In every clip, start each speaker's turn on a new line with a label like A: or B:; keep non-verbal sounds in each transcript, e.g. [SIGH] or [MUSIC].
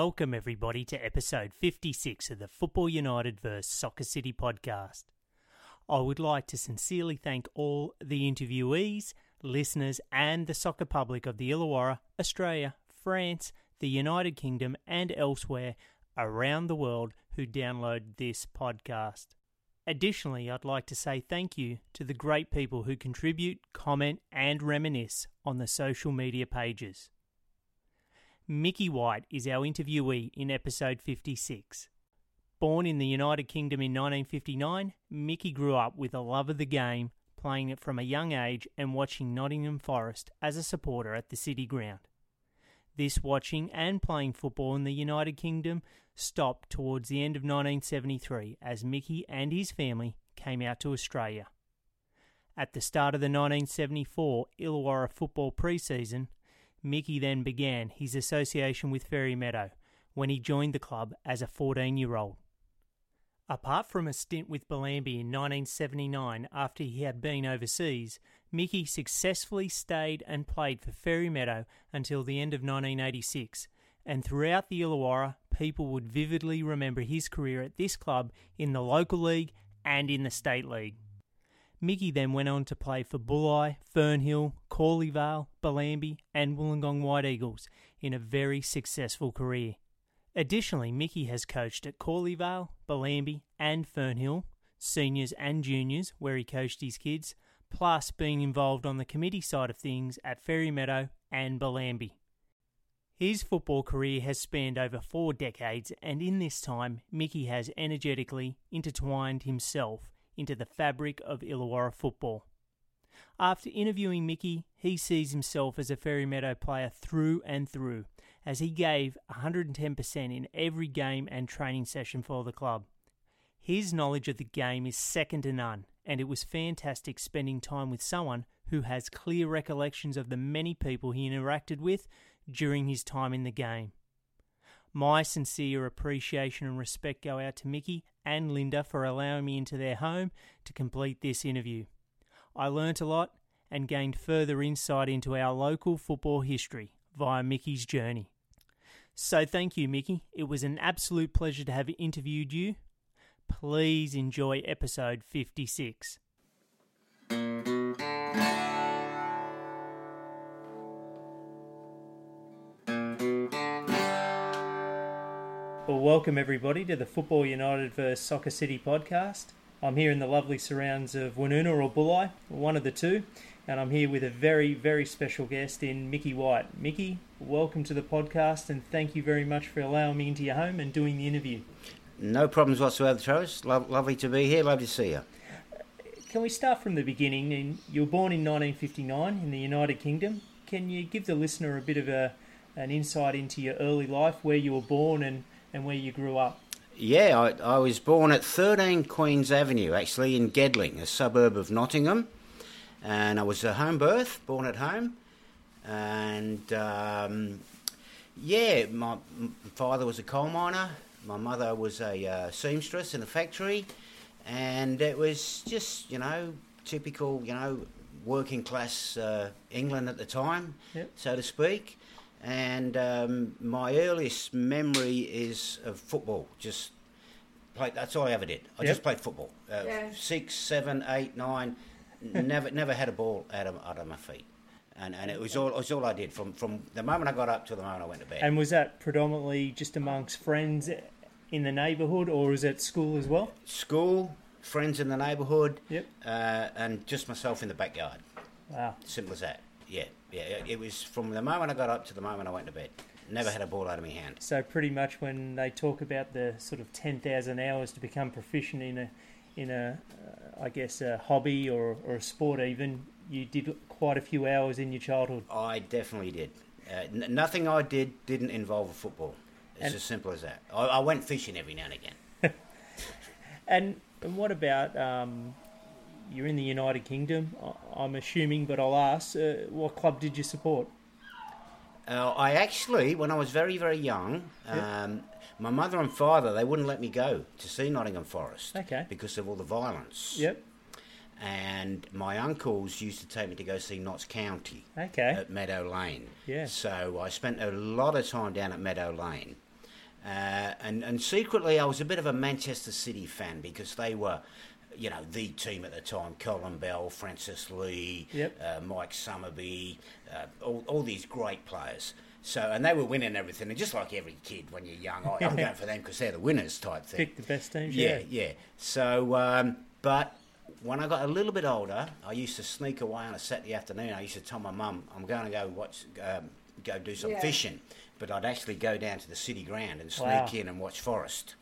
A: Welcome, everybody, to episode 56 of the Football United vs. Soccer City podcast. I would like to sincerely thank all the interviewees, listeners, and the soccer public of the Illawarra, Australia, France, the United Kingdom, and elsewhere around the world who download this podcast. Additionally, I'd like to say thank you to the great people who contribute, comment, and reminisce on the social media pages. Mickey White is our interviewee in episode 56. Born in the United Kingdom in 1959, Mickey grew up with a love of the game, playing it from a young age and watching Nottingham Forest as a supporter at the City Ground. This watching and playing football in the United Kingdom stopped towards the end of 1973 as Mickey and his family came out to Australia. At the start of the 1974 Illawarra football pre-season, Mickey then began his association with Fairy Meadow when he joined the club as a 14 year old. Apart from a stint with Bellambi in 1979 after he had been overseas, Mickey successfully stayed and played for Fairy Meadow until the end of 1986, and throughout the Illawarra, people would vividly remember his career at this club in the local league and in the state league. Mickey then went on to play for Bulli, Fernhill, Corley Vale, Bellambi, and Wollongong White Eagles in a very successful career. Additionally, Mickey has coached at Corley Vale, Bellambi, and Fernhill, seniors and juniors, where he coached his kids, plus being involved on the committee side of things at Fairy Meadow and Bellambi. His football career has spanned over four decades, and in this time, Mickey has energetically intertwined himself into the fabric of Illawarra football. After interviewing Mickey, he sees himself as a Fairy Meadow player through and through, as he gave 110% in every game and training session for the club. His knowledge of the game is second to none, and it was fantastic spending time with someone who has clear recollections of the many people he interacted with during his time in the game. My sincere appreciation and respect go out to Mickey and Linda for allowing me into their home to complete this interview. I learnt a lot and gained further insight into our local football history via Mickey's journey. So thank you, Mickey. It was an absolute pleasure to have interviewed you. Please enjoy episode 56. Welcome everybody to the Football United vs Soccer City podcast. I'm here in the lovely surrounds of Woonona or Bulli, one of the two, and I'm here with a very, very special guest in Mickey White. Mickey, welcome to the podcast, and thank you very much for allowing me into your home and doing the interview.
B: No problems whatsoever, Travis. Lo- lovely to be here. Love to see you.
A: Can we start from the beginning? You were born in 1959 in the United Kingdom. Can you give the listener a bit of a, an insight into your early life, where you were born and, and where you grew up?
B: Yeah, I, I was born at 13 Queens Avenue, actually in Gedling, a suburb of Nottingham. And I was a home birth, born at home. And um, yeah, my father was a coal miner. My mother was a uh, seamstress in a factory. And it was just, you know, typical, you know, working class uh, England at the time,
A: Yep.
B: so to speak. And um, my earliest memory is of football. Just played. That's all I ever did. I
A: Yep.
B: just played football. Uh,
C: Yeah.
B: Six, seven, eight, nine. never, never had a ball out of, out of my feet. And, and it was all it was all I did from, from the moment I got up to the moment I went to bed.
A: And was that predominantly just amongst friends in the neighbourhood, or was it school as well?
B: School, friends in the neighbourhood,
A: Yep.
B: uh, and just myself in the backyard.
A: Wow.
B: Simple as that. Yeah, yeah. It, was from the moment I got up to the moment I went to bed. Never had a ball out of my hand.
A: So pretty much when they talk about the sort of ten thousand hours to become proficient in a, in a, uh, I guess a hobby or, or a sport even, you did quite a few hours in your childhood.
B: I definitely did. Uh, n- nothing I did didn't involve football. It's
A: And-
B: as simple as that. I, I went fishing every now and again.
A: And, [LAUGHS] and what about um, you're in the United Kingdom? I- I'm assuming, but I'll ask, uh, what club did you support?
B: Uh, I actually, when I was very, very young, um, my mother and father they wouldn't let me go to see Nottingham Forest
A: Okay.
B: because of all the violence.
A: Yep.
B: And my uncles used to take me to go see Notts County
A: Okay.
B: at Meadow Lane.
A: Yeah.
B: So I spent a lot of time down at Meadow Lane. Uh, and, and secretly, I was a bit of a Manchester City fan because they were, you know, the team at the time. Colin Bell, Francis Lee,
A: Yep.
B: uh, Mike Summerbee, uh, all, all these great players. So, and they were winning everything. And just like every kid when you're young, oh, I'm [LAUGHS] going for them because they're the winners type thing.
A: Pick the best teams.
B: Yeah, yeah. So, um, but when I got a little bit older, I used to sneak away on a Saturday afternoon. I used to tell my mum, I'm going to go watch, um, go do some
C: Yeah.
B: fishing. But I'd actually go down to the city ground and sneak
A: Wow.
B: in and watch Forest.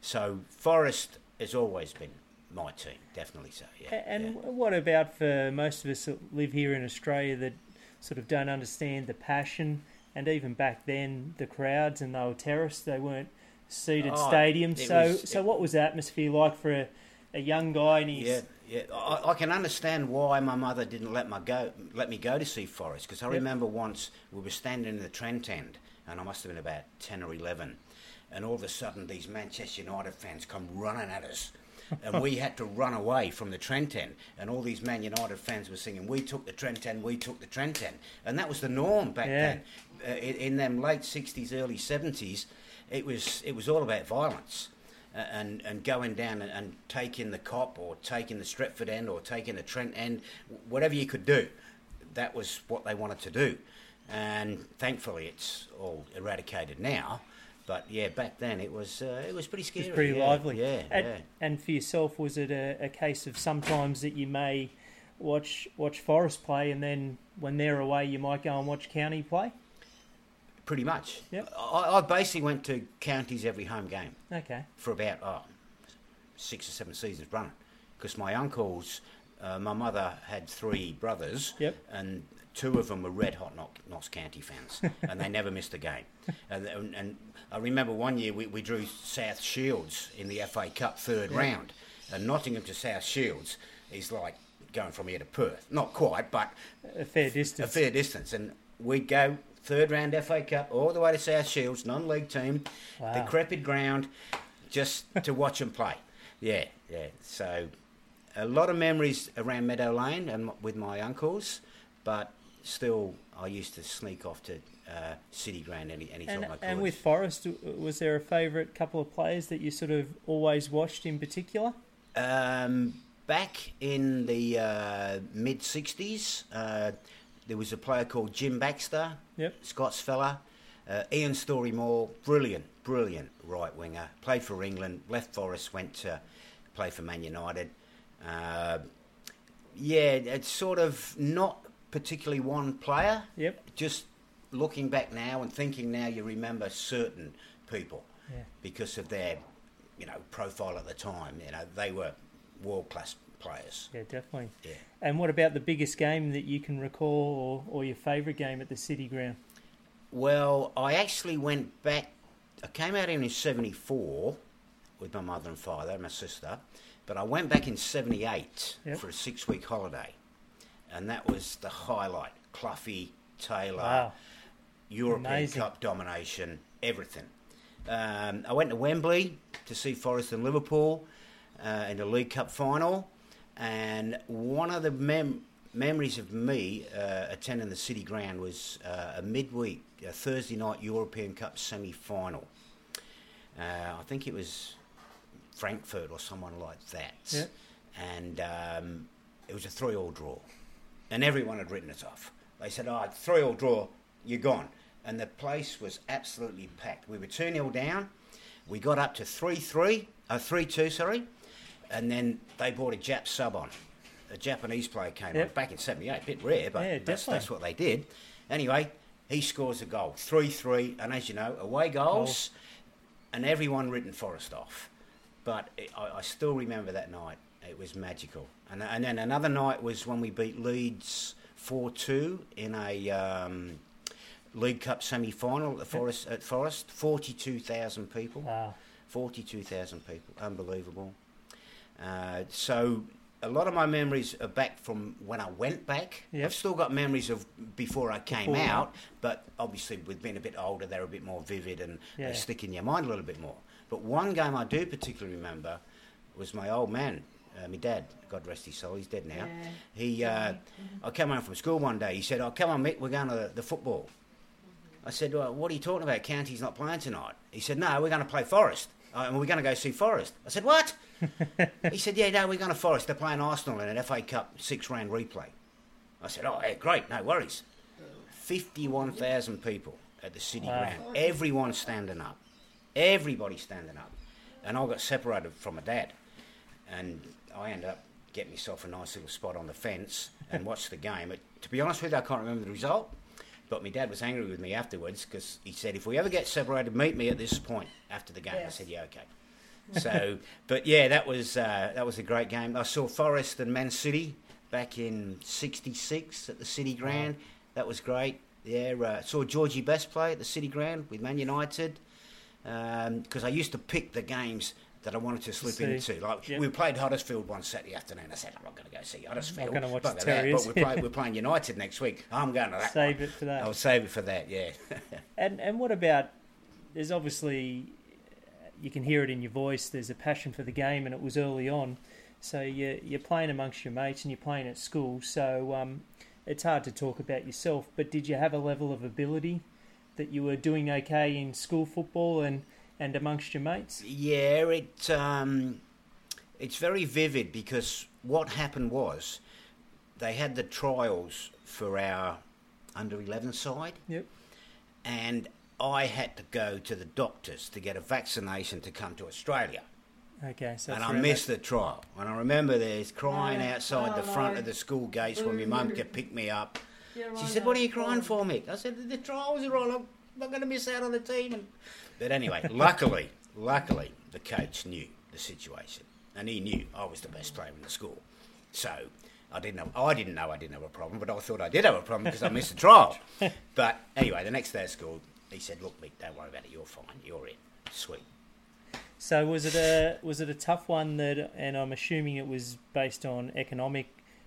B: So, Forest has always been my team, definitely so, yeah.
A: And
B: yeah.
A: what about for most of us that live here in Australia that sort of don't understand the passion and even back then the crowds and they were terraced, they weren't seated
B: Oh,
A: stadiums. So,
B: was-
A: so what was the atmosphere like for a, a young guy? And
B: Yeah, yeah. I, I can understand why my mother didn't let my go let me go to see Forest because I
A: Yep.
B: remember once we were standing in the Trent end and I must have been about ten or eleven, and all of a sudden these Manchester United fans come running at us. [LAUGHS] and we had to run away from the Trent end, and all these Man United fans were singing, "We took the Trent end, we took the Trent end," and that was the norm back
A: Yeah.
B: then. Uh, in, in them late '60s, early '70s, it was it was all about violence and and going down and, and taking the Kop or taking the Stretford end or taking the Trent end, whatever you could do, that was what they wanted to do, and thankfully it's all eradicated now. But yeah, back then it was uh, it was pretty
A: It
B: scary.
A: was pretty
B: yeah,
A: lively.
B: Yeah,
A: and,
B: yeah.
A: and for yourself, was it a, a case of sometimes that you may watch watch Forest play, and then when they're away, you might go and watch County play?
B: Pretty much.
A: Yep.
B: I, I basically went to counties every home game.
A: Okay.
B: for about oh, six or seven seasons running. Because my uncles, uh, my mother had three brothers,
A: Yep.
B: and two of them were red hot Notts County fans, [LAUGHS] and they never missed a game. And, and, and I remember one year we, we drew South Shields in the FA Cup third round, and Nottingham to South Shields is like going from here to Perth. Not quite, but
A: A fair distance.
B: a fair distance. And we'd go third round FA Cup all the way to South Shields, non league team,
A: Wow.
B: decrepit ground, just to [LAUGHS] watch them play. Yeah, yeah. So a lot of memories around Meadow Lane and with my uncles, but still I used to sneak off to uh, City Ground any any time
A: And,
B: I could.
A: and with Forest, was there a favourite couple of players that you sort of always watched in particular?
B: Um, back in the uh, mid 60s, uh, there was a player called Jim Baxter,
A: Yep.
B: Scots fella. Uh, Ian Storey-Moore, brilliant, brilliant right winger. Played for England, left Forest, went to play for Man United. Uh, yeah, it's sort of not particularly one player.
A: Yep.
B: Just looking back now and thinking now, you remember certain people
A: Yeah.
B: because of their, you know, profile at the time. You know, they were world class players.
A: Yeah, definitely.
B: Yeah.
A: And what about the biggest game that you can recall, or, or your favourite game at the City Ground?
B: Well, I actually went back. I came out in '74 with my mother and father and my sister, but I went back in '78
A: Yep.
B: for a six-week holiday, and that was the highlight. Cloughie, Taylor,
A: Wow.
B: European
A: Amazing.
B: Cup domination, everything. Um, I went to Wembley to see Forest and Liverpool uh, in the League Cup final, and one of the mem- memories of me uh, attending the City Ground was uh, a midweek, a Thursday night European Cup semi-final. Uh, I think it was Frankfurt or someone like that,
A: Yep.
B: and um, it was a three-all draw, and everyone had written us off. They said, "Oh, three-all draw, you're gone," and the place was absolutely packed. We were two 0 down. We got up to three-three, uh, three-two, sorry, and then they brought a Jap sub on. A Japanese player came on back in '78, a bit rare, but
A: Yeah,
B: that's, that's what they did. Anyway, he scores a goal, three-three, and as you know, away goals, and everyone written Forest off. But it, I, I still remember that night. It was magical. And, and then another night was when we beat Leeds 4 2 in a um, League Cup semi final at, Forest, at Forest. 42,000 people.
A: Wow.
B: 42,000 people. Unbelievable. Uh, so a lot of my memories are back from when I went back.
A: Yep.
B: I've still got memories of before I came
A: yeah.
B: out, but obviously with being a bit older, they're a bit more vivid and
A: Yeah.
B: they stick in your mind a little bit more. But one game I do particularly remember was my old man, uh, my dad, God rest his soul, he's dead now.
C: Yeah.
B: He, uh, I came home from school one day. He said, "Oh, come on, Mick, we're going to the, the football." I said, well, what are you talking about? County's not playing tonight. He said, no, we're going to play Forest. Uh, and we're going to go see Forest. I said, what? [LAUGHS] he said, yeah, no, we're going to Forest. They're playing Arsenal in an FA Cup six-round replay. I said, oh, yeah, great, no worries. 51,000 people at the City
A: Wow.
B: Ground. Everyone standing up. Everybody standing up. And I got separated from my dad. And I end up getting myself a nice little spot on the fence and watch the game. It, to be honest with you, I can't remember the result. But my dad was angry with me afterwards because he said, if we ever get separated, meet me at this point after the game. I said, yeah, okay. So, [LAUGHS] but yeah, that was uh, that was a great game. I saw Forest and Man City back in '66 at the City Ground. That was great. Yeah, uh, saw Georgie Best play at the City Ground with Man United because I used to pick the games that I wanted to slip
A: see.
B: into. Like
A: Yep.
B: we played Huddersfield one Saturday afternoon. I said I'm not going to go see Huddersfield.
A: I'm gonna watch
B: Bugger
A: the
B: that, But we're, play, [LAUGHS] we're playing United next week. I'm going to that.
A: Save
B: one.
A: it for that.
B: I'll save it for that. Yeah. [LAUGHS]
A: And and what about? There's obviously you can hear it in your voice. There's a passion for the game, and it was early on. So you you're playing amongst your mates, and you're playing at school. So um, it's hard to talk about yourself. But did you have a level of ability that you were doing okay in school football and and amongst your mates?
B: Yeah, it um, it's very vivid because what happened was they had the trials for our under 11 side,
A: Yep.
B: and I had to go to the doctors to get a vaccination to come to Australia.
A: Okay. So
B: and I
A: throughout
B: missed the trial. And I remember there's crying
C: No.
B: outside
C: Oh,
B: the front
C: no.
B: of the school gates when my mum could pick me up.
C: Yeah,
B: She
C: right
B: said, "What are you crying for, Mick?" I said, "The trials are on. I'm not going to miss out on the team." And... But anyway, [LAUGHS] luckily, luckily, the coach knew the situation, and he knew I was the best player in the school. So I didn't know. I didn't know I didn't have a problem, but I thought I did have a problem because I missed the trial. [LAUGHS] but anyway, the next day at school, he said, "Look, Mick, don't worry about it. You're fine. You're in. Sweet."
A: So was it a was it a tough one that, and I'm assuming it was based on economic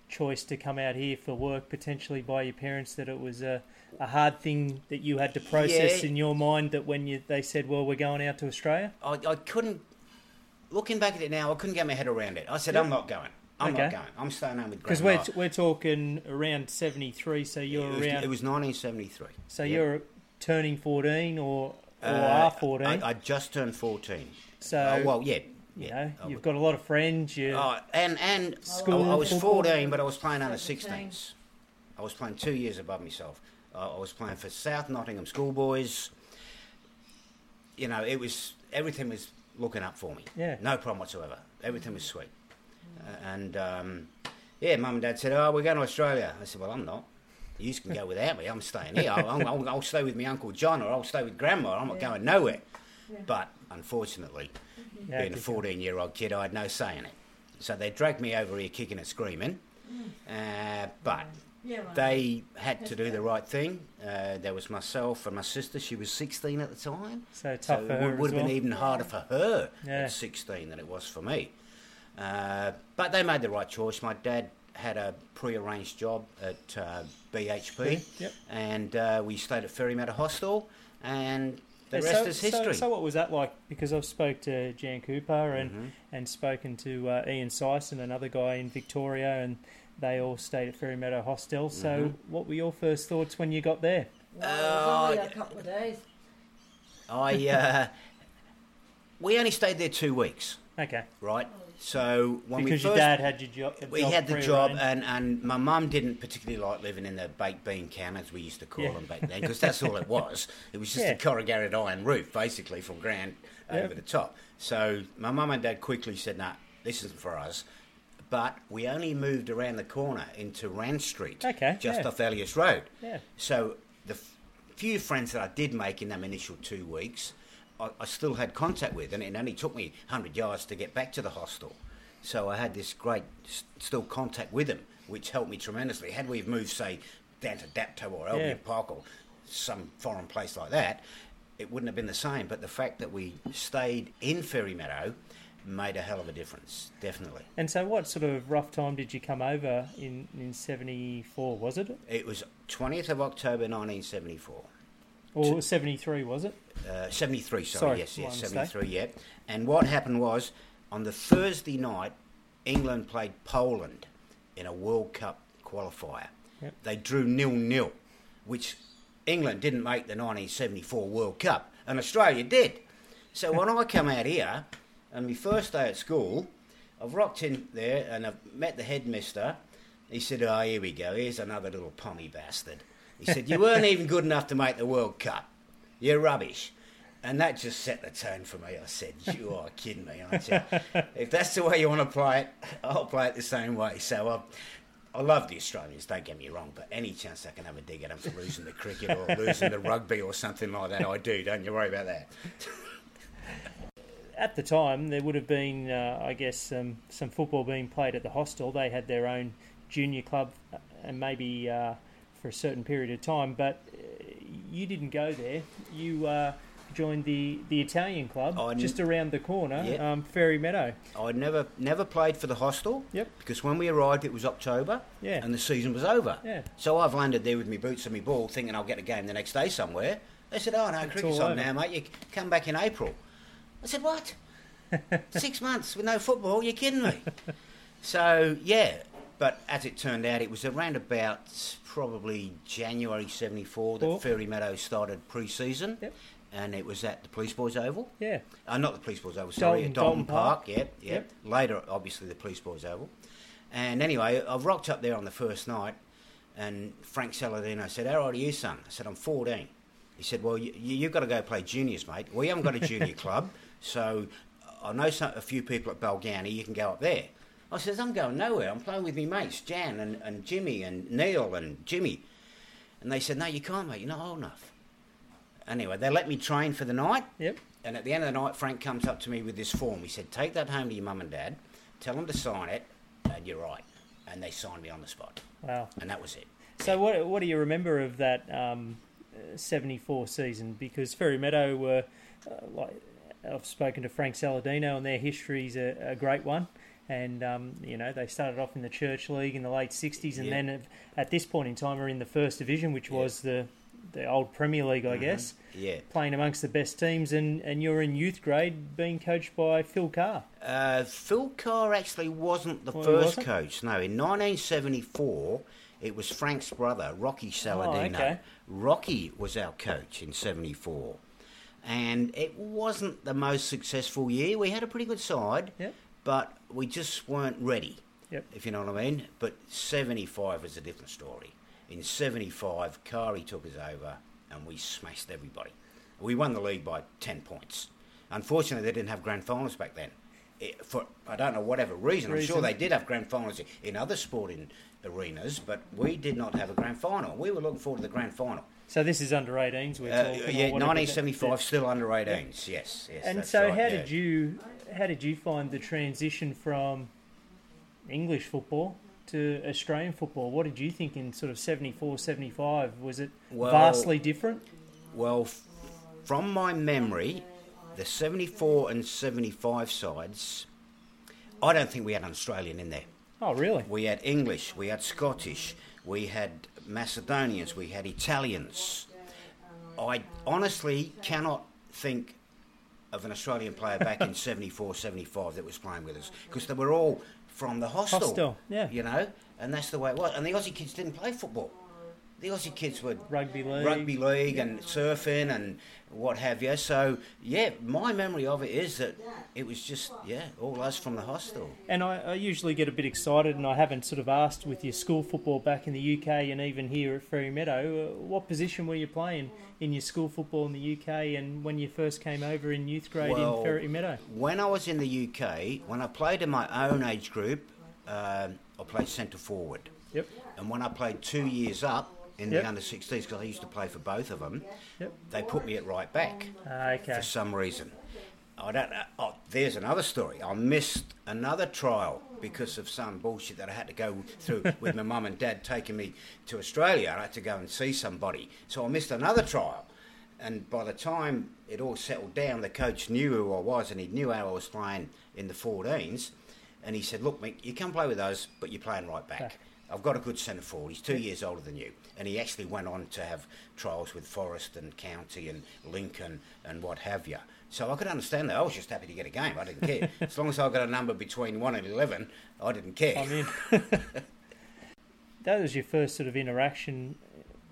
A: choice to come out here for work potentially by your parents that it was a, a hard thing that you had to process
B: Yeah.
A: in your mind that when you they said well we're going out to Australia
B: I, I couldn't. Looking back at it now, I couldn't get my head around it. I said,
A: Yep.
B: "I'm not going. I'm
A: Okay.
B: not going. I'm staying home with grandma."
A: because we're we're talking around 73 so you're
B: it, was,
A: around
B: it was 1973.
A: so
B: Yep.
A: you're turning 14 or or
B: Uh,
A: are 14
B: I, I just turned 14.
A: so
B: Oh, well, yeah.
A: you
B: yeah.
A: know
B: I
A: you've
B: was-
A: got a lot of friends you
B: Oh, and and
A: School
B: I, I was
A: football?
B: 14, but I was playing under
C: 17.
B: 16s. I was playing two years above myself. I was playing for South Nottingham Schoolboys. You know, it was everything was looking up for me.
A: Yeah.
B: No problem whatsoever. Everything was sweet. Uh, and um, yeah, mum and dad said, "Oh, we're going to Australia." I said, "Well, I'm not. You can go without me. I'm staying here. I'll, I'll, I'll stay with my uncle John, or I'll stay with grandma. I'm not
C: Yeah.
B: going nowhere."
C: Yeah.
B: But unfortunately,
A: Yeah,
B: being a 14 year old kid, I had no say in it. So they dragged me over here kicking and screaming.
C: Mm.
B: Uh, but
C: Yeah, right.
B: they had to do the right thing. Uh, there was myself and my sister. She was 16 at the time.
A: so tough
B: so
A: for
B: it would, would
A: as
B: have
A: well.
B: been even harder for her
A: Yeah.
B: at 16 than it was for me. Uh, but they made the right choice. My dad had a pre-arranged job at uh, BHP,
A: Yep.
B: and uh, we stayed at Fairy Meadow Hostel, and the
A: Yeah,
B: rest
A: so,
B: is history.
A: So, what was that like? Because I've spoke to Jan Cooper and
B: Mhm.
A: and spoken to uh, Ian Syson, another guy in Victoria, and they all stayed at Fairy Meadow Hostel. So,
B: Mhm.
A: what were your first thoughts when you got there?
C: Well, it was only a couple of days.
B: I uh, [LAUGHS] we only stayed there two weeks,
A: Okay,
B: right? So when
A: because
B: we
A: your
B: first
A: dad had your job.
B: we had the job, and, and my mum didn't particularly like living in the baked bean can, as we used to call
A: Yeah.
B: them back then, because that's all it was. [LAUGHS] It was just
A: Yeah.
B: a corrugated iron roof, basically, from ground
A: Yeah.
B: over the top. So my mum and dad quickly said, "No, this isn't for us." But we only moved around the corner into Rand Street,
A: Okay,
B: just
A: yeah.
B: off Elias Road.
A: yeah,
B: So the f- few friends that I did make in them initial two weeks, I, I still had contact with, and it only took me 100 yards to get back to the hostel. So I had this great s- still contact with them, which helped me tremendously. Had we moved, say, down to Dapto or Albion
A: Yeah.
B: Park or some foreign place like that, it wouldn't have been the same. But the fact that we stayed in Fairy Meadow made a hell of a difference, definitely.
A: And so, what sort of rough time did you come over in in '74? Was it
B: It was 20th of October 1974.
A: or '73? Was it?
B: Uh, 73, sorry,
A: Sorry,
B: yes, yes,
A: mistake.
B: 73, yeah. And what happened was, on the Thursday night, England played Poland in a World Cup qualifier.
A: Yep.
B: They drew nil-nil, which England didn't make the 1974 World Cup, and Australia did. So when I come out here, and my first day at school, I've rocked in there and I've met the headmister. He said, "Oh, here we go. Here's another little pommy bastard." He said, "You weren't [LAUGHS] even good enough to make the World Cup. You're rubbish." And that just set the tone for me. I said, "You are kidding me, aren't you? [LAUGHS] if that's the way you want to play it, I'll play it the same way." So I, I love the Australians. Don't get me wrong, but any chance I can have a dig at them for losing the cricket or losing the rugby or something like that, I do. Don't you worry about that.
A: At the time, there would have been, uh, I guess, um, some football being played at the hostel. They had their own junior club, uh, and maybe uh, for a certain period of time. But uh, you didn't go there. You uh, joined the, the Italian club
B: I kn-
A: just around the corner,
B: Yeah.
A: um, Fairy Meadow.
B: I never never played for the hostel.
A: Yep.
B: Because when we arrived, it was October.
A: Yeah.
B: And the season was over.
A: Yeah.
B: So I've landed there with my boots and my ball, thinking I'll get a game the next day somewhere. They said, "Oh no, cricket's on
A: over.
B: now, mate. You come back in April." I said, "What? [LAUGHS] Six months with no football? You're kidding me?" [LAUGHS] so yeah, but as it turned out, it was around about probably January '74 that
A: Cool.
B: Fairy Meadows started pre-season.
A: Yep.
B: And it was at the Police Boys Oval.
A: Yeah.
B: Uh, not the Police Boys Oval, sorry,
A: Dalton-
B: at Dalton, Park.
A: Park.
B: Yep, yep,
A: Yep.
B: Later, obviously, the Police Boys Oval. And anyway, I've rocked up there on the first night, and Frank Saladino said, How old are you, son? I said, I'm 14. He said, Well, you, you've got to go play juniors, mate. We haven't got a junior [LAUGHS] club, so I know some, a few people at Balgownie. You can go up there. I says, I'm going nowhere. I'm playing with me mates, Jan and, and Jimmy and Neil and Jimmy. And they said, No, you can't, mate. You're not old enough. Anyway, they let me train for the night.
A: Yep.
B: And at the end of the night, Frank comes up to me with this form. He said, Take that home to your mum and dad, tell them to sign it, and you're right. And they signed me on the spot.
A: Wow.
B: And that was it.
A: So what what do you remember of that um, seventy four season? Because Fairy Meadow were uh, like I've spoken to Frank Saladino, and their history's a, a great one. And um, you know they started off in the Church League in the late '60s, and
B: Yeah.
A: then at, this point in time are in the first division, which
B: Yeah.
A: was the the old Premier League, I
B: Mhm.
A: guess,
B: Yeah.
A: playing amongst the best teams. And, and you're in youth grade, being coached by Phil Carr.
B: Uh, Phil Carr actually wasn't the
A: he
B: first
A: wasn't?
B: coach. No, in 1974, it was Frank's brother, Rocky Saladino.
A: Oh, okay.
B: Rocky was our coach in 74. And it wasn't the most successful year. We had a pretty good side,
A: Yep.
B: but we just weren't ready,
A: Yep.
B: if you know what I mean. But 75 is a different story. In 75, Kari took us over and we smashed everybody. We won the league by 10 points. Unfortunately, they didn't have grand finals back then. It, for I don't know whatever reason. I'm sure they did have grand finals in other sporting arenas, but we did not have a grand final. We were looking forward to the grand final.
A: So this is under 18s. We're
B: Uh,
A: talking. or
B: yeah, 1975, still under 18s. Yes, yes.
A: And so,
B: right,
A: how
B: yeah.
A: did you how did you find the transition from English football to Australian football? What did you think in sort of 74, 75? Was it
B: Well-
A: vastly different?
B: Well, f- from my memory, the 74 and 75 sides, I don't think we had an Australian in there.
A: Oh, really?
B: We had English, we had Scottish, we had Macedonians, we had Italians. I honestly cannot think of an Australian player back in [LAUGHS] 74, 75 that was playing with us because they were all from the hostel.
A: Hostel, yeah.
B: You know, and that's the way it was. And the Aussie kids didn't play football. The Aussie kids were
A: Rugby league.
B: rugby league and surfing and what have you. So yeah, my memory of it is that it was just yeah, all us from the hostel.
A: And I, I usually get a bit excited, and I haven't sort of asked with your school football back in the UK and even here at Fairy Meadow, uh, what position were you playing in your school football in the UK and when you first came over in youth grade
B: Well,
A: in Fairy Meadow?
B: When I was in the UK, when I played in my own age group, um, I played centre forward.
A: Yep.
B: And when I played two years up in
A: Yep.
B: the under 16s, because I used to play for both of them,
A: Yep.
B: they put me at right back
A: Ah, okay.
B: for some reason. I don't know. Oh, there's another story. I missed another trial because of some bullshit that I had to go through [LAUGHS] with my mum and dad taking me to Australia. I had to go and see somebody. So I missed another trial. And by the time it all settled down, the coach knew who I was and he knew how I was playing in the 14s. And he said, Look, Mick, you can play with us, but you're playing right back. I've got a good centre forward. He's two years older than you. And he actually went on to have trials with Forest and County and Lincoln and what have you. So I could understand that. I was just happy to get a game. I didn't care. [LAUGHS] as long as I got a number between 1 and 11, I didn't care.
A: I'm in. [LAUGHS] [LAUGHS] that was your first sort of interaction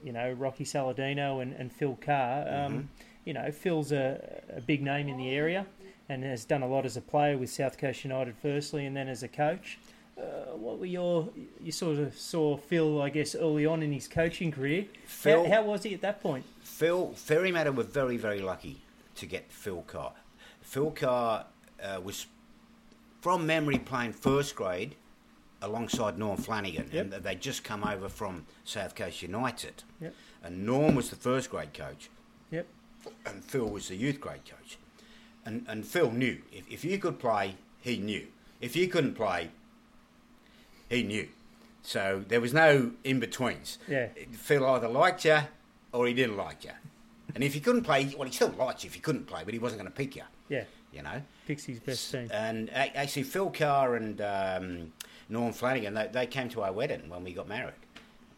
A: you know Rocky Saladino and, and Phil Carr. Um, You know, Phil's a, a big name in the area and has done a lot as a player with South Coast United, firstly, and then as a coach. Uh, what were your you sort of saw Phil, I guess, early on in his coaching career?
B: Phil-
A: how, how was he at that point?
B: Phil Fairy Meadow were very, very lucky to get Phil Carr. Phil Carr uh, was, from memory, playing first grade alongside Norm Flanagan,
A: Yep.
B: and they'd just come over from South Coast United.
A: Yep.
B: And Norm was the first grade coach,
A: Yep.
B: and Phil was the youth grade coach. And, and Phil knew if, if you could play, he knew. If you couldn't play, he knew. So there was no in betweens.
A: Yeah.
B: Phil either liked you or he didn't like you. And if he couldn't play, well, he still liked you if he couldn't play, but he wasn't going to pick you,
A: Yeah.
B: you know.
A: Picks his best team.
B: And actually, Phil Carr and um, Norm Flanagan, they, they came to our wedding when we got married.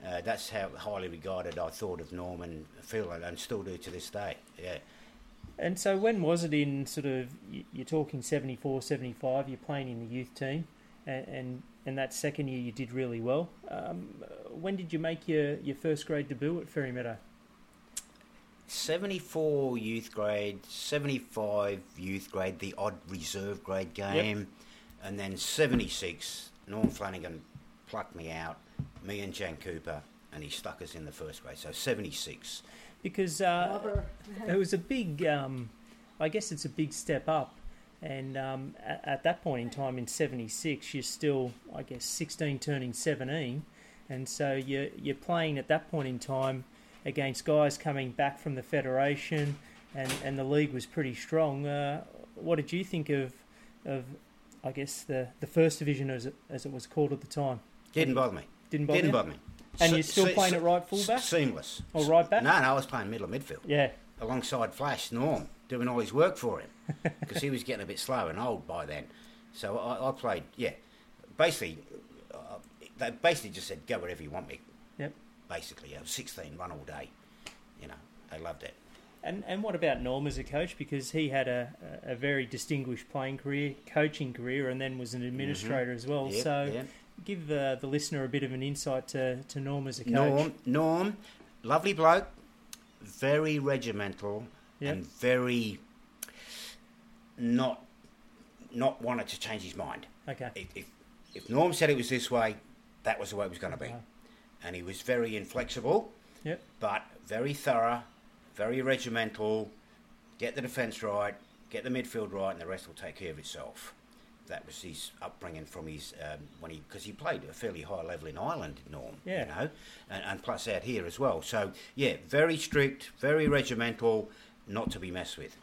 B: Uh, that's how highly regarded I thought of Norm and Phil, and, and still do to this day. Yeah.
A: And so when was it in sort of, you're talking 74, 75, you're playing in the youth team, and, and, and that second year you did really well. Um, when did you make your, your first grade debut at Fairy Meadow?
B: 74 youth grade, 75 youth grade, the odd reserve grade game, and then 76, Norm Flanagan plucked me out, me and Jan Cooper, and he stuck us in the first grade. So 76.
A: Because uh, it was a big, um, I guess it's a big step up. And um, at, at that point in time, in '76, you're still, I guess, 16, turning 17, and so you're you're playing at that point in time against guys coming back from the federation, and, and the league was pretty strong. Uh, what did you think of of I guess the, the first division as it, as it was called at the time?
B: Didn't bother me.
A: Didn't bother me.
B: Didn't
A: you?
B: bother me.
A: And
B: Se-
A: you're still
B: se-
A: playing
B: se-
A: at right fullback?
B: Seamless.
A: Or right back?
B: No, no, I was playing middle of midfield
A: Yeah,
B: alongside Flash Norm, doing all his work for him because he was getting a bit slow and old by then. So I, I played, yeah. Basically, uh, they basically just said, go wherever you want me.
A: Yep.
B: Basically, I was 16, run all day. You know, they loved it.
A: And and what about Norm as a coach? Because he had a, a very distinguished playing career, coaching career, and then was an administrator as well.
B: Yep,
A: so
B: yep.
A: give uh, the listener a bit of an insight to, to Norm as a coach.
B: Norm, Norm, lovely bloke, very regimental
A: Yep.
B: and very not not wanted to change his mind.
A: Okay.
B: If, if, if Norm said it was this way, that was the way it was going to be.
A: Wow.
B: And he was very inflexible,
A: Yep.
B: but very thorough, very regimental. Get the defence right, get the midfield right, and the rest will take care of itself. That was his upbringing from his um, when he because he played a fairly high level in Ireland, Norm.
A: Yeah.
B: You know, and, and plus out here as well. So yeah, very strict, very regimental, not to be messed with.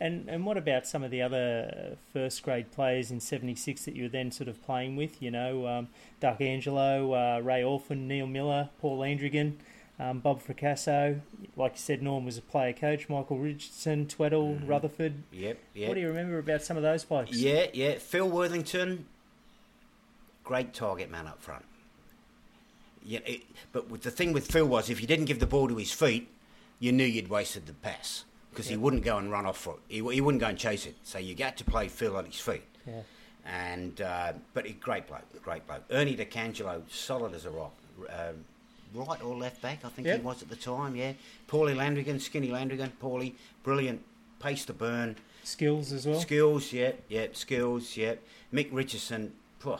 A: And and what about some of the other first grade players in '76 that you were then sort of playing with? You know, um, Duck Angelo, uh, Ray Orphan, Neil Miller, Paul Landrigan, um, Bob Fracasso. Like you said, Norm was a player coach. Michael Richardson, Tweddle, Rutherford.
B: Yep, yep.
A: What do you remember about some of those blokes?
B: Yeah, yeah. Phil Worthington, great target man up front. Yeah, it, but the thing with Phil was if you didn't give the ball to his feet, you knew you'd wasted the pass because he wouldn't go and run off for it. He, he wouldn't go and chase it. So you got to play Phil on his feet.
A: Yeah.
B: And uh, but he, great bloke, great bloke. Ernie DeCangelo, solid as a rock. Um, right or left back, I think
A: Yep.
B: he was at the time. Yeah, Paulie Landrigan, skinny Landrigan, Paulie, brilliant, pace to burn.
A: Skills as well.
B: Skills, yep, yep, skills, yep. Mick Richardson, phew,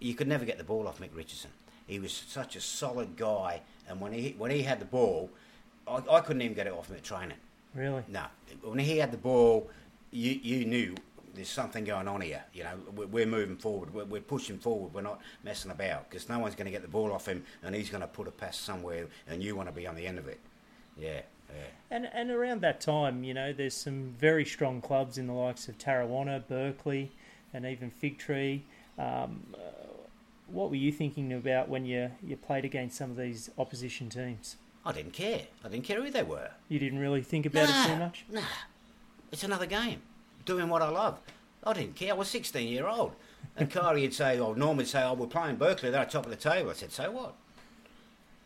B: you could never get the ball off Mick Richardson. He was such a solid guy, and when he when he had the ball, I, I couldn't even get it off him at training.
A: Really?
B: No, when he had the ball, you you knew there's something going on here. You know, we're, we're moving forward, we're, we're pushing forward, we're not messing about because no one's going to get the ball off him, and he's going to put a pass somewhere, and you want to be on the end of it. Yeah, yeah.
A: And and around that time, you know, there's some very strong clubs in the likes of Tarrawanna, Berkeley, and even Fig Tree. Um, uh, what were you thinking about when you you played against some of these opposition teams?
B: I didn't care. I didn't care who they were.
A: You didn't really think about it too much.
B: Nah, it's another game. Doing what I love. I didn't care. I was 16 year old. And [LAUGHS] Kari would say, or Norm would say, oh, we're playing Berkeley. They're at the top of the table. I said, so what?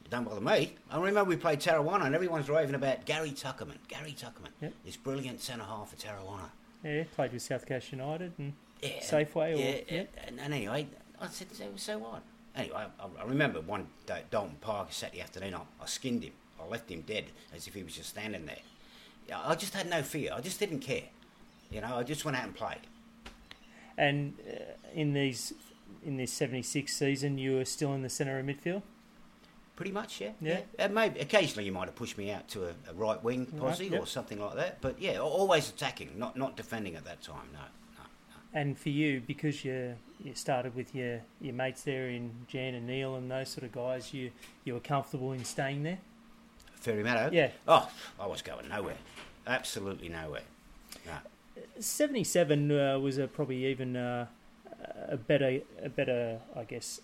B: It don't bother me. I remember we played Tarrawanna and everyone's raving about Gary Tuckerman. Gary Tuckerman.
A: Yep.
B: This brilliant centre half for Tarrawanna.
A: Yeah, played with South Coast United and
B: Yeah.
A: Safeway or
B: yeah,
A: yeah.
B: And, and anyway, I said, so, so what? Anyway, I, I remember one day Dalton Park, Saturday afternoon, I, I skinned him. I left him dead as if he was just standing there. I just had no fear. I just didn't care. You know, I just went out and played.
A: And uh, in these in this seventy six season, you were still in the centre of midfield.
B: Pretty much, yeah.
A: Yeah.
B: Uh, maybe occasionally you might have pushed me out to a, a right wing posse
A: yep.
B: or something like that. But yeah, always attacking, not not defending at that time. No, no, no.
A: And for you, because you you started with your, your mates there in Jan and Neil and those sort of guys, you you were comfortable in staying there.
B: Fairy Meadow.
A: Yeah.
B: Oh, I was going nowhere. Absolutely nowhere. No.
A: Seventy seven uh, was a probably even uh, a better a better I guess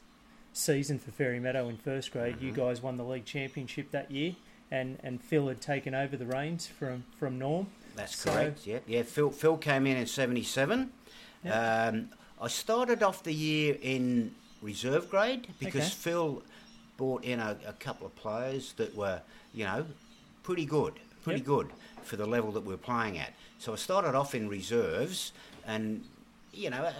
A: season for Fairy Meadow in first grade. You
B: Mhm.
A: guys won the league championship that year, and, and Phil had taken over the reins from from Norm.
B: That's
A: So-
B: correct. Yeah, yeah. Phil Phil came in in '77.
A: Yeah.
B: Um, I started off the year in reserve grade because
A: Okay.
B: Phil brought in a, a couple of players that were, you know, pretty good, pretty
A: Yep.
B: good for the level that we are playing at. So I started off in reserves, and you know, uh,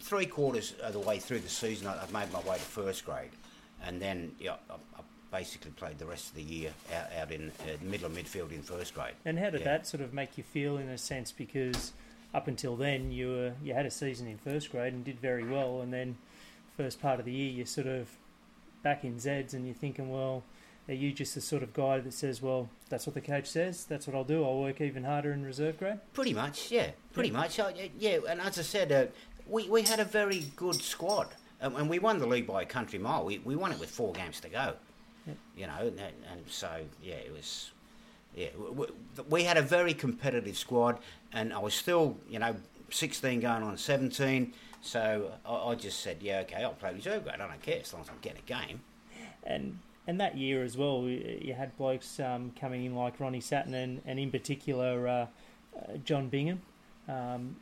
B: three quarters of the way through the season, I, I made my way to first grade, and then yeah, I, I basically played the rest of the year out, out in uh, middle of midfield in first grade.
A: And how did
B: Yeah.
A: that sort of make you feel in a sense? Because up until then, you were you had a season in first grade and did very well, and then first part of the year, you're sort of back in Zeds, and you're thinking, well, are you just the sort of guy that says, well, that's what the coach says, that's what I'll do, I'll work even harder in reserve grade?
B: Pretty much, yeah. Pretty
A: Yeah.
B: much, I, yeah. And as I said, uh, we we had a very good squad, um, and we won the league by a country mile. We we won it with four games to go.
A: Yep.
B: You know, and, and so yeah, it was. Yeah, we, we had a very competitive squad, and I was still, you know, 16 going on 17. So I, I just said, yeah, okay, I'll play reserve grade. I don't care as long as I'm getting a game.
A: And and that year as well, you you had blokes um, coming in like Ronnie Satin and, and in particular uh, uh, John Bingham, um,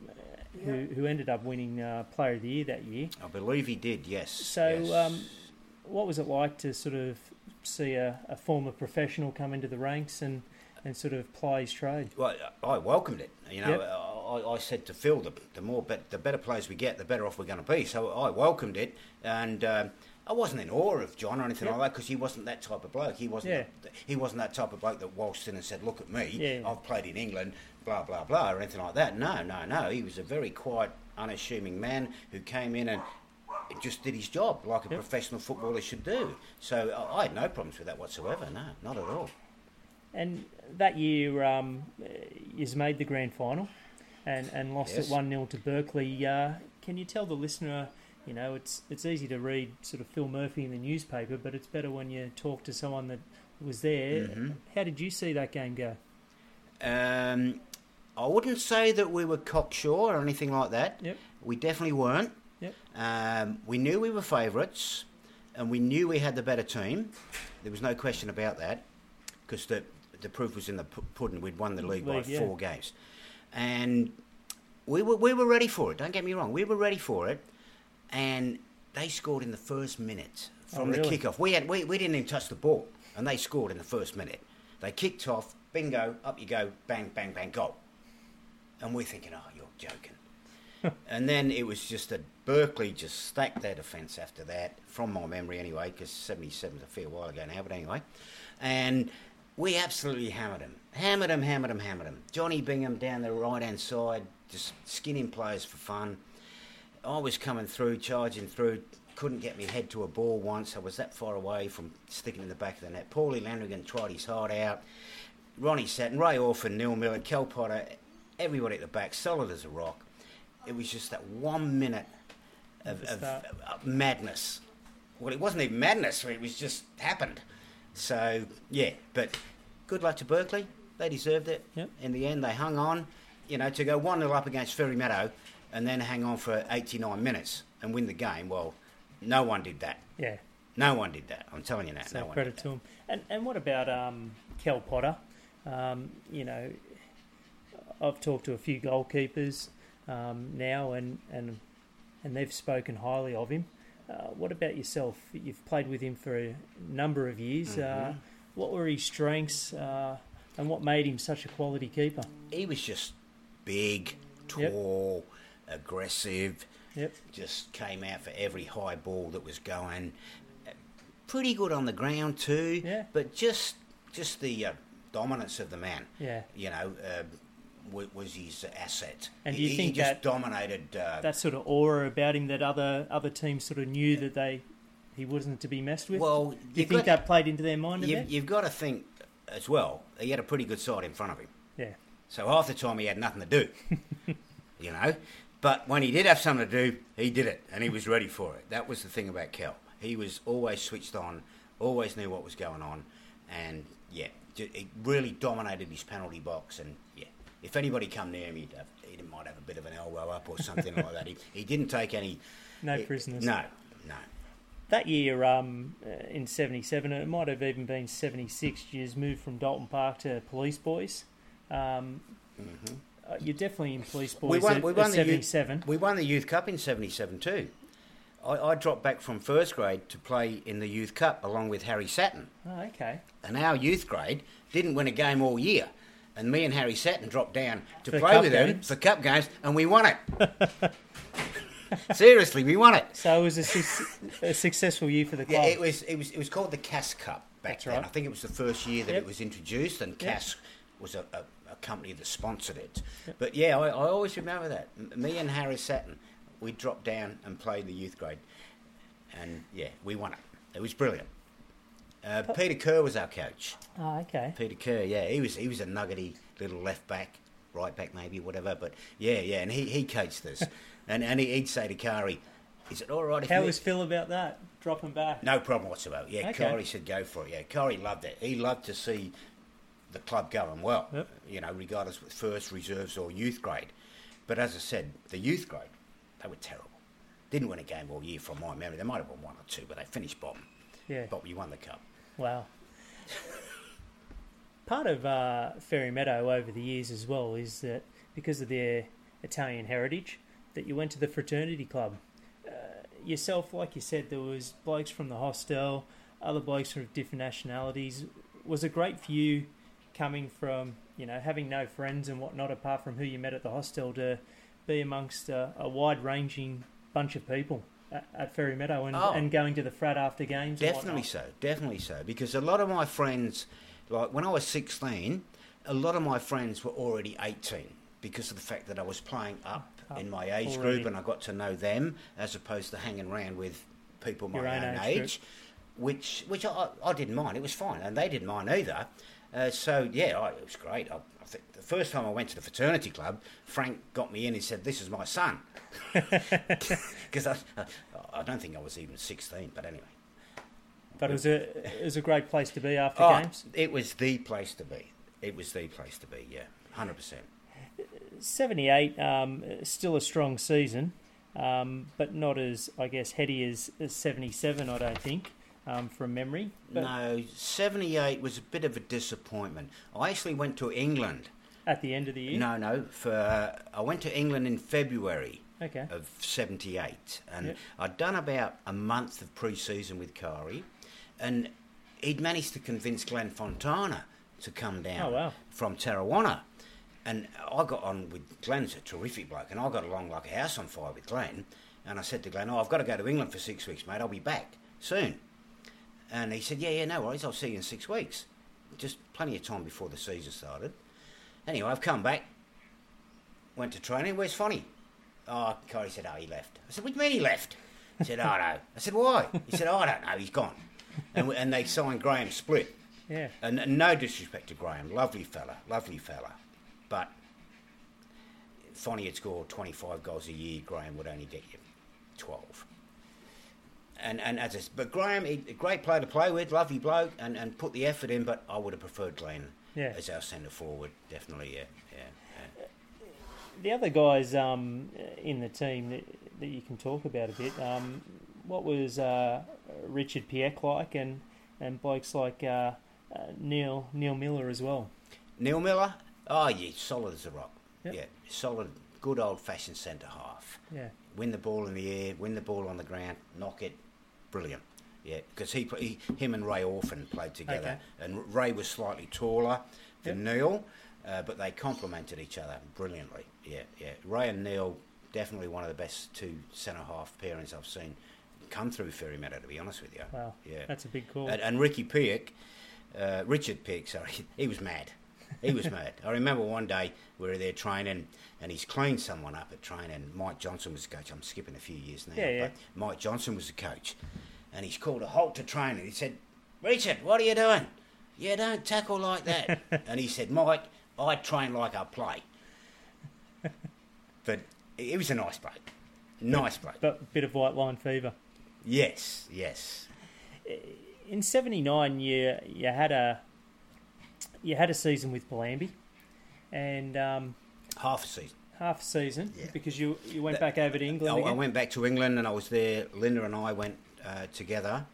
A: who, who ended up winning uh, Player of the Year that year.
B: I believe he did, yes.
A: So,
B: yes.
A: um, what was it like to sort of see a, a former professional come into the ranks and, and sort of ply his trade?
B: Well, I welcomed it. You know,
A: Yep.
B: I, I said to Phil, the, the more, bet, the better players we get, the better off we're going to be. So I welcomed it, and um, I wasn't in awe of John or anything
A: Yep.
B: like that because he wasn't that type of bloke. He wasn't.
A: Yeah.
B: He wasn't that type of bloke that waltzed in and said, "Look at me,
A: Yeah.
B: I've played in England." Blah blah blah, or anything like that. No, no, no. He was a very quiet, unassuming man who came in and just did his job like a
A: Yep.
B: professional footballer should do. So I, I had no problems with that whatsoever. No, not at all.
A: And that year, um, he's made the grand final and, and lost
B: Yes.
A: it 1 0 to Berkeley. Uh, can you tell the listener? You know, it's it's easy to read sort of Phil Murphy in the newspaper, but it's better when you talk to someone that was there.
B: Mhm.
A: How did you see that game go?
B: Um, I wouldn't say that we were cocksure or anything like that.
A: Yep.
B: We definitely weren't.
A: Yep.
B: Um, we knew we were favourites, and we knew we had the better team. There was no question about that, because the the proof was in the pudding. We'd won the league, by
A: yeah.
B: four games, and we were we were ready for it. Don't get me wrong, we were ready for it, and they scored in the first minute from
A: Oh,
B: the
A: really?
B: kickoff. We had we, we didn't even touch the ball, and they scored in the first minute. They kicked off, bingo, up you go, bang, bang, bang, goal. And we're thinking, oh, you're joking. [LAUGHS] and then it was just that Berkeley just stacked their defence after that, from my memory anyway, because 77 is a fair while ago now, but anyway. And we absolutely hammered him. Hammered him, hammered him, hammered him. Johnny Bingham down the right hand side, just skinning players for fun. I was coming through, charging through, couldn't get my head to a ball once. I was that far away from sticking in the back of the net. Paulie Landrigan tried his heart out. Ronnie Satin, Ray Orphan, Neil Miller, Kel Potter, everybody at the back, solid as a rock. It was just that one minute of, of, of madness. Well, it wasn't even madness, it was just happened. So, yeah, but good luck to Berkeley. They deserved it.
A: Yep.
B: In the end, they hung on, you know, to go 1 0 up against Fairy Meadow and then hang on for 89 minutes and win the game. Well, no one did that.
A: Yeah,
B: No one did that. I'm telling you that.
A: so
B: no one
A: credit to him. And and what about um, Kel Potter? Um, you know, I've talked to a few goalkeepers um, now, and, and and they've spoken highly of him. Uh, what about yourself? You've played with him for a number of years. Uh,
B: Mhm.
A: what were his strengths, uh, and what made him such a quality keeper?
B: he was just big,
A: Yep.
B: tall, aggressive,
A: Yep.
B: Just came out for every high ball that was going. Pretty good on the ground too.
A: Yeah.
B: But just just the uh, dominance of the man.
A: Yeah.
B: You know. Wa- was his asset.
A: And do
B: he,
A: you think
B: he just
A: that-
B: dominated? Uh,
A: That sort of aura about him that other other teams sort of knew that they he wasn't to be messed with.
B: well,
A: do you think that played into their mind
B: you, you've got to think as well. He had a pretty good side in front of him.
A: Yeah.
B: So half the time he had nothing to do, [LAUGHS] you know. But when he did have something to do, he did it, and he was ready for it. That was the thing about Kel. He was always switched on, always knew what was going on, and yeah, he really dominated his penalty box. And yeah, if anybody come near him, he'd have, he might have a bit of an elbow up or something like that. He, he didn't take any.
A: No
B: he-
A: prisoners.
B: No, no.
A: That year, um, uh, in '77, it might have even been '76. You moved from Dalton Park to Police Boys. Um, uh, you're definitely in Police Boys
B: Mm-hmm. We won,
A: at,
B: we
A: at
B: won the youth,
A: '77.
B: we won the youth cup in '77 too. I, I dropped back from first grade to play in the youth cup along with Harry Satin.
A: Oh, okay.
B: and our youth grade didn't win a game all year. And me and Harry Satin dropped down to
A: For
B: play with them
A: games?
B: for cup games, and we won it. [LAUGHS] Seriously, we won it.
A: So it was a, su- a successful year for the club.
B: Yeah, it was it was it was called the Cass Cup back
A: That's
B: then.
A: right.
B: I think it was the first year that
A: Yep.
B: it was introduced, and
A: Yep.
B: Cass was a, a, a company that sponsored it. But yeah, I, I always remember that. M- Me and Harry Satin, we dropped down and played the youth grade, and yeah, we won it. It was brilliant. Uh, Peter Kerr was our coach.
A: oh, okay.
B: Peter Kerr, yeah, he was he was a nuggety little left back, right back maybe, whatever. But yeah, yeah, and he, he coached us, [LAUGHS] and and he, he'd say to Kari, "Is it all right if
A: How was Phil about that? Dropping back.
B: no problem whatsoever?" Yeah,
A: Okay.
B: Kari said go for it. Yeah, Kari loved it. He loved to see the club going well.
A: Yep.
B: You know, regardless with first reserves or youth grade. But as I said, the youth grade, they were terrible. Didn't win a game all year from my memory. They might have won one or two, but they finished bottom.
A: Yeah.
B: But we won the cup.
A: Wow. Part of uh, Fairy Meadow over the years as well is that because of their Italian heritage, that you went to the fraternity club. Uh, yourself, like you said, there was blokes from the hostel, other blokes from different nationalities. Was it great for you coming from, you know, having no friends and whatnot apart from who you met at the hostel to be amongst a, a wide-ranging bunch of people at, at Fairy Meadow and,
B: Oh.
A: and going to the frat after games?
B: Definitely so, definitely so. Because a lot of my friends, like when I was 16, a lot of my friends were already 18 because of the fact that I was playing up
A: Up
B: in my age
A: already.
B: group and I got to know them as opposed to hanging around with people my
A: Your own
B: own,
A: age
B: age, which which I, I didn't mind. It was fine, and they didn't mind either. Uh, so yeah, I, it was great. I, I think the first time I went to the fraternity club, Frank got me in and said, "This is my son," [LAUGHS] because [LAUGHS] I, I, don't think I was even 16, but anyway.
A: But it was a it was a great place to be after
B: Oh,
A: games.
B: it was the place to be. It was the place to be. Yeah, hundred percent.
A: Seventy eight, um, still a strong season, um, but not as I guess heady as, as seventy seven. I don't think um, from memory. But
B: No, seventy-eight was a bit of a disappointment. I actually went to England.
A: at the end of the year,
B: No, no. For uh, I went to England in February
A: okay,
B: of '78, and
A: Yep.
B: I'd done about a month of pre-season with Kari, and he'd managed to convince Glenn Fontana to come down
A: Oh, wow.
B: from Tarrawanna. And I got on with Glenn's a terrific bloke, and I got along like a house on fire with Glenn. And I said to Glenn, "Oh, I've got to go to England for six weeks, mate. I'll be back soon." And he said, "Yeah, yeah, no worries. I'll see you in six weeks. Just plenty of time before the season started." Anyway, I've come back. Went to training. Where's Fonny? Oh, Corey said, "Oh, he left." I said, "What do you mean he left?" He said, "Oh, no." I said, "Why?" He said, oh, "I don't know. He's gone." And, we- and they signed Graham Split.
A: yeah,
B: And, and no disrespect to Graham, lovely fella, lovely fella. But Fonny had scored 25 goals a year, Graham would only get you 12. And, and as I, but Graham, he, a great player to play with, lovely bloke, and, and put the effort in, but I would have preferred Glenn
A: Yeah.
B: as our centre forward, definitely, yeah. yeah, yeah.
A: the other guys um, in the team that, that you can talk about a bit. Um, what was uh, Richard Peake like, and and blokes like uh, uh, Neil Neil Miller as well.
B: Neil Miller, oh, yeah, solid as a rock.
A: Yep.
B: Yeah, solid, good old fashioned centre half.
A: Yeah,
B: win the ball in the air, win the ball on the ground, knock it, brilliant. Yeah, because he, he, him and Ray Orphan played together, and Ray was slightly taller than Neil, uh, but they complemented each other brilliantly. Yeah, yeah. Ray and Neil definitely one of the best two centre half pairings I've seen come through Fairy Meadow. To be honest with you,
A: Wow.
B: yeah.
A: That's a big call.
B: And, and Ricky Peake, uh, Richard Peake, sorry, [LAUGHS] he was mad. He was mad. I remember one day we were there training, and he's cleaned someone up at training. Mike Johnson was the coach. I'm skipping a few years now,
A: Yeah, yeah.
B: but Mike Johnson was the coach, and he's called a halt to training. He said, "Richard, what are you doing? You don't tackle like that." [LAUGHS] and he said, "Mike, I train like I play." but he was a nice bloke. Nice bloke.
A: but a bit of white line fever.
B: Yes, yes.
A: In '79, you you had a you had a season with Bellambi, and um,
B: Half a season.
A: half a season
B: Yeah.
A: because you you went
B: That-
A: back over to England.
B: I, I went back to England and I was there. Linda and I went uh, together.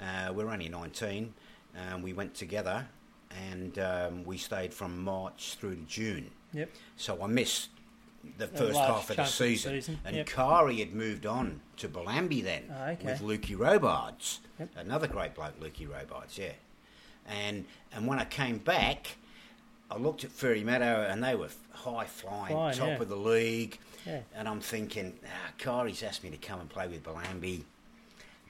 B: Uh, we were only 19. Um, we went together and um, we stayed from March through to June.
A: Yep.
B: So I missed the first half of the
A: chunk of the
B: season.
A: season,
B: And
A: yep.
B: Kari had moved on to Bellambi then
A: Ah, okay.
B: with Lukey Robards.
A: Yep.
B: Another great bloke, Lukey Robards, yeah. And and when I came back, I looked at Fairy Meadow and they were high flying,
A: Flying,
B: top
A: yeah.
B: of the league.
A: Yeah.
B: And I'm thinking, ah, Kyrie's asked me to come and play with Bellambi.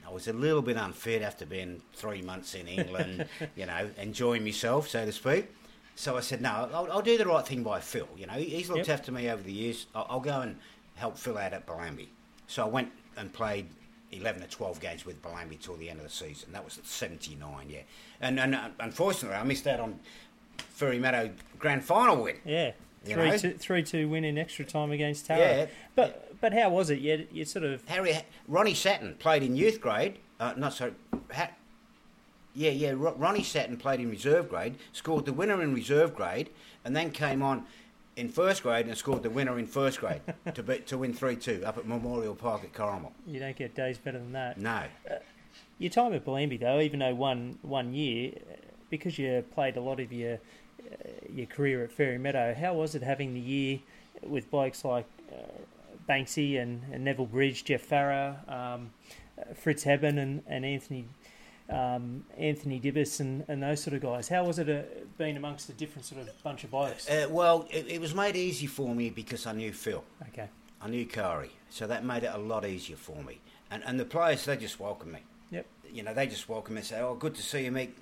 B: I was a little bit unfit after being three months in England, [LAUGHS] you know, enjoying myself, so to speak. So I said, no, I'll, I'll do the right thing by Phil. You know, he's looked
A: Yep.
B: after me over the years. I'll, I'll go and help Phil out at Bellambi. So I went and played 11 or 12 games with Bellambi till the end of the season. That was at 79, yeah. And, and uh, unfortunately, I missed out on Fairy Meadow grand final win.
A: Yeah. Three two, three two win in extra time against Tara.
B: Yeah.
A: But but how was it? You, you sort of
B: Harry Ronnie Satin played in youth grade. Uh, not so. Ha, yeah, yeah. Ro- Ronnie Satin played in reserve grade, scored the winner in reserve grade, and then came on in first grade and scored the winner in first grade [LAUGHS] to be, to win three two up at Memorial Park at Carmel.
A: you don't get days better than that.
B: No,
A: Your time at Bellambi though, even though one one year, uh, because you played a lot of your uh, your career at Fairy Meadow, how was it having the year with blokes like uh, Banksy and, and Neville Bridge, Jeff Farrer, um, uh, Fritz Hebben, and, and Anthony um, Anthony Dibbis, and, and those sort of guys? How was it uh, being amongst a different sort of bunch of blokes?
B: uh, well, it, it was made easy for me because I knew Phil.
A: Okay,
B: I knew Kari, so that made it a lot easier for me. And and the players they just welcome me.
A: yep,
B: you know, they just welcome me and say, "Oh, good to see you, mate.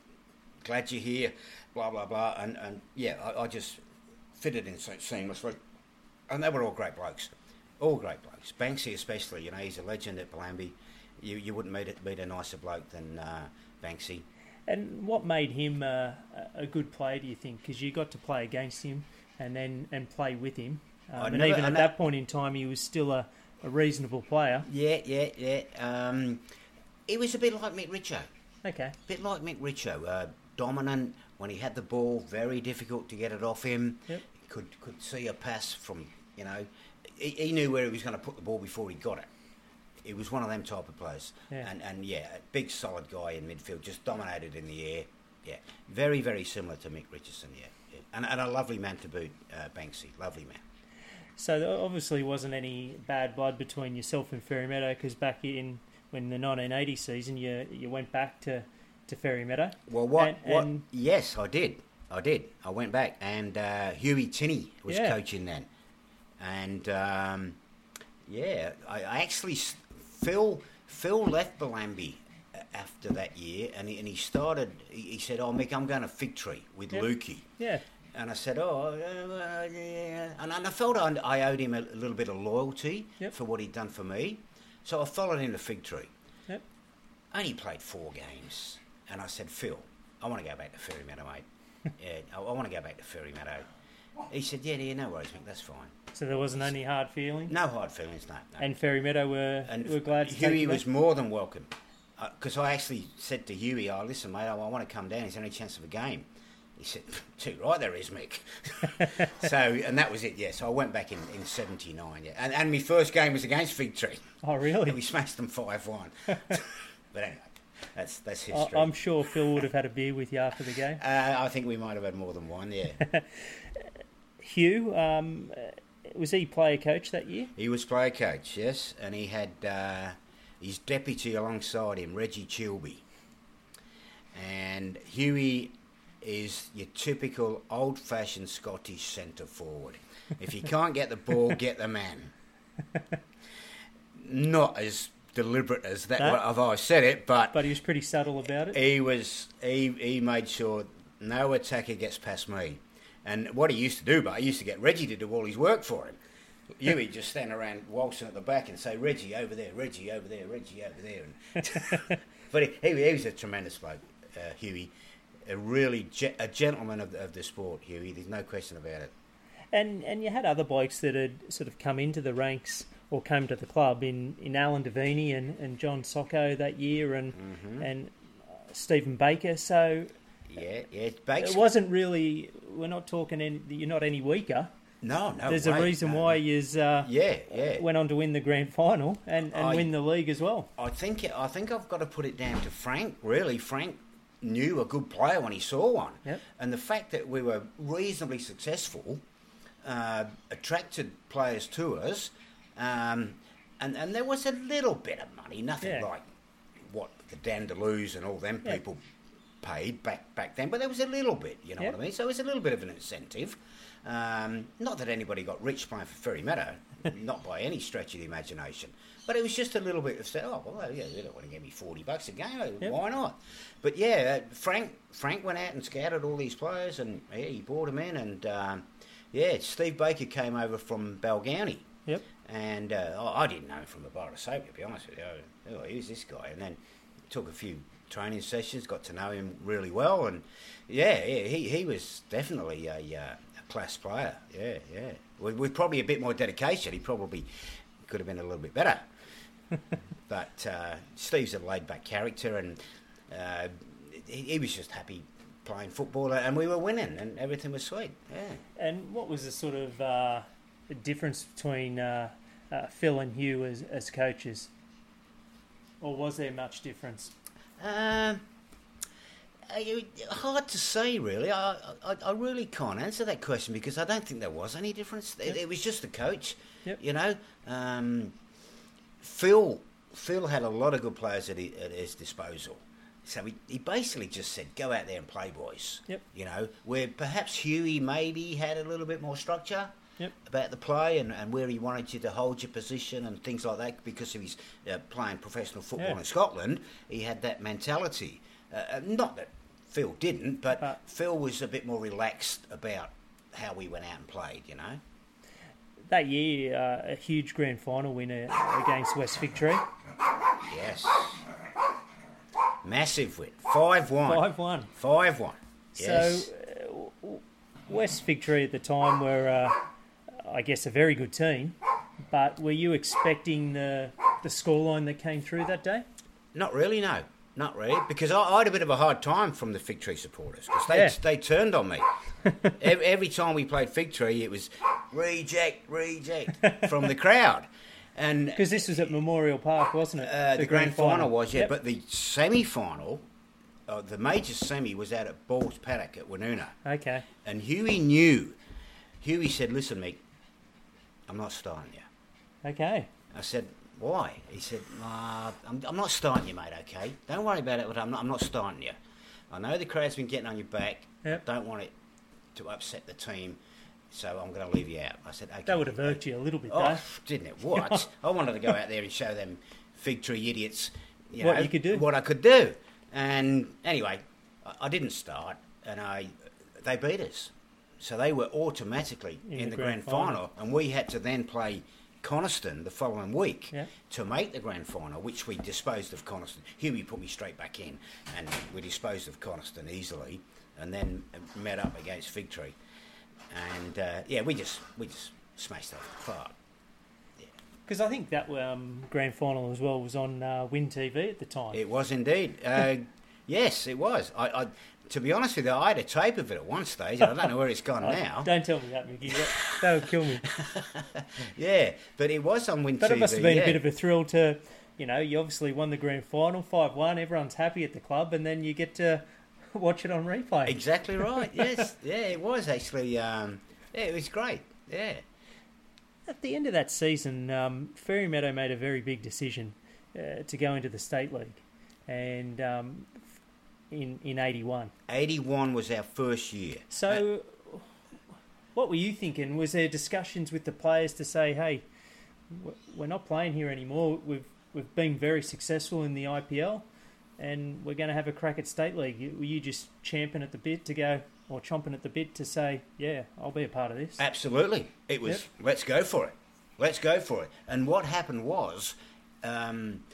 B: Glad you're here." Blah blah blah, and and yeah, I, I just fitted in so seamlessly, and they were all great blokes, all great blokes. Banksy especially, you know, he's a legend at Bellambi. You you wouldn't meet it meet a nicer bloke than uh, Banksy.
A: And what made him uh, a- a good player, do you think? Because you got to play against him and then and play with him. Um, and
B: never-
A: even at that point in time, he was still a, a reasonable player.
B: Yeah, yeah, yeah. Um, he was a bit like Mick Richo.
A: Okay.
B: A bit like Mick Richo, uh, dominant when he had the ball, very difficult to get it off him.
A: Yep.
B: Could could see a pass from you know, he, he knew where he was going to put the ball before he got it. He was one of them type of players,
A: Yeah.
B: and and yeah, a big solid guy in midfield, just dominated in the air. Yeah, very very similar to Mick Richardson. Yeah, yeah. And, and a lovely man to boot, uh, Banksy, lovely man.
A: So there obviously wasn't any bad blood between yourself and Fairy Meadow because back in when the 1980 season, you you went back to, to Fairy Meadow.
B: Well, what?
A: And-
B: what?
A: and-
B: yes, I did. I did. I went back, and uh, Huey Tinney was
A: Yeah.
B: coaching then, and um, yeah, I, I actually Phil Phil left Bellambi a- after that year, and he, and he started. He, he said, "Oh, Mick, I'm going to Fig Tree with
A: Yep.
B: Lukey."
A: Yeah.
B: And I said, "Oh, uh, yeah," and, and I felt I, I owed him a, a little bit of loyalty
A: Yep.
B: for what he'd done for me, so I followed him to Fig Tree.
A: Yep.
B: Only played four games, and I said, "Phil, I want to go back to Fairy Meadow, mate. [LAUGHS] yeah, I, I want to go back to Fairy Meadow." He said, "Yeah, yeah, no worries, Mick, that's fine.
A: So there wasn't any hard feelings.
B: No hard feelings, no." no.
A: And Fairy Meadow were were glad to
B: Huey was
A: back?
B: more than welcome, because I actually said to Huey, "Oh, listen, mate, I, I want to come down. Is there any chance of a game?" He said, [LAUGHS] "Too right, there is, Mick." [LAUGHS] so, and that was it. Yeah, so I went back in in '79. Yeah, and and my first game was against Fig Tree.
A: Oh really?
B: And we smashed them five one. [LAUGHS] but anyway, that's that's history.
A: I'm sure Phil would have had a beer with you after the game.
B: Uh, I think we might have had more than one. Yeah,
A: Hugh, um, uh, was he player coach that year?
B: he was player coach. Yes, and he had uh, his deputy alongside him, Reggie Chilby. And Huey is your typical old-fashioned Scottish centre forward. If you can't get the ball, get the man. Not as deliberate as that.
A: No?
B: I've always said it, but
A: But he was pretty subtle about it.
B: he was he he made sure no attacker gets past me. And what he used to do, but he used to get Reggie to do all his work for him. Huey just stand around waltzing at the back and say, "Reggie over there, Reggie over there, Reggie over there." And [LAUGHS] but he, he, he was a tremendous bloke, uh, Huey, a really ge- a gentleman of the, of the sport, Huey. There's no question about it.
A: And and you had other blokes that had sort of come into the ranks or came to the club in, in Alan Devaney and, and John Socko that year and
B: Mm-hmm.
A: and uh, Stephen Baker. So
B: Yeah, yeah. Bakes,
A: it wasn't really. We're not talking. Any, you're not any weaker.
B: no, no.
A: There's
B: way,
A: a reason
B: no,
A: why you uh,
B: Yeah, yeah.
A: went on to win the grand final and, and
B: I-
A: win the league as well.
B: I think I think I've got to put it down to Frank. Really, Frank knew a good player when he saw one,
A: Yep.
B: and the fact that we were reasonably successful uh, attracted players to us, um, and and there was a little bit of money, nothing
A: Yeah.
B: like what the Dandaloos and all them people paid back back then, but there was a little bit, you know
A: Yep.
B: what I mean. So it was a little bit of an incentive. Um, not that anybody got rich playing for Fairy Meadow, [LAUGHS] not by any stretch of the imagination. But it was just a little bit of say, oh well, yeah, they don't want to give me forty bucks a game.
A: Yep.
B: Why not? But yeah, uh, Frank Frank went out and scouted all these players, and yeah, he brought them in, and um, yeah, Steve Baker came over from Balgownie.
A: Yep.
B: And uh, I I didn't know him from a bar of soap, to be honest with you. Oh, who's this guy? And then took a few training sessions, got to know him really well, and yeah, yeah he, he was definitely a, uh, a class player. Yeah, yeah. With, with probably a bit more dedication, he probably could have been a little bit better. [LAUGHS] but uh, Steve's a laid back character, and uh, he, he was just happy playing football, and we were winning, and everything was sweet. Yeah.
A: And what was the sort of uh, the difference between uh, uh, Phil and Hugh as, as coaches? Or was there much difference?
B: Um, uh, hard to say, really. I, I, I really can't answer that question because I don't think there was any difference. It,
A: Yep.
B: it was just the coach,
A: Yep.
B: you know. Um, Phil, Phil had a lot of good players at, he, at his disposal, so he, he basically just said, "Go out there and play, boys."
A: Yep.
B: You know, where perhaps Huey maybe had a little bit more structure
A: Yep.
B: about the play and, and where he wanted you to hold your position and things like that because of his uh, playing professional football
A: Yeah.
B: in Scotland. He had that mentality. Uh, not that Phil didn't, but
A: But-
B: Phil was a bit more relaxed about how we went out and played, you know.
A: That year, uh, a huge grand final winner against West Victory,
B: Yes. Massive win. 5 1.
A: 5 1.
B: 5 1. Yes.
A: So, uh, West Victory at the time were, uh, I guess, a very good team. But were you expecting the, the scoreline that came through that day?
B: Not really, no. Not really, because I, I had a bit of a hard time from the Fig Tree supporters because they,
A: Yeah.
B: they turned on me. [LAUGHS] every, every time we played Fig Tree, it was reject, reject from the crowd. And
A: Because this was at Memorial Park, wasn't it?
B: uh, the, grand, final, was, yeah,
A: Yep.
B: but the semi final, uh, the major semi was out at Balls Paddock at Woonona.
A: Okay.
B: And Huey knew. Huey said, Listen, Mick, I'm not starting you.
A: Okay.
B: I said, why? He said, nah, I'm, I'm not starting you, mate, okay? Don't worry about it, but I'm not, I'm not starting you. I know the crowd's been getting on your back.
A: Yep.
B: I don't want it to upset the team, so I'm going to leave you out. I said, okay.
A: That would have irked you a little bit,
B: Oh,
A: though. [LAUGHS]
B: didn't it? What? I wanted to go out there and show them fig tree idiots you
A: What
B: know,
A: you could do.
B: What I could do. And anyway, I, I didn't start, and I they beat us. So they were automatically in, the, grand, final. and we had to then play Coniston the following week
A: Yeah.
B: to make the grand final, which we disposed of Coniston. Hughie put me straight back in, and we disposed of Coniston easily, and then met up against Fig Tree, and uh, yeah, we just we just smashed that off the park.
A: Because I think that um, grand final as well was on uh, Win TV at the time.
B: It was indeed. Uh, [LAUGHS] yes, it was. I, I, to be honest with you, I had a tape of it at one stage. I don't know where it's gone [LAUGHS]
A: Oh,
B: now.
A: Don't tell me that, Mickey. That, that would kill me. [LAUGHS]
B: Yeah, but it was on Win
A: But
B: TV.
A: it must have been
B: yeah.
A: a bit of a thrill to, you know, you obviously won the grand final 5 1, everyone's happy at the club, and then you get to [LAUGHS] watch it on replay.
B: Exactly right. yes, yeah, it was actually. Um, yeah, it was great. Yeah,
A: At the end of that season, um, Fairy Meadow made a very big decision uh, to go into the State League. And um, in, in 81.
B: eighty-one was our first year.
A: So, what were you thinking? Was there discussions with the players to say, hey, we're not playing here anymore. We've we've been very successful in the IPL, and we're going to have a crack at state league. Were you just champing at the bit to go, or chomping at the bit to say, yeah, I'll be a part of this?
B: Absolutely. It was, let's go for it. Let's go for it. And what happened was, um,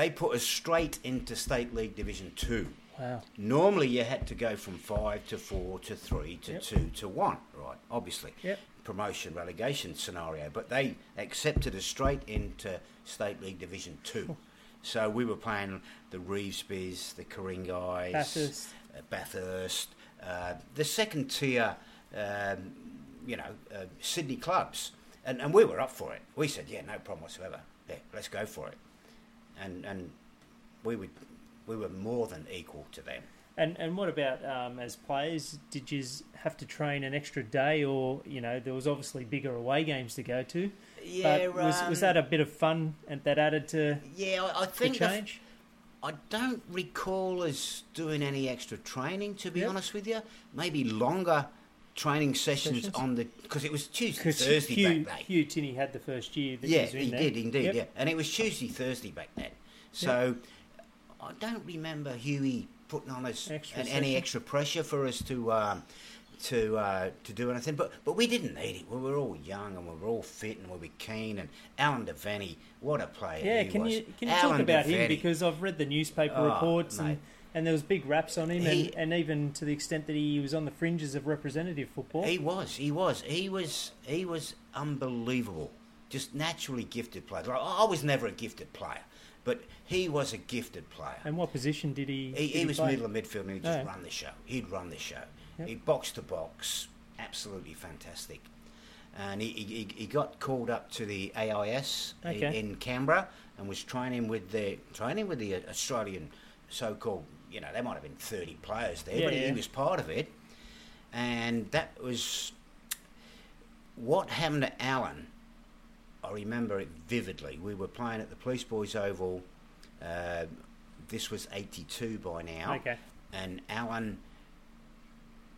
B: they put us straight into State League Division 2.
A: Wow.
B: Normally, you had to go from 5 to 4 to 3 to
A: Yep.
B: 2 to 1, right? Obviously.
A: Yep.
B: Promotion relegation scenario. But they accepted us straight into State League Division 2. So we were playing the Revesbys, the Ku-ring-gais,
A: Bathurst.
B: uh, Bathurst, uh, the second tier, um, you know, uh, Sydney clubs, and, and we were up for it. We said, yeah, no problem whatsoever. Yeah, let's go for it, and and we would we were more than equal to them.
A: And and what about um, as players? Did you have to train an extra day, or you know, there was obviously bigger away games to go to.
B: Yeah,
A: but was was
B: um,
A: that a bit of fun and that added to
B: Yeah, I, I think the f-
A: change?
B: I don't recall us doing any extra training. To be
A: Yep.
B: honest with you, maybe longer training sessions,
A: Sessions?
B: on the because it was Tuesday, Thursday
A: Hugh,
B: back then.
A: Hugh Tinney had the first year. That he
B: Yeah,
A: was in
B: he did indeed.
A: Yep.
B: Yeah, and it was Tuesday, Thursday back then. So I don't remember Hughie putting on us
A: Extra
B: an- any
A: session?
B: extra pressure for us to um, to uh, to do anything. But but we didn't need it. We were all young and we were all fit and we were keen. And Alan Devaney, what a player!
A: Yeah,
B: he
A: can
B: was.
A: you can you
B: Alan
A: talk about him because I've read the newspaper
B: Oh,
A: reports
B: mate.
A: and, and there was big raps on him
B: He-
A: and, and even to the extent that he was on the fringes of representative football.
B: He was, he was, he was, he was unbelievable. Just naturally gifted player. Like, I was never a gifted player, but he was a gifted player.
A: and what position did he?
B: He,
A: did
B: he was
A: play?
B: middle of midfield and he'd just
A: Oh.
B: run the show. He'd run the show.
A: Yep.
B: He box to box, absolutely fantastic. And he, he, he got called up to the AIS
A: Okay.
B: in Canberra and was training with the training with the Australian so-called. You know, there might have been thirty players there,
A: Yeah,
B: but he,
A: yeah.
B: he was part of it. And that was what happened to Alan. I remember it vividly. We were playing at the Police Boys Oval. Uh, this was 82 by now.
A: Okay.
B: And Alan,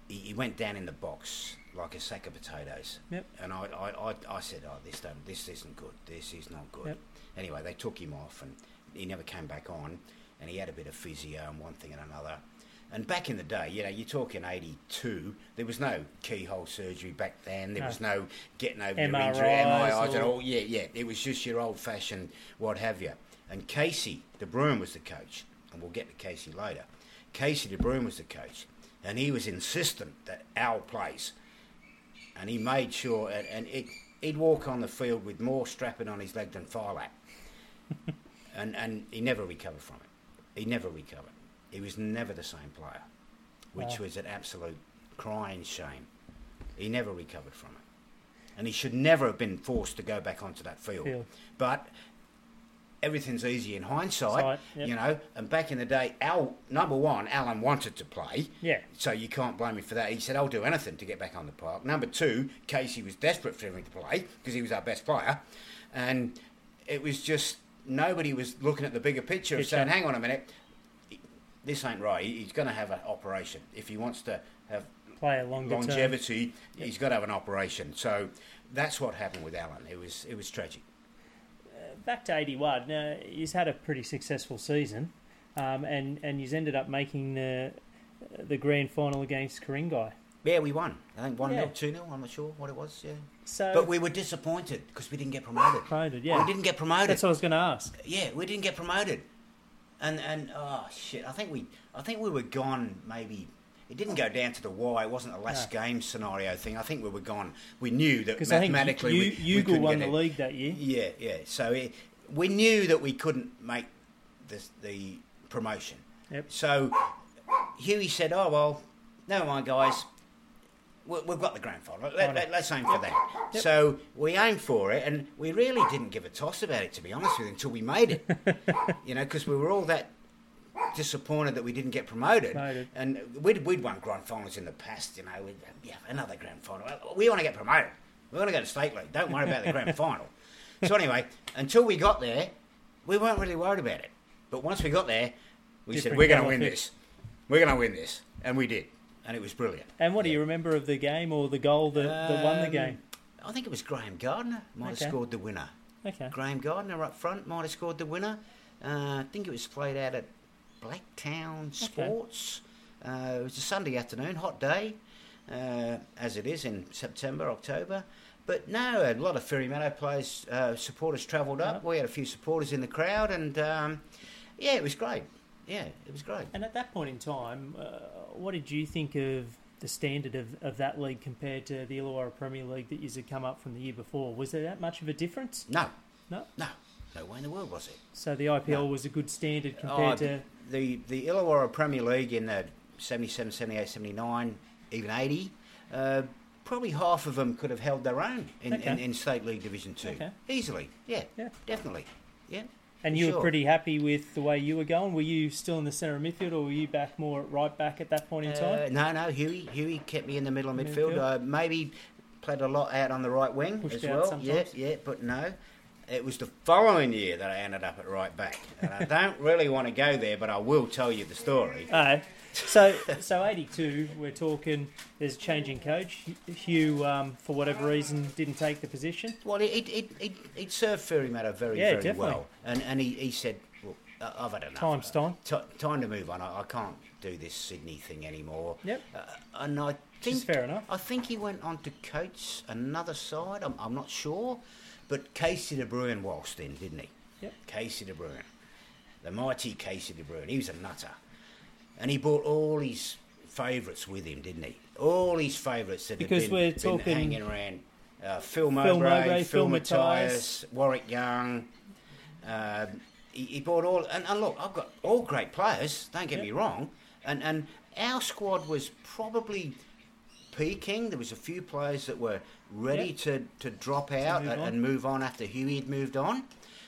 B: he, he went down in the box like a sack of potatoes.
A: Yep.
B: And I, I, I, I said, oh, this, don't, this isn't good. This is not good.
A: Yep.
B: Anyway, they took him off and he never came back on. And he had a bit of physio and one thing and another. And back in the day, you know, you're talking 82, there was no keyhole surgery back then. There
A: No.
B: was no getting over your injury,
A: MRIs
B: MRIs and all. Yeah, yeah. It was just your old fashioned what have you. And Casey De Bruin was the coach. And we'll get to Casey later. Casey De Bruin was the coach. And he was insistent that Al plays. And he made sure, and, and it, he'd walk on the field with more strapping on his leg than Phar Lap. [LAUGHS] and, and he never recovered from it. He never recovered. He was never the same player, which
A: Wow.
B: was an absolute crying shame. He never recovered from it. And he should never have been forced to go back onto that field.
A: Field.
B: But everything's easy in hindsight,
A: Sight, yep.
B: you know. And back in the day, Al, number one, Alan wanted to play.
A: Yeah.
B: So you can't blame him for that. He said, I'll do anything to get back on the park. Number two, Casey was desperate for him to play because he was our best player. And it was just nobody was looking at the bigger picture of saying, hang on a minute, this ain't right. He's going to have an operation. If he wants to have
A: Play a longer term.
B: longevity, he's got to have an operation. So that's what happened with Alan. It was, it was tragic.
A: Back to 81. Now, he's had a pretty successful season, um, and and he's ended up making the the grand final against Ku-ring-gai.
B: Yeah, we won. I think 1
A: Yeah.
B: 0, 2 0. I'm not sure what it was. Yeah.
A: So
B: But we were disappointed because we didn't get promoted.
A: promoted, yeah.
B: We didn't get promoted.
A: That's what I was going to ask.
B: yeah, we didn't get promoted, and and oh shit, I think we I think we were gone. Maybe it didn't go down to the wire. It wasn't a last
A: No.
B: game scenario thing. I think we were gone. We knew that
A: I think
B: mathematically
A: U-
B: we, we
A: Ugle
B: couldn't
A: won the league that year.
B: Yeah, yeah. So it, we knew that we couldn't make the the promotion.
A: Yep.
B: So Huey said, "Oh well, never mind, guys. We- We've got the grand final. Let, let's aim for that." So we aimed for it, and we really didn't give a toss about it, to be honest with you, until we made it. [LAUGHS] you know, because we were all that disappointed that we didn't get promoted.
A: Promoted.
B: And we'd, we'd won grand finals in the past, you know. We'd, yeah, another grand final. We want to get promoted. We want to go to state league. Don't worry about the grand [LAUGHS] final. So anyway, until we got there, we weren't really worried about it. But once we got there, we said we're going to win this. We're going to win this, and we did, and it was brilliant.
A: And what do you remember of the game or the goal that, that won the
B: Um,
A: game?
B: I think it was Graham Gardner might
A: Okay.
B: have scored the winner.
A: Okay.
B: Graham Gardner up front might have scored the winner. Uh, I think it was played out at Blacktown Sports. Uh, it was a Sunday afternoon, hot day, uh, as it is in September, October. But no, a lot of Fairy Meadow players, uh, supporters travelled up.
A: Yeah.
B: We had a few supporters in the crowd, and um, yeah, it was great. Yeah, it was great.
A: And at that point in time, uh, what did you think of the standard of, of that league compared to the Illawarra Premier League that you had come up from the year before? Was there that much of a difference?
B: No,
A: No.
B: no, no way in the world was it.
A: So the IPL
B: No.
A: was a good standard compared
B: Oh,
A: to.
B: the the Illawarra Premier League in the 77, 78, 79, even 80, uh, probably half of them could have held their own in, in, in State League Division 2.
A: Okay.
B: Easily, yeah,
A: Yeah.
B: definitely. Yeah.
A: And
B: for
A: you were pretty happy with the way you were going. Were you still in the centre of midfield, or were you back more at right back at that point in
B: Uh,
A: time?
B: no, no, Huey, Huey kept me in the middle of midfield.
A: Midfield.
B: Uh, maybe played a lot out on the right wing
A: Pushed
B: as well.
A: sometimes.
B: Yeah, yeah, but no. It was the following year that I ended up at right back. And I [LAUGHS] don't really want to go there, but I will tell you the story.
A: Oh, so so eighty two. We're talking. There's a change in coach. Hugh, um, for whatever reason, didn't take the position.
B: Well, it it, it, it, served Fairy Meadow very,
A: Yeah,
B: very
A: definitely.
B: well. And and he, he said, I- I've had enough.
A: Time's time.
B: Ti time to move on. I, I can't do this Sydney thing anymore.
A: Yep.
B: Uh, and I think
A: fair enough.
B: I think he went on to coach another side. I'm, I'm not sure, but Casey De Bruyne waltzed in, didn't he?
A: Yep.
B: Casey De Bruyne, the mighty Casey De Bruyne. He was a nutter, and he brought all his favourites with him, didn't he? All his favourites that
A: Because
B: had been,
A: we're
B: been
A: talking-
B: hanging around. Uh, Phil Mowbray,
A: Phil Mowbray,
B: Phil
A: Phil
B: Matthias, Warwick Young. Um, he, he brought all, and, and look, I've got all great players. Don't get
A: Yep.
B: me wrong, and and our squad was probably peaking. There was a few players that were ready
A: Yep.
B: to, to drop out
A: move
B: and, and move on after Huey had moved on.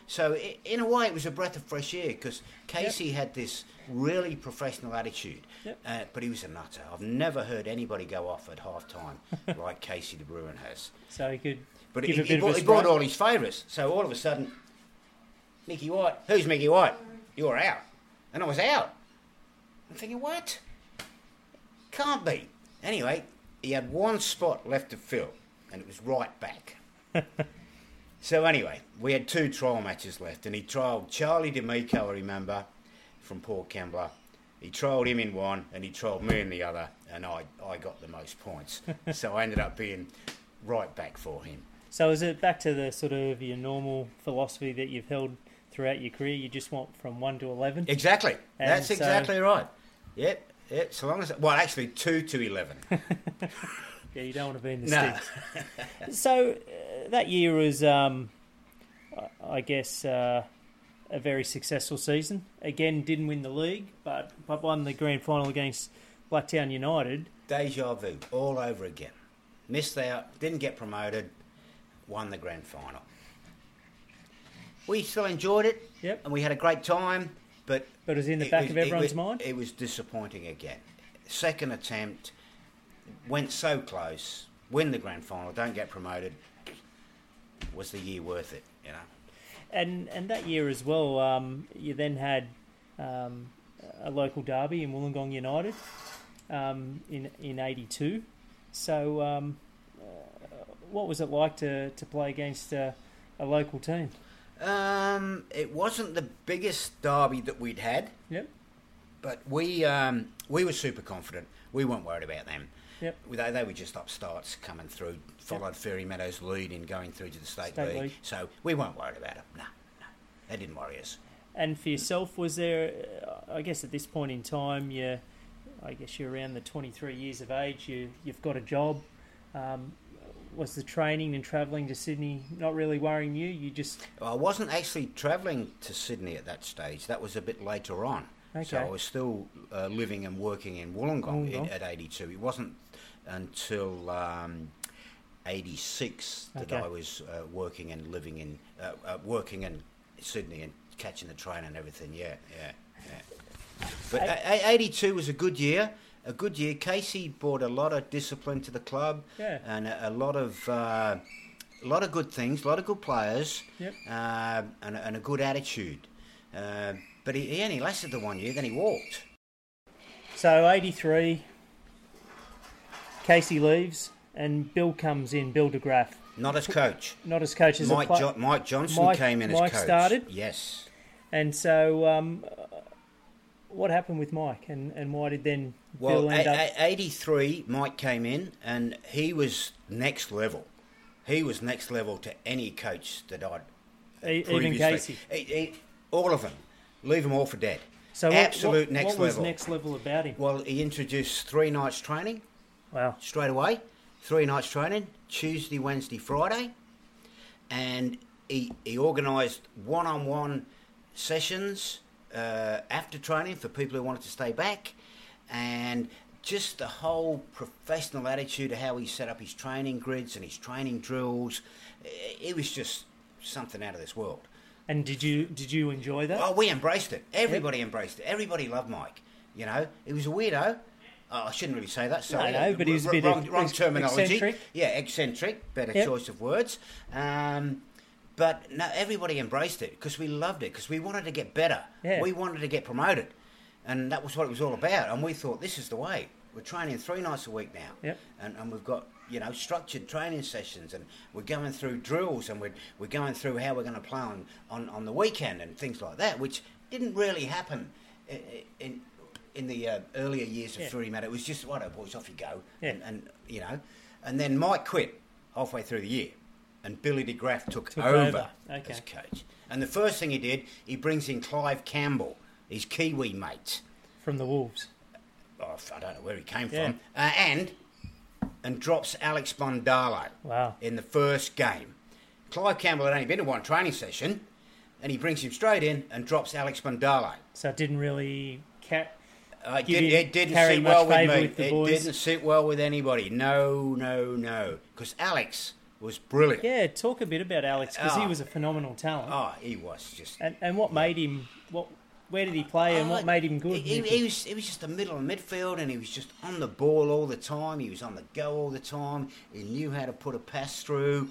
B: So i in a way, it was a breath of fresh air because Casey had this really professional attitude,
A: Yep.
B: uh, but he was a nutter. I've never heard anybody go off at half time [LAUGHS] like Casey De Bruin has.
A: So he could
B: But
A: give
B: he,
A: a
B: he,
A: of
B: brought, he brought all his favourites. So all of a sudden, Mickey White, who's Mickey White? You're out. And I was out. I'm thinking, what? Can't be. Anyway, he had one spot left to fill, and it was right back. [LAUGHS] so anyway, we had two trial matches left, and he trialled Charlie D'Amico, I remember, from Port Kembla. He trialled him in one, and he trialled me in the other, and I, I got the most points. [LAUGHS] so I ended up being right back for him.
A: So is it back to the sort of your normal philosophy that you've held throughout your career? You just want from one to eleven.
B: Exactly.
A: And
B: That's
A: so-
B: exactly right. Yep. Yep. So long as well, actually, two to eleven. [LAUGHS]
A: Yeah, you don't want to be in the [LAUGHS]
B: No.
A: sticks. so uh, that year was, um, I- guess, uh, a very successful season. Again, didn't win the league, but but won the grand final against Blacktown United.
B: Deja vu all over again. Missed out. Didn't get promoted. Won the grand final. We still enjoyed it,
A: Yep.
B: and we had a great time. But
A: But it was in the back
B: was-
A: of
B: it
A: everyone's
B: was-
A: mind.
B: It was disappointing again. Second attempt went so close. Win the grand final. Don't get promoted. Was the year worth it? You know.
A: And and that year as well, um, you then had um, a local derby in Wollongong United um, in in '82. So, um, uh, what was it like to, to play against a, a local team?
B: Um, it wasn't the biggest derby that we'd had,
A: Yep.
B: but we um, we were super confident. We weren't worried about them.
A: Yep.
B: They, they were just upstarts coming through, followed Fairy Meadows' lead in going through to the state,
A: State
B: league.
A: league.
B: So we weren't worried about them. No, no, they didn't worry us.
A: And for yourself, was there? I guess at this point in time, you, I guess you're around the 23 years of age. You you've got a job. Um, was the training and travelling to Sydney not really worrying you? You just
B: I wasn't actually travelling to Sydney at that stage. That was a bit later on.
A: Okay.
B: So I was still uh, living and working in Wollongong, in,
A: Wollongong.
B: at 82. It wasn't until um, 86 that
A: Okay.
B: I was uh, working and living in, uh, uh, working in Sydney and catching the train and everything. Yeah, yeah, yeah. But a- a- 82 was a good year. A good year. Casey brought a lot of discipline to the club
A: Yeah.
B: and a, a lot of uh, a lot of good things, a lot of good players,
A: Yep.
B: uh, and, a- and a good attitude. Uh, but he, he only lasted the one year, then he walked.
A: So 83, Casey leaves. and Bill comes in, Bill DeGraff,
B: Not as coach.
A: not as coach as
B: Mike, jo- Mike Johnson
A: Mike-
B: came in
A: Mike
B: as coach.
A: started?
B: Yes.
A: And so, um, uh, what happened with Mike, and, and why did then
B: Well,
A: Bill end
B: a-
A: up?
B: a- 83, Mike came in and he was next level. He was next level to any coach that I'd
A: E- even Casey.
B: He- he- all of them. Leave them all for dead.
A: so
B: absolute
A: what,
B: next
A: what was
B: level.
A: next level about him?
B: Well, he introduced three nights training
A: Wow.
B: straight away. Three nights training, Tuesday, Wednesday, Friday. And he, he organised one on one sessions uh, after training for people who wanted to stay back. And just the whole professional attitude of how he set up his training grids and his training drills. It, it was just something out of this world.
A: And did you did you enjoy that?
B: Oh, we embraced it. Everybody embraced it. Everybody loved Mike. You know, he was a weirdo. Oh, I shouldn't really say that. Sorry,
A: No, no, but he was a bit
B: wrong, wrong terminology.
A: eccentric.
B: Yeah, eccentric. Better
A: Yep.
B: choice of words. Um, but no, everybody embraced it because we loved it because we wanted to get better.
A: Yeah.
B: We wanted to get promoted, and that was what it was all about. And we thought this is the way. We're training three nights a week now,
A: Yep.
B: and, and we've got you know structured training sessions, and we're going through drills, and we're we're going through how we're going to play on, on on the weekend and things like that, which didn't really happen in in, in the uh, earlier years of
A: Yeah.
B: Fairy Meadow. It was just right, boys, off you go,
A: Yeah.
B: and, and you know, and then Mike quit halfway through the year, and Billy DeGraff took,
A: Took
B: over,
A: over. Okay.
B: as coach. And the first thing he did, he brings in Clive Campbell, his Kiwi mate
A: From the Wolves.
B: oh, I don't know where he came
A: Yeah.
B: from, uh, and and drops Alex Bondalo
A: Wow.
B: in the first game. Clive Campbell had only been to one training session, and he brings him straight in and drops Alex Bondalo.
A: So it didn't really ca-
B: Uh, it, did, it didn't sit well with me.
A: with
B: it
A: boys.
B: didn't sit well with anybody. No, no, no. Because Alex was brilliant.
A: Yeah, talk a bit about Alex because he
B: Oh.
A: was a phenomenal talent.
B: Oh, he was just.
A: And and what made him what? Where did he play and
B: Oh,
A: what made him good?
B: He, he, he was he was just the middle of midfield, and he was just on the ball all the time. He was on the go all the time. He knew how to put a pass through.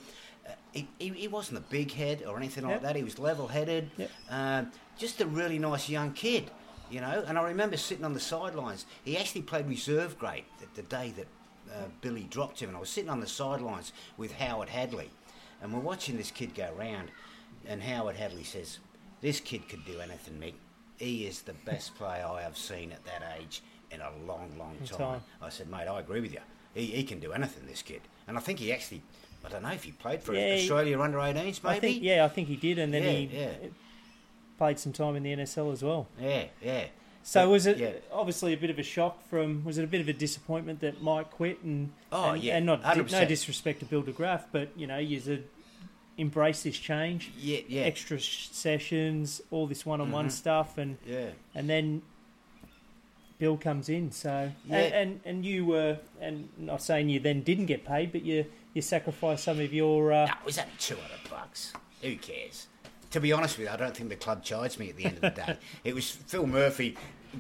B: Uh, he, he, he wasn't a big head or anything like
A: Yep.
B: that. He was level headed.
A: Yep.
B: Um, just a really nice young kid, you know. And I remember sitting on the sidelines. He actually played reserve grade the, the day that uh, Billy dropped him, and I was sitting on the sidelines with Howard Hadley, and we're watching this kid go round. And Howard Hadley says, "This kid could do anything, Mick. He is the best [LAUGHS] player I have seen at that age in a long, long time."
A: time.
B: I said, "Mate, I agree with you. He, he can do anything. This kid." And I think he actually, I don't know if he played for
A: Yeah, he-
B: Australia under 18s, maybe.
A: I think yeah, I think he did, and then
B: Yeah,
A: he
B: yeah.
A: Played some time in the NSL as well.
B: Yeah, yeah.
A: So
B: But,
A: was it
B: yeah.
A: obviously a bit of a shock from? Was it a bit of a disappointment that Mike quit and?
B: Oh,
A: and,
B: yeah,
A: and not
B: 100%.
A: no disrespect to Bill DeGraff, but you know, you said embrace this change,
B: Yeah, yeah.
A: extra sh- sessions, all this one-on-one
B: Mhm.
A: stuff, and
B: Yeah.
A: and then Bill comes in. So
B: Yeah.
A: and, and and you were and not saying you then didn't get paid, but you you sacrificed some of your. Uh,
B: No, it was only 200 bucks. Who cares? To be honest with you, I don't think the club charged me at the end of the day. [LAUGHS] it was Phil Murphy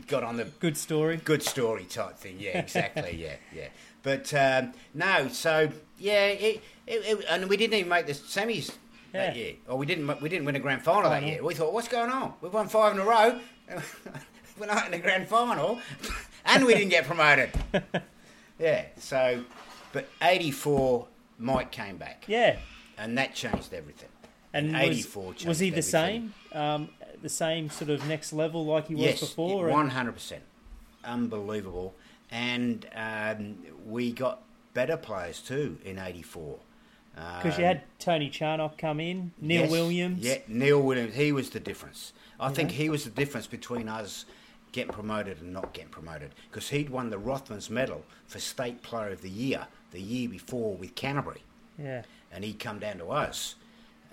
B: got on the
A: Good story.
B: good story type thing. Yeah, exactly. [LAUGHS] yeah, yeah. But um, no, so yeah, it, it, it, and we didn't even make the semis that year, or we didn't. We didn't win a grand final that year. We thought, what's going on? We've won five in a row. [LAUGHS] We're not in the grand final, and we didn't get promoted. yeah. So, but '84, Mike came back,
A: Yeah.
B: and that changed everything.
A: And
B: And
A: was,
B: 84
A: was he the
B: everything.
A: same? Um, the same sort of next level like he was
B: yes,
A: before? and-
B: one hundred percent, unbelievable. And um, we got better players too in '84.
A: Because you had Tony Charnock come in, Neil
B: Yes,
A: Williams.
B: Yeah, Neil Williams. He was the difference. I
A: You
B: think
A: know?
B: he was the difference between us getting promoted and not getting promoted. Because he'd won the Rothmans Medal for State Player of the Year the year before with Canterbury.
A: Yeah.
B: and he'd come down to us,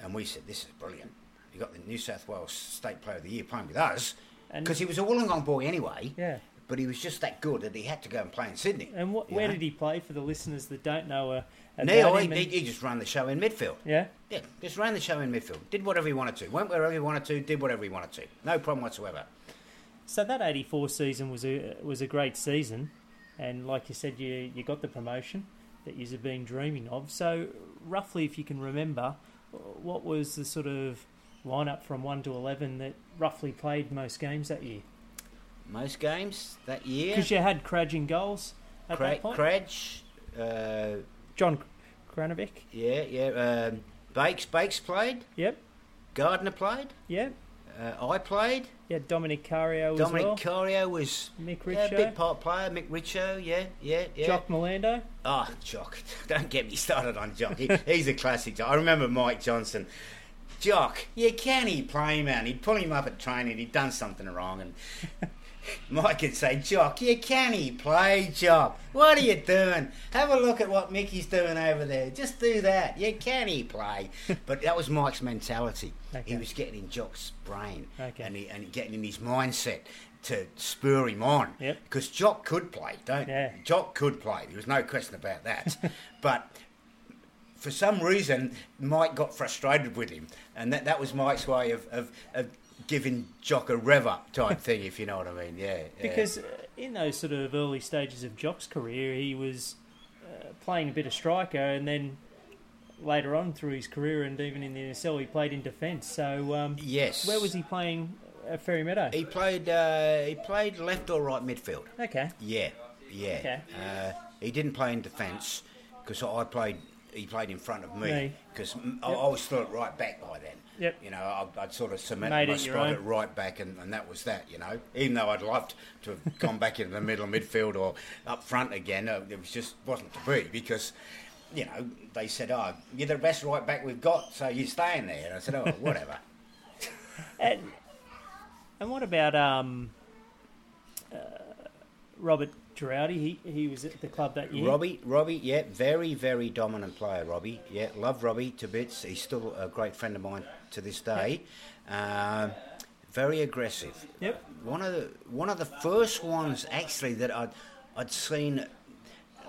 B: and we said, "This is brilliant. You got the New South Wales State Player of the Year playing with us." Because he was a Wollongong boy anyway,
A: Yeah.
B: but he was just that good that he had to go and play in Sydney.
A: And what, where
B: know?
A: did he play for the listeners that don't know uh,
B: Neil, he,
A: and-
B: he just ran the show in midfield.
A: yeah.
B: Yeah, just ran the show in midfield. Did whatever he wanted to. Went wherever he wanted to. Did whatever he wanted to. No problem whatsoever.
A: So that '84 season was a was a great season, and like you said, you you got the promotion that you've been dreaming of. So roughly, if you can remember, what was the sort of lineup from one to eleven that roughly played most games that year?
B: Most games that year.
A: Because you had Cradge in goals at
B: Cra-
A: that point.
B: Cradge, uh,
A: John Kranovic.
B: Yeah, yeah. Um, Bakes, Bakes played.
A: Yep.
B: Gardner played.
A: Yep.
B: Uh, I played.
A: Yeah, Dominic Cario as
B: Dominic
A: well.
B: Cario was
A: Mick Richo.
B: yeah, big part player. Mick Richo, yeah, yeah, yeah.
A: Jock Melando.
B: Oh, Jock. [LAUGHS] Don't get me started on Jock. He, he's a classic. I remember Mike Johnson. Jock, yeah, can he play, man? He'd pull him up at training. He'd done something wrong, and [LAUGHS] Mike would say, "Jock, you can he play, Jock? What are you doing? Have a look at what Mickey's doing over there. Just do that. You can he play?" [LAUGHS] But that was Mike's mentality.
A: Okay.
B: He was getting in Jock's brain,
A: Okay.
B: and he, and getting in his mindset to spur him on.
A: Yep.
B: Because Jock could play, don't?
A: Yeah.
B: Jock could play. There was no question about that. [LAUGHS] but for some reason, Mike got frustrated with him, and that, that was Mike's way of, of, of giving Jock a rev up type [LAUGHS] thing, if you know what I mean. Yeah. yeah.
A: Because uh, in those sort of early stages of Jock's career, he was uh, playing a bit of striker, and then later on through his career, and even in the NSL, he played in defence. So, um,
B: yes,
A: where was he playing at Fairy Meadow?
B: He played. Uh, he played left or right midfield.
A: Okay.
B: Yeah, yeah.
A: Okay.
B: Uh, he didn't play in defence because I played. He played in front of me because I, I was still at right back by then.
A: Yep.
B: You know, I, I'd sort of cemented
A: Made
B: my
A: it
B: spot at right back, and, and that was that. You know, even though I'd loved to have gone back into the middle of midfield or up front again, uh, it was just wasn't to be because. You know, they said, "Oh, you're the best right back we've got, so you're staying there." And I said, "Oh, whatever." [LAUGHS]
A: And, and what about um, uh, Robert Girardi? He he was at the club that year.
B: Robbie, Robbie, yeah, very, very dominant player. Robbie, yeah, love Robbie to bits. He's still a great friend of mine to this day. Um, very aggressive.
A: Yep.
B: One of the one of the first ones actually that I'd I'd seen,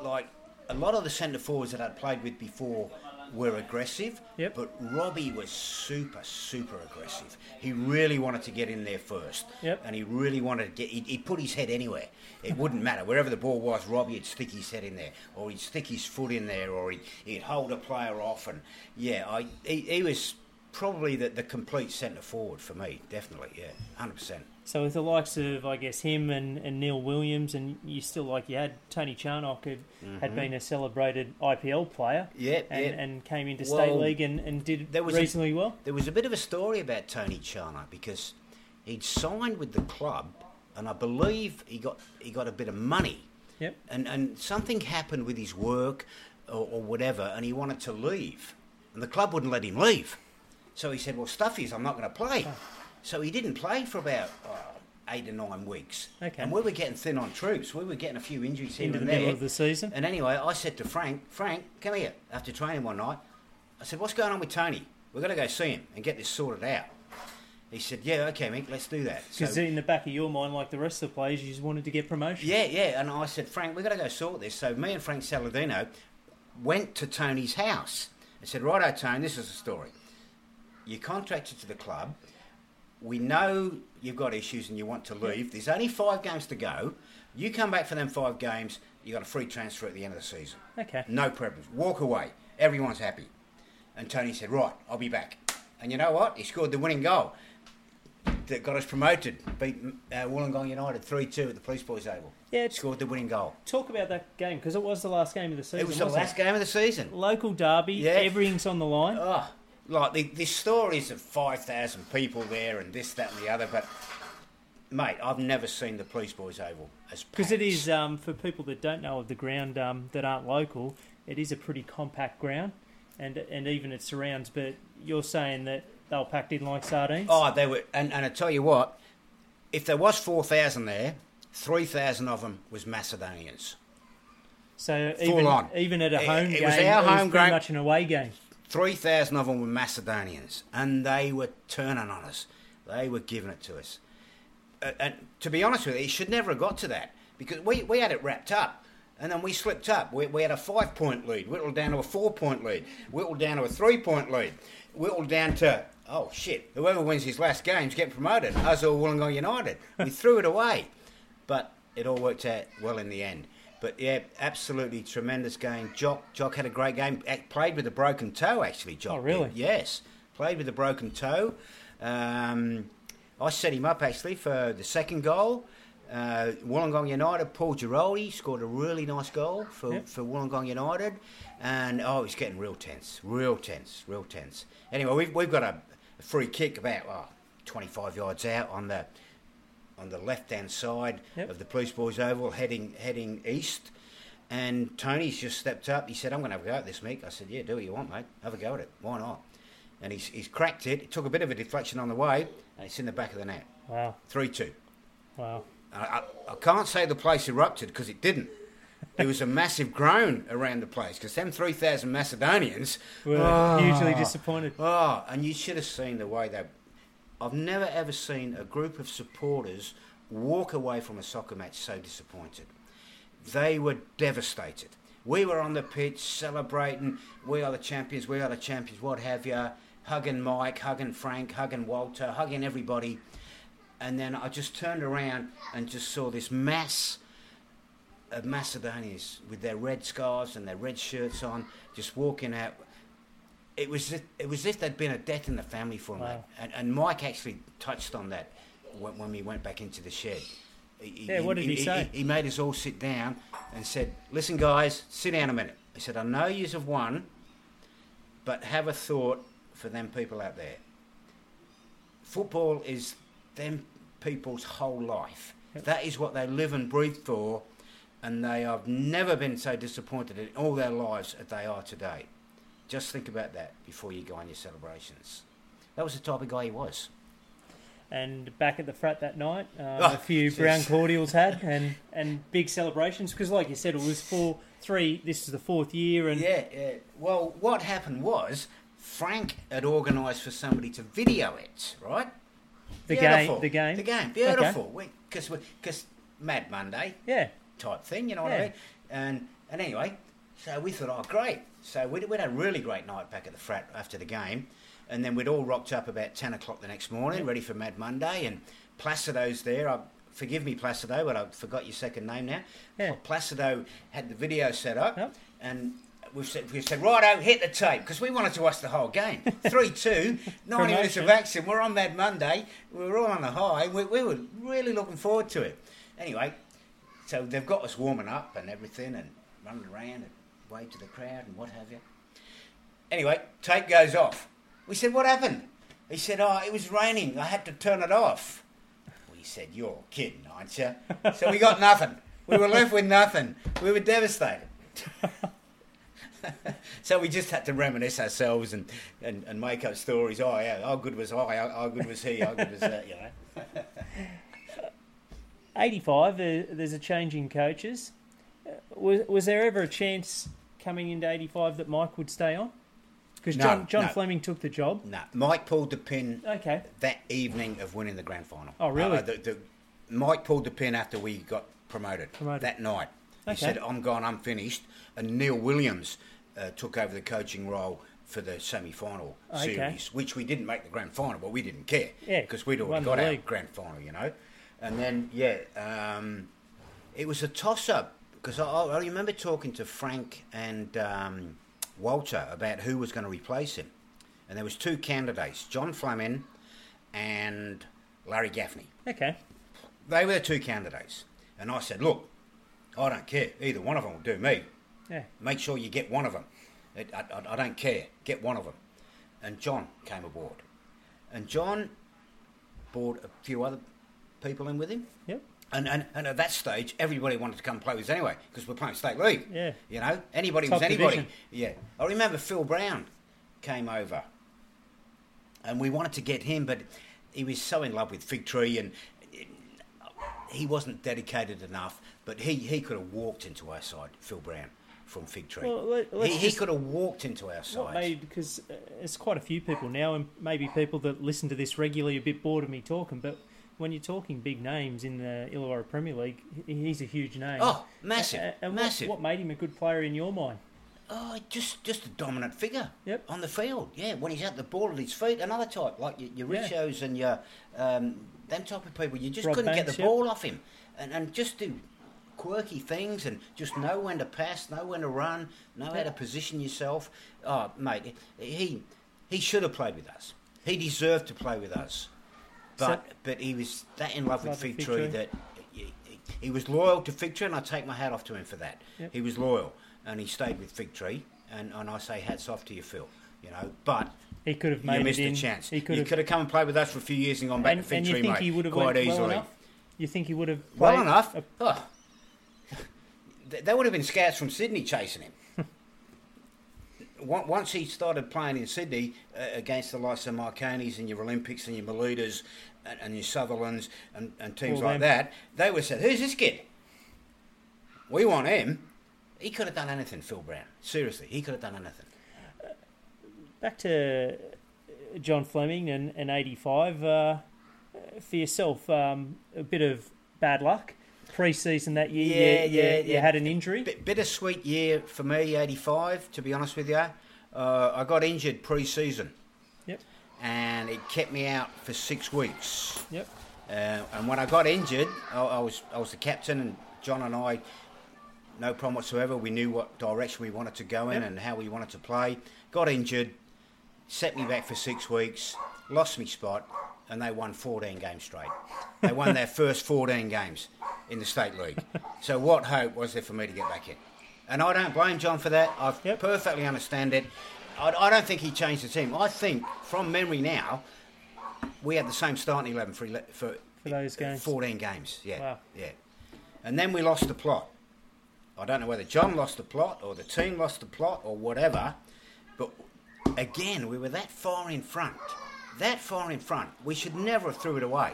B: like a lot of the centre forwards that I'd played with before were aggressive.
A: Yep.
B: But Robbie was super, super aggressive. He really wanted to get in there first.
A: Yep.
B: And he really wanted to get. He'd, he'd put his head anywhere. It wouldn't matter wherever the ball was. Robbie would stick his head in there, or he'd stick his foot in there, or he'd, he'd hold a player off. And yeah, I he, he was probably the, the complete centre forward for me. Definitely, yeah, hundred percent.
A: So with the likes of, I guess, him and, and Neil Williams, and you still like you had Tony Charnock, who had been a celebrated IPL player,
B: Yeah,
A: and,
B: Mm-hmm.
A: and came into
B: Well,
A: state league and, and did
B: there was a-
A: reasonably well.
B: There was a bit of a story about Tony Charnock because he'd signed with the club, and I believe he got he got a bit of money,
A: Yep.
B: and and something happened with his work or, or whatever, and he wanted to leave, and the club wouldn't let him leave. So he said, "Well, stuffies, I'm not going to play." Oh. So he didn't play for about oh, eight or nine weeks,
A: Okay.
B: and we were getting thin on troops. We were getting a few injuries here
A: Into the
B: there.
A: middle of the season.
B: And anyway, I said to Frank, Frank, come here. After training one night, I said, what's going on with Tony? We've got to go see him and get this sorted out. He said, yeah, okay, Mick, let's do that.
A: Because
B: So,
A: in the back of your mind, like the rest of the players, you just wanted to get promotion.
B: yeah, yeah. And I said, Frank, we've got to go sort this. So me and Frank Saladino went to Tony's house and said, righto, Tony, this is the story. You're contracted to the club. We know you've got issues and you want to leave. There's only five games to go. You come back for them five games, you got a free transfer at the end of the season.
A: Okay.
B: No problems. Walk away. Everyone's happy. And Tony said, Right, I'll be back. And you know what? He scored the winning goal that got us promoted. Beat uh, Wollongong United 3 2 at the Police Boys Oval.
A: Yeah,
B: Scored the winning goal.
A: Talk about that game because it was the last game of the season.
B: It was the last game of the season.
A: Local derby.
B: Yeah.
A: Everything's on the line.
B: Oh, like the, the stories of 5,000 people there and this, that, and the other. But, mate, I've never seen the Police Boys Oval as
A: Because it is, um, for people that don't know of the ground um, that aren't local, it is a pretty compact ground, and and even it surrounds. But you're saying that they were packed in like sardines.
B: Oh, they were, and, and I tell you what, if there was 4,000 there, 3,000 of them was Macedonians.
A: so
B: full
A: even
B: on.
A: even at a home
B: it
A: game, it
B: was our
A: it was pretty
B: game.
A: much an away game.
B: 3,000 of them were Macedonians, and they were turning on us. They were giving it to us. Uh, and to be honest with you, it should never have got to that because we, we had it wrapped up. And then we slipped up. We, we had a five point lead, whittled down to a four point lead, whittled down to a three point lead, whittled down to, oh shit, whoever wins his last games get promoted. Us or Wollongong United. We threw it away. But it all worked out well in the end. But yeah, absolutely tremendous game. Jock, Jock had a great game. Played with a broken toe, actually. Jock.
A: Oh, really?
B: did. Yes, played with a broken toe. Um, I set him up actually for the second goal. Uh, Wollongong United, Paul Giroldi scored a really nice goal for,
A: Yep.
B: for Wollongong United. And, oh, it's getting real tense, real tense, real tense. Anyway, we've, we've got a, a free kick about oh, 25 yards out on the on the left-hand side
A: Yep.
B: of the Police Boys Oval, heading heading east. And Tony's just stepped up. He said, "I'm going to have a go at this, Mick." I said, "Yeah, do what you want, mate. Have a go at it. Why not?" And he's, he's cracked it. It took a bit of a deflection on the way, and it's in the back of the net.
A: Wow.
B: Three-two.
A: Wow.
B: I, I, I can't say the place erupted because it didn't. There was a massive groan around the place because them 3,000 Macedonians
A: We're
B: Oh.
A: hugely disappointed.
B: Oh, and you should have seen the way they. I've never ever seen a group of supporters walk away from a soccer match so disappointed. They were devastated. We were on the pitch celebrating, we are the champions, we are the champions, what have you, hugging Mike, hugging Frank, hugging Walter, hugging everybody. And then I just turned around and just saw this mass of Macedonians with their red scarves and their red shirts on, just walking out. It was it, was as if there'd been a death in the family for.
A: Wow.
B: And, and Mike actually touched on that when, when we went back into the shed. He-
A: Yeah, what did he say?
B: He, made us all sit down and said, "Listen, guys, sit down a minute." He said, "I know yous have won, but have a thought for them people out there. Football is them people's whole life.
A: Yep.
B: That is what they live and breathe for, and they have never been so disappointed in all their lives as they are today. Just think about that before you go on your celebrations." That was the type of guy he was.
A: And back at the frat that night, um,
B: Oh,
A: a few
B: jeez.
A: brown [LAUGHS] cordials had and, and big celebrations because, like you said, it was four, three. This is the fourth year, and
B: Yeah, yeah. Well, what happened was Frank had organised for somebody to video it, right?
A: the
B: Beautiful.
A: game, the game,
B: The game, beautiful. Because because Mad Monday
A: yeah,
B: type thing, you know what
A: Yeah.
B: I mean? And and anyway, so we thought, oh great. So we we had a really great night back at the frat after the game, and then we'd all rocked up about ten o'clock the next morning, ready for Mad Monday, and Placido's there. I, forgive me, Placido, but I forgot your second name now.
A: Yeah.
B: Placido had the video set up,
A: Yep.
B: and. We've said, we've said, righto, hit the tape, because we wanted to watch the whole game. [LAUGHS] 3 2, 90 minutes of action. We're on Mad Monday. We were all on the high. We, we were really looking forward to it. Anyway, so they've got us warming up and everything and running around and wave to the crowd and what have you. Anyway, tape goes off. We said, What happened? He said, Oh, it was raining. I had to turn it off. We said, You're kidding, aren't you? So we got nothing. We were left with nothing. We were devastated. [LAUGHS] so we just had to reminisce ourselves and, and, and make up stories. Oh, yeah, how good was I? How, how good was he? How good was that? You know?
A: 85. There, there's a change in coaches. Uh, was, was there ever a chance coming into 85 that Mike would stay on? Because
B: No,
A: John, John
B: no.
A: Fleming took the job.
B: No, Mike pulled the pin
A: Okay.
B: that evening of winning the grand final.
A: Oh, really?
B: Uh, the, the, Mike pulled the pin after we got promoted,
A: Promoted.
B: that night.
A: Okay.
B: He said, "I'm gone, I'm finished." And Neil Williams uh, took over the coaching role for the semi-final
A: Okay.
B: series, which we didn't make the grand final, but we didn't care
A: Yeah,
B: because we'd
A: won
B: already got our grand final, you know. And then, yeah, um, it was a toss-up because I, I remember talking to Frank and um, Walter about who was going to replace him, and there was two candidates: John Fleming and Larry Gaffney.
A: Okay.
B: They were the two candidates, and I said, "Look, I don't care. Either one of them will do me.
A: Yeah.
B: Make sure you get one of them. I, I, I don't care. Get one of them." And John came aboard, and John brought a few other people in with him.
A: Yep.
B: And, and, and at that stage, everybody wanted to come play with us anyway because we're playing state league.
A: Yeah.
B: You know, anybody
A: Top
B: was anybody.
A: division.
B: Yeah. I remember Phil Brown came over and we wanted to get him, but he was so in love with Fig Tree and he wasn't dedicated enough. But he, he could have walked into our side, Phil Brown, from Fig Tree.
A: Well,
B: he, he could have walked into our side.
A: because uh, there's quite a few people now, and maybe people that listen to this regularly are a bit bored of me talking. But when you're talking big names in the Illawarra Premier League, he's a huge name.
B: Oh, massive,
A: and
B: massive.
A: What, what made him a good player in your mind?
B: Oh, just just a dominant figure
A: Yep.
B: on the field. Yeah, when he's at the ball at his feet, another type like your, your
A: Yeah.
B: Richos and your um, them type of people. You just
A: Rob
B: couldn't get the
A: yep.
B: ball off him, and and just do quirky things and just know when to pass, know when to run, know how to position yourself. Oh, mate, he he should have played with us. He deserved to play with us, but
A: So-
B: but he was that in love with Fig
A: Fig
B: Tree
A: Tree.
B: that he, he was loyal to Victory, and I take my hat off to him for that.
A: Yep.
B: He was loyal, and he stayed with Victory, and, and I say hats off to you, Phil. You know, but
A: He could have made
B: you missed a chance.
A: He could
B: you
A: have.
B: could have come and played with us for a few years and gone back
A: and,
B: to
A: and
B: Victory,
A: you think
B: mate,
A: he would have
B: quite easily.
A: well enough? You think he would have
B: Well enough.
A: a-
B: Oh. Th- There would have been scouts from Sydney chasing him. [LAUGHS] Once he started playing in Sydney uh, against the likes of Marconis and your Olympics and your Melitas and, and your Sutherlands and, and teams
A: All
B: like
A: them.
B: that, they would said, Who's this kid? We want him. He could have done anything, Phil Brown. Seriously, he could have done anything.
A: Back to John Fleming and, and 85. Uh, for yourself, um, a bit of bad luck. Pre season that year,
B: Yeah,
A: you, you-
B: yeah,
A: you
B: yeah.
A: had an injury.
B: Bit, bittersweet year for me, 85, to be honest with you. Uh, I got injured pre season.
A: Yep.
B: And it kept me out for six weeks.
A: Yep.
B: Uh, and when I got injured, I, I was I was the captain, and John and I, no problem whatsoever. We knew what direction we wanted to go in
A: Yep.
B: and how we wanted to play. Got injured, set me back for six weeks, lost me spot, and they won 14 games straight. They won their [LAUGHS] first 14 games in the state league. So what hope was there for me to get back in? And I don't blame John for that. I
A: Yep.
B: perfectly understand it. I, I don't think he changed the team. I think, from memory now, we had the same starting 11 for, ele- for,
A: For those games.
B: 14 games, yeah.
A: Wow.
B: Yeah. And then we lost the plot. I don't know whether John lost the plot or the team lost the plot or whatever, but again, we were that far in front. That far in front. We should never have threw it away.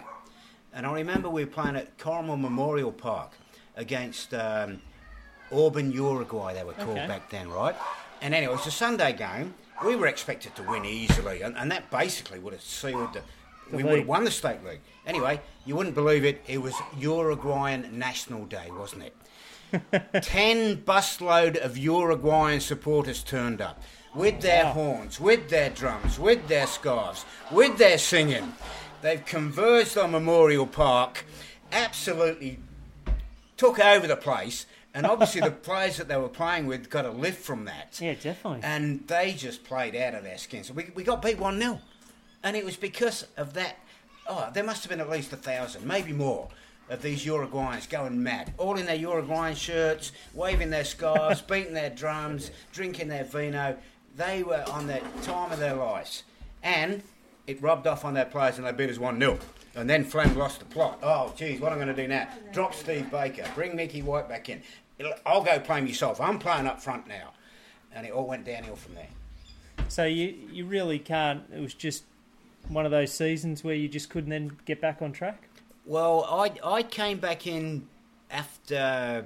B: And I remember we were playing at Corrimal Memorial Park against um, Auburn, Uruguay, they were called
A: Okay.
B: back then, right? And anyway, it was a Sunday game. We were expected to win easily, and, and that basically would have sealed the.
A: The
B: we would have won the state league. Anyway, you wouldn't believe it. It was Uruguayan National Day, wasn't it? [LAUGHS] Ten busload of Uruguayan supporters turned up with their
A: Wow.
B: horns, with their drums, with their scarves, with their singing. They've converged on Memorial Park, absolutely took over the place, and obviously the players that they were playing with got a lift from that.
A: Yeah, definitely.
B: And they just played out of their skins. We, we got beat 1 0. And it was because of that. Oh, there must have been at least a thousand, maybe more, of these Uruguayans going mad. All in their Uruguayan shirts, waving their scarves, [LAUGHS] beating their drums, drinking their vino. They were on the time of their lives. And it rubbed off on their players and they beat us 1 0. And then Flem lost the plot. Oh, geez, what am I going to do now? Drop Steve Baker, bring Mickey White back in. I'll go play myself. I'm playing up front now. And it all went downhill from there.
A: So you you really can't. It was just one of those seasons where you just couldn't then get back on track.
B: Well, I I came back in after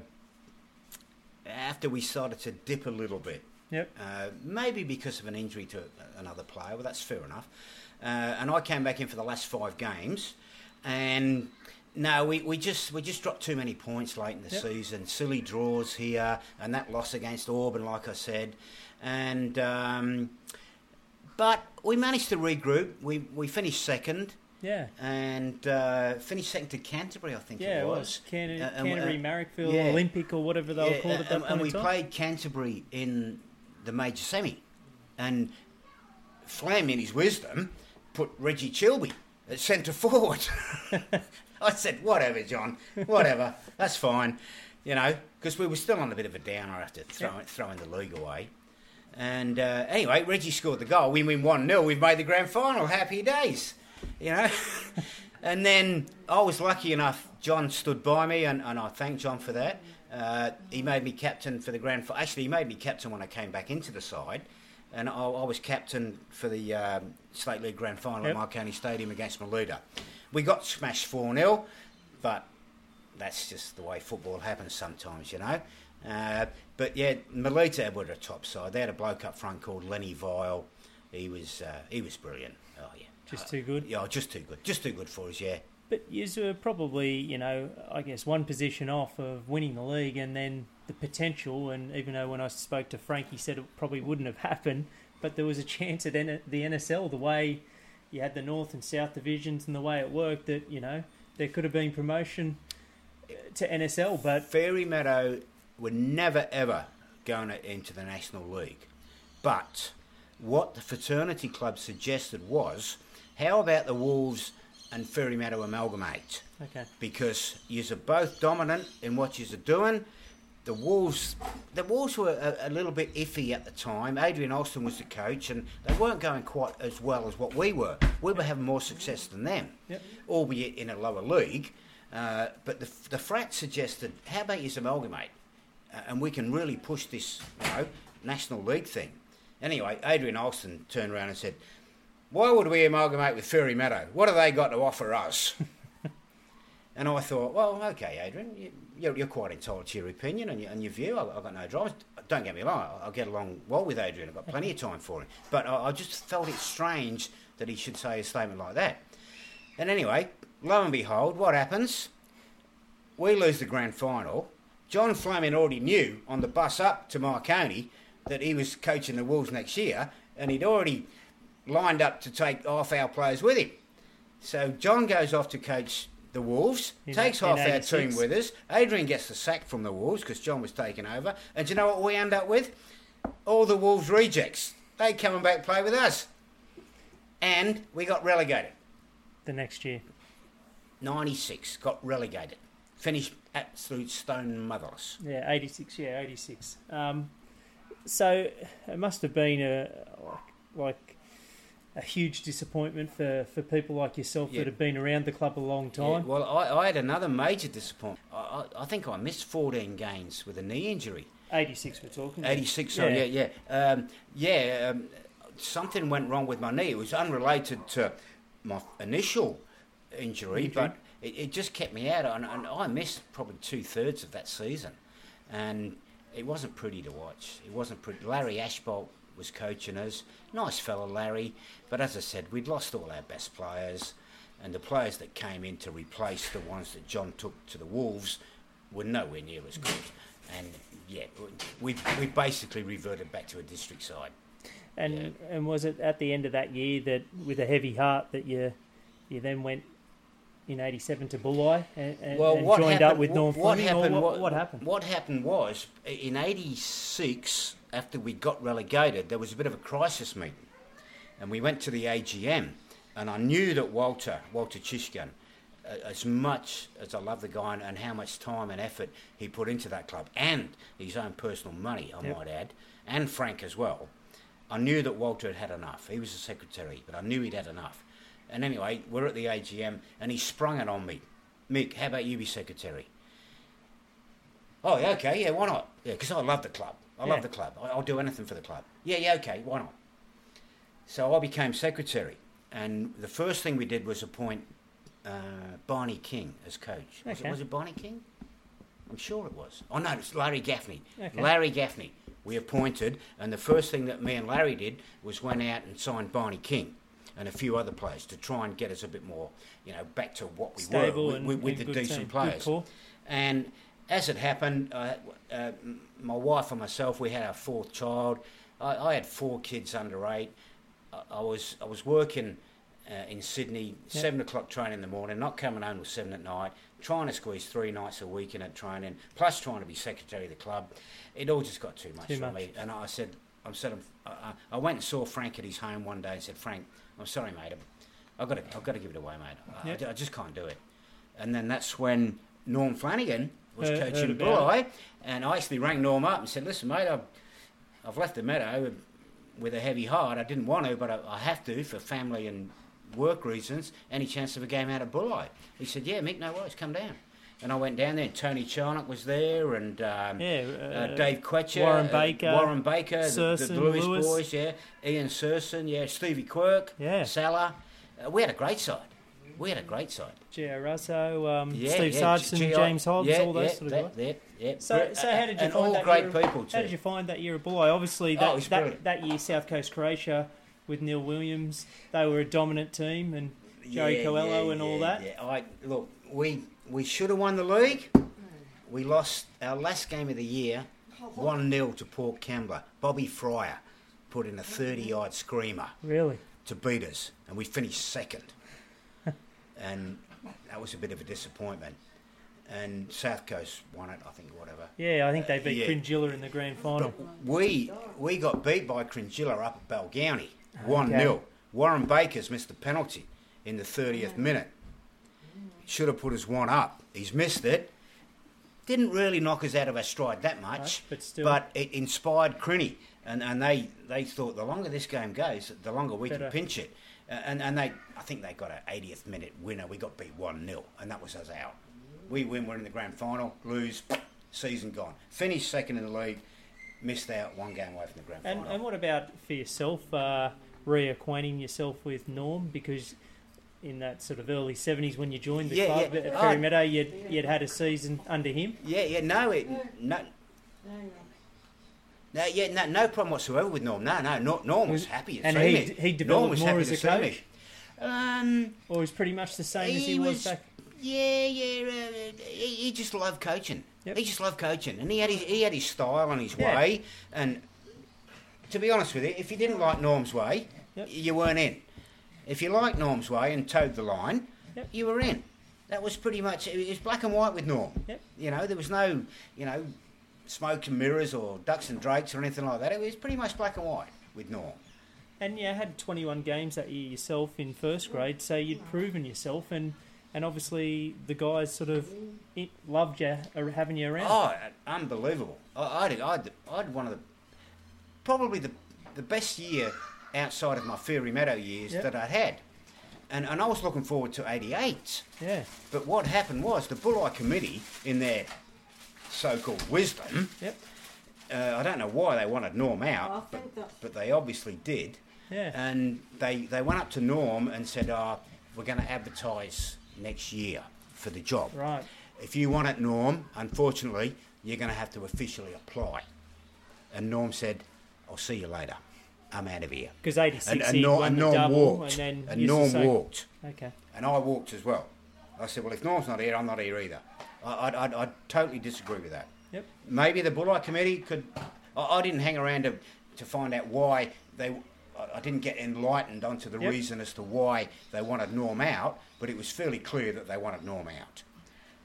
B: after we started to dip a little bit.
A: Yep.
B: Uh, maybe because of an injury to another player. Well, that's fair enough. Uh, and I came back in for the last five games, and no, we, we just we just dropped too many points late in the
A: Yep.
B: season. Silly draws here, and that loss against Auburn, like I said, and. Um, but we managed to regroup. We we finished second
A: Yeah.
B: and uh, finished second to Canterbury, I think
A: Yeah,
B: it
A: it
B: was.
A: was Canter-
B: Uh,
A: Canterbury,
B: uh,
A: Marrickville,
B: yeah.
A: Olympic, or whatever they were
B: Yeah,
A: called at that
B: and,
A: point
B: and we played Canterbury in the major semi, and Flem, in his wisdom, put Reggie Chilby at centre forward. [LAUGHS] [LAUGHS] I said, "Whatever, John. Whatever. That's fine." You know, because we were still on a bit of a downer after throwing, throwing the league away. And uh, anyway, Reggie scored the goal. We win 1 0. We've made the grand final. Happy days. You know? [LAUGHS] and then I was lucky enough, John stood by me, and, and I thank John for that. Uh, he made me captain for the grand final. Actually, he made me captain when I came back into the side. And I, I was captain for the um, State League Grand Final
A: Yep.
B: at Marconi Stadium against Melita. We got smashed 4 0, but that's just the way football happens sometimes, you know. Uh, but yeah, Melita were a top side. They had a bloke up front called Lenny Vile. He was uh, he was brilliant. Oh yeah,
A: Just too good.
B: yeah, just too good, just too good for us. Yeah,
A: But you were probably, you know, I guess one position off of winning the league, and then the potential. And even though when I spoke to Frank, he said it probably wouldn't have happened, but there was a chance at N- the NSL, the way you had the North and South divisions, and the way it worked, that you know there could have been promotion to NSL. But
B: Fairy Meadow were never ever going into the National League, but what the fraternity club suggested was, how about the Wolves and Fairy Meadow amalgamate?
A: Okay.
B: because you're both dominant in what you're doing. The Wolves, the Wolves were a, a little bit iffy at the time. Adrian Austin was the coach, and they weren't going quite as well as what we were. We were having more success than them,
A: Yep.
B: albeit in a lower league. Uh, but the, the frat suggested, how about you amalgamate, uh, and we can really push this, you know, national league thing. Anyway, Adrian Austin turned around and said, "Why would we amalgamate with Fairy Meadow? What have they got to offer us?" [LAUGHS] And I thought, well, okay, Adrian, you, you're, you're quite entitled to your opinion and your, and your view. I've got no dramas. Don't get me wrong, I'll get along well with Adrian. I've got plenty of time for him. But I, I just felt it strange that he should say a statement like that. And anyway, lo and behold, what happens? We lose the grand final. John Fleming already knew on the bus up to Marconi that he was coaching the Wolves next year, and he'd already lined up to take half our players with him. So John goes off to coach the Wolves,
A: In-
B: takes
A: in
B: half our team with us. Adrian gets the sack from the Wolves because John was taken over. And do you know what we end up with? All the Wolves rejects. They come and back play with us. And we got relegated.
A: The next year.
B: 96, got relegated. Finished absolute stone motherless.
A: Yeah, 86. Yeah, 86. Um, so it must have been a like, like a huge disappointment for, for people like yourself
B: Yeah.
A: that have been around the club a long
B: Yeah,
A: time.
B: well, I, I had another major disappointment. I, I, I think I missed 14 games with a knee injury.
A: 86 we're talking.
B: 86, sorry, yeah, yeah. Yeah, um, yeah um, something went wrong with my knee. It was unrelated to my initial injury,
A: Injury.
B: but it, it just kept me out. And, and I missed probably two thirds of that season. And it wasn't pretty to watch. It wasn't pretty. Larry Ashbolt was coaching us. Nice fellow, Larry. But as I said, we'd lost all our best players. And the players that came in to replace the ones that John took to the Wolves were nowhere near as good. And yeah, we we basically reverted back to a district side.
A: And
B: Yeah.
A: and was it at the end of that year that, with a heavy heart, that you you then went in '87 to Bulli and, and,
B: Well,
A: and joined
B: happened,
A: up with Norm
B: what, what happened?
A: what, what happened?
B: What happened was in '86, after we got relegated, there was a bit of a crisis meeting, and we went to the AGM, and I knew that Walter, Walter Chishkin, a- as much as I love the guy and, and how much time and effort he put into that club, and his own personal money, I
A: Yep.
B: might add, and Frank as well. I knew that Walter had had enough. He was the secretary, but I knew he'd had enough. And anyway, we're at the AGM, and he sprung it on me. Mick, how about you be secretary? Oh, yeah, okay, yeah, why not? Yeah, because I love the club. I
A: Yeah.
B: love the club. I'll do anything for the club. Yeah, yeah, okay, why not? So I became secretary, and the first thing we did was appoint uh, Barney King as coach. Was, it, was it Barney King? I'm sure it was. Oh no, it's Larry Gaffney.
A: Okay.
B: Larry Gaffney. We appointed, and the first thing that me and Larry did was went out and signed Barney King and a few other players to try and get us a bit more, you know, back to what we
A: Stable
B: were with, with
A: and
B: the
A: good
B: decent
A: team.
B: players. And as it happened, uh, uh, my wife and myself, we had our fourth child. I, I had four kids under eight. I, I was I was working uh, in Sydney,
A: Yep.
B: seven o'clock train in the morning, not coming home till seven at night, trying to squeeze three nights a week in at training, plus trying to be secretary of the club. It all just got too much
A: Too
B: for
A: much.
B: me. And I said, I said, I, I- I went and saw Frank at his home one day and said, Frank, I'm sorry, mate. I've got to, I've got to give it away, mate. I-
A: Yep.
B: I just can't do it. And then that's when Norm Flanagan was
A: heard
B: coaching Bulli, and I actually rang Norm up and said, "Listen, mate, I've, I've left the meadow with a heavy heart. I didn't want to, but I, I have to for family and work reasons. Any chance of a game out at Bulli?" He said, "Yeah, Mick, no worries, come down." And I went down there, and Tony Charnock was there, and um,
A: Yeah,
B: uh,
A: uh,
B: Dave Quetcher,
A: Warren
B: uh,
A: Baker,
B: Warren Baker, the, the Lewis,
A: Lewis.
B: boys, yeah, Ian Surson, yeah, Stevie Quirk,
A: Yeah.
B: Salah. Uh, we had a great side. We had a great side.
A: Gio Russo, um,
B: Yeah,
A: Steve
B: yeah,
A: Sargent,
B: G-
A: James Hobbs,
B: yeah,
A: all those
B: yeah,
A: sort of
B: that,
A: guys.
B: Yeah, yeah.
A: So,
B: Br-
A: so how uh, did you
B: and
A: find
B: all
A: that
B: great
A: year,
B: people too.
A: How did you find that year of Bulli? Obviously,
B: Oh,
A: that,
B: it was
A: that, that year, South Coast Croatia with Neil Williams, they were a dominant team, and Joey Coelho and all that.
B: Yeah, I, look, we we should have won the league. Mm. We lost our last game of the year, oh, one 0 to Port Kembla. Bobby Fryer put in a mm-hmm. thirty-yard screamer
A: Really?
B: to beat us, and we finished second. And that was a bit of a disappointment. And South Coast won it, I think, whatever.
A: Yeah, I think they beat
B: Yeah.
A: Cringila in the grand final.
B: But we we got beat by Cringila up at Balgownie, one
A: Okay.
B: 0 Warren Baker's missed the penalty in the thirtieth minute, should have put us one up. He's missed it. Didn't really knock us out of our stride that much,
A: but still.
B: but it inspired Crinny, and, and they, they thought the longer this game goes, the longer we
A: Better.
B: can pinch it. And and they, I think they got an 80th minute winner. We got beat one 0 and that was us out. We win, we're in the grand final, lose, [CLEARS THROAT] season gone. Finished second in the league, missed out one game away from the grand
A: And,
B: final.
A: and what about for yourself, uh, reacquainting yourself with Norm? Because in that sort of early 70s when you joined the
B: Yeah,
A: club
B: yeah.
A: at
B: Oh.
A: Fairy Meadow, you'd, you'd had a season under him.
B: yeah, yeah, no, it, no,
C: No, no.
B: No, yeah, no, no problem whatsoever with Norm. No, no, Norm, Norm was happy to
A: and
B: see
A: he-
B: me.
A: he
B: Norm was
A: more
B: happy
A: as
B: to
A: a
B: see
A: coach?
B: me. Um,
A: Or was pretty much the same as he, was, back.
B: Yeah, yeah. Uh, he, he just loved coaching.
A: Yep.
B: He just loved coaching, and he had his he had his style and his
A: Yeah.
B: way. And to be honest with you, if you didn't like Norm's way,
A: Yep.
B: you weren't in. If you liked Norm's way and towed the line,
A: Yep.
B: you were in. That was pretty much it was black and white with Norm.
A: Yep.
B: You know, there was no, you know, smoke and mirrors or ducks and drakes or anything like that. It was pretty much black and white with Norm.
A: And you had 21 games that year yourself in first grade, so you'd proven yourself, and, and obviously the guys sort of loved you uh, having you around.
B: Oh, unbelievable! I, I, had, I, had, I had one of the probably the the best year outside of my Fairy Meadow years
A: Yep.
B: that I'd had, and and I was looking forward to '88.
A: Yeah,
B: But what happened was the Bulli Committee, in their so-called wisdom,
A: yep,
B: uh, I don't know why they wanted Norm
C: I
B: out, but,
C: think
B: but they obviously did.
A: yeah.
B: And they, they went up to Norm and said, oh, we're going to advertise next year for the job.
A: right.
B: If you want it, Norm, unfortunately, you're going to have to officially apply. And Norm said, I'll see you later. I'm out of here.
A: Because 86
B: And, and,
A: he
B: Norm, and Norm
A: double,
B: walked.
A: and then
B: and Norm
A: say-
B: walked.
A: Okay.
B: And I walked as well. I said, well, if Norm's not here, I'm not here either. I, I, I, totally disagree with that.
A: Yep.
B: Maybe the Bulli Committee could. I, I didn't hang around to, to find out why they. I- didn't get enlightened onto the
A: Yep.
B: reason as to why they wanted Norm out, but it was fairly clear that they wanted Norm out.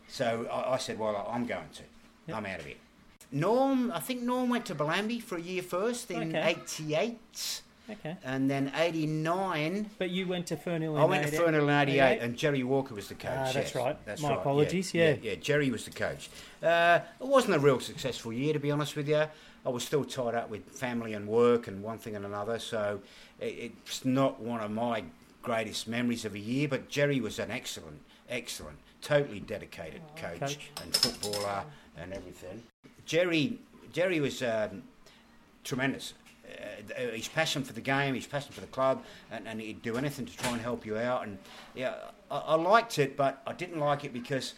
B: So I, I said, well, I'm going to.
A: Yep.
B: I'm out of here. Norm, I think Norm went to Bellambi for a year first in
A: Okay.
B: '88,
A: Okay.
B: and then '89.
A: But you went to Fernhill in
B: I went to
A: 88
B: Fernhill in '88,
A: 88?
B: and Jerry Walker was the coach.
A: Ah, that's
B: yes.
A: right.
B: That's
A: My
B: right.
A: apologies,
B: Yeah,
A: yeah.
B: yeah, Jerry was the coach. Uh, it wasn't a real successful year, to be honest with you. I was still tied up with family and work and one thing and another, so it, it's not one of my greatest memories of a year. But Jerry was an excellent, excellent, totally dedicated coach,
A: Coach.
B: and footballer and everything. Jerry, Jerry was um, tremendous. Uh, his passion for the game, his passion for the club, and, and he'd do anything to try and help you out. And yeah, I, I liked it, but I didn't like it because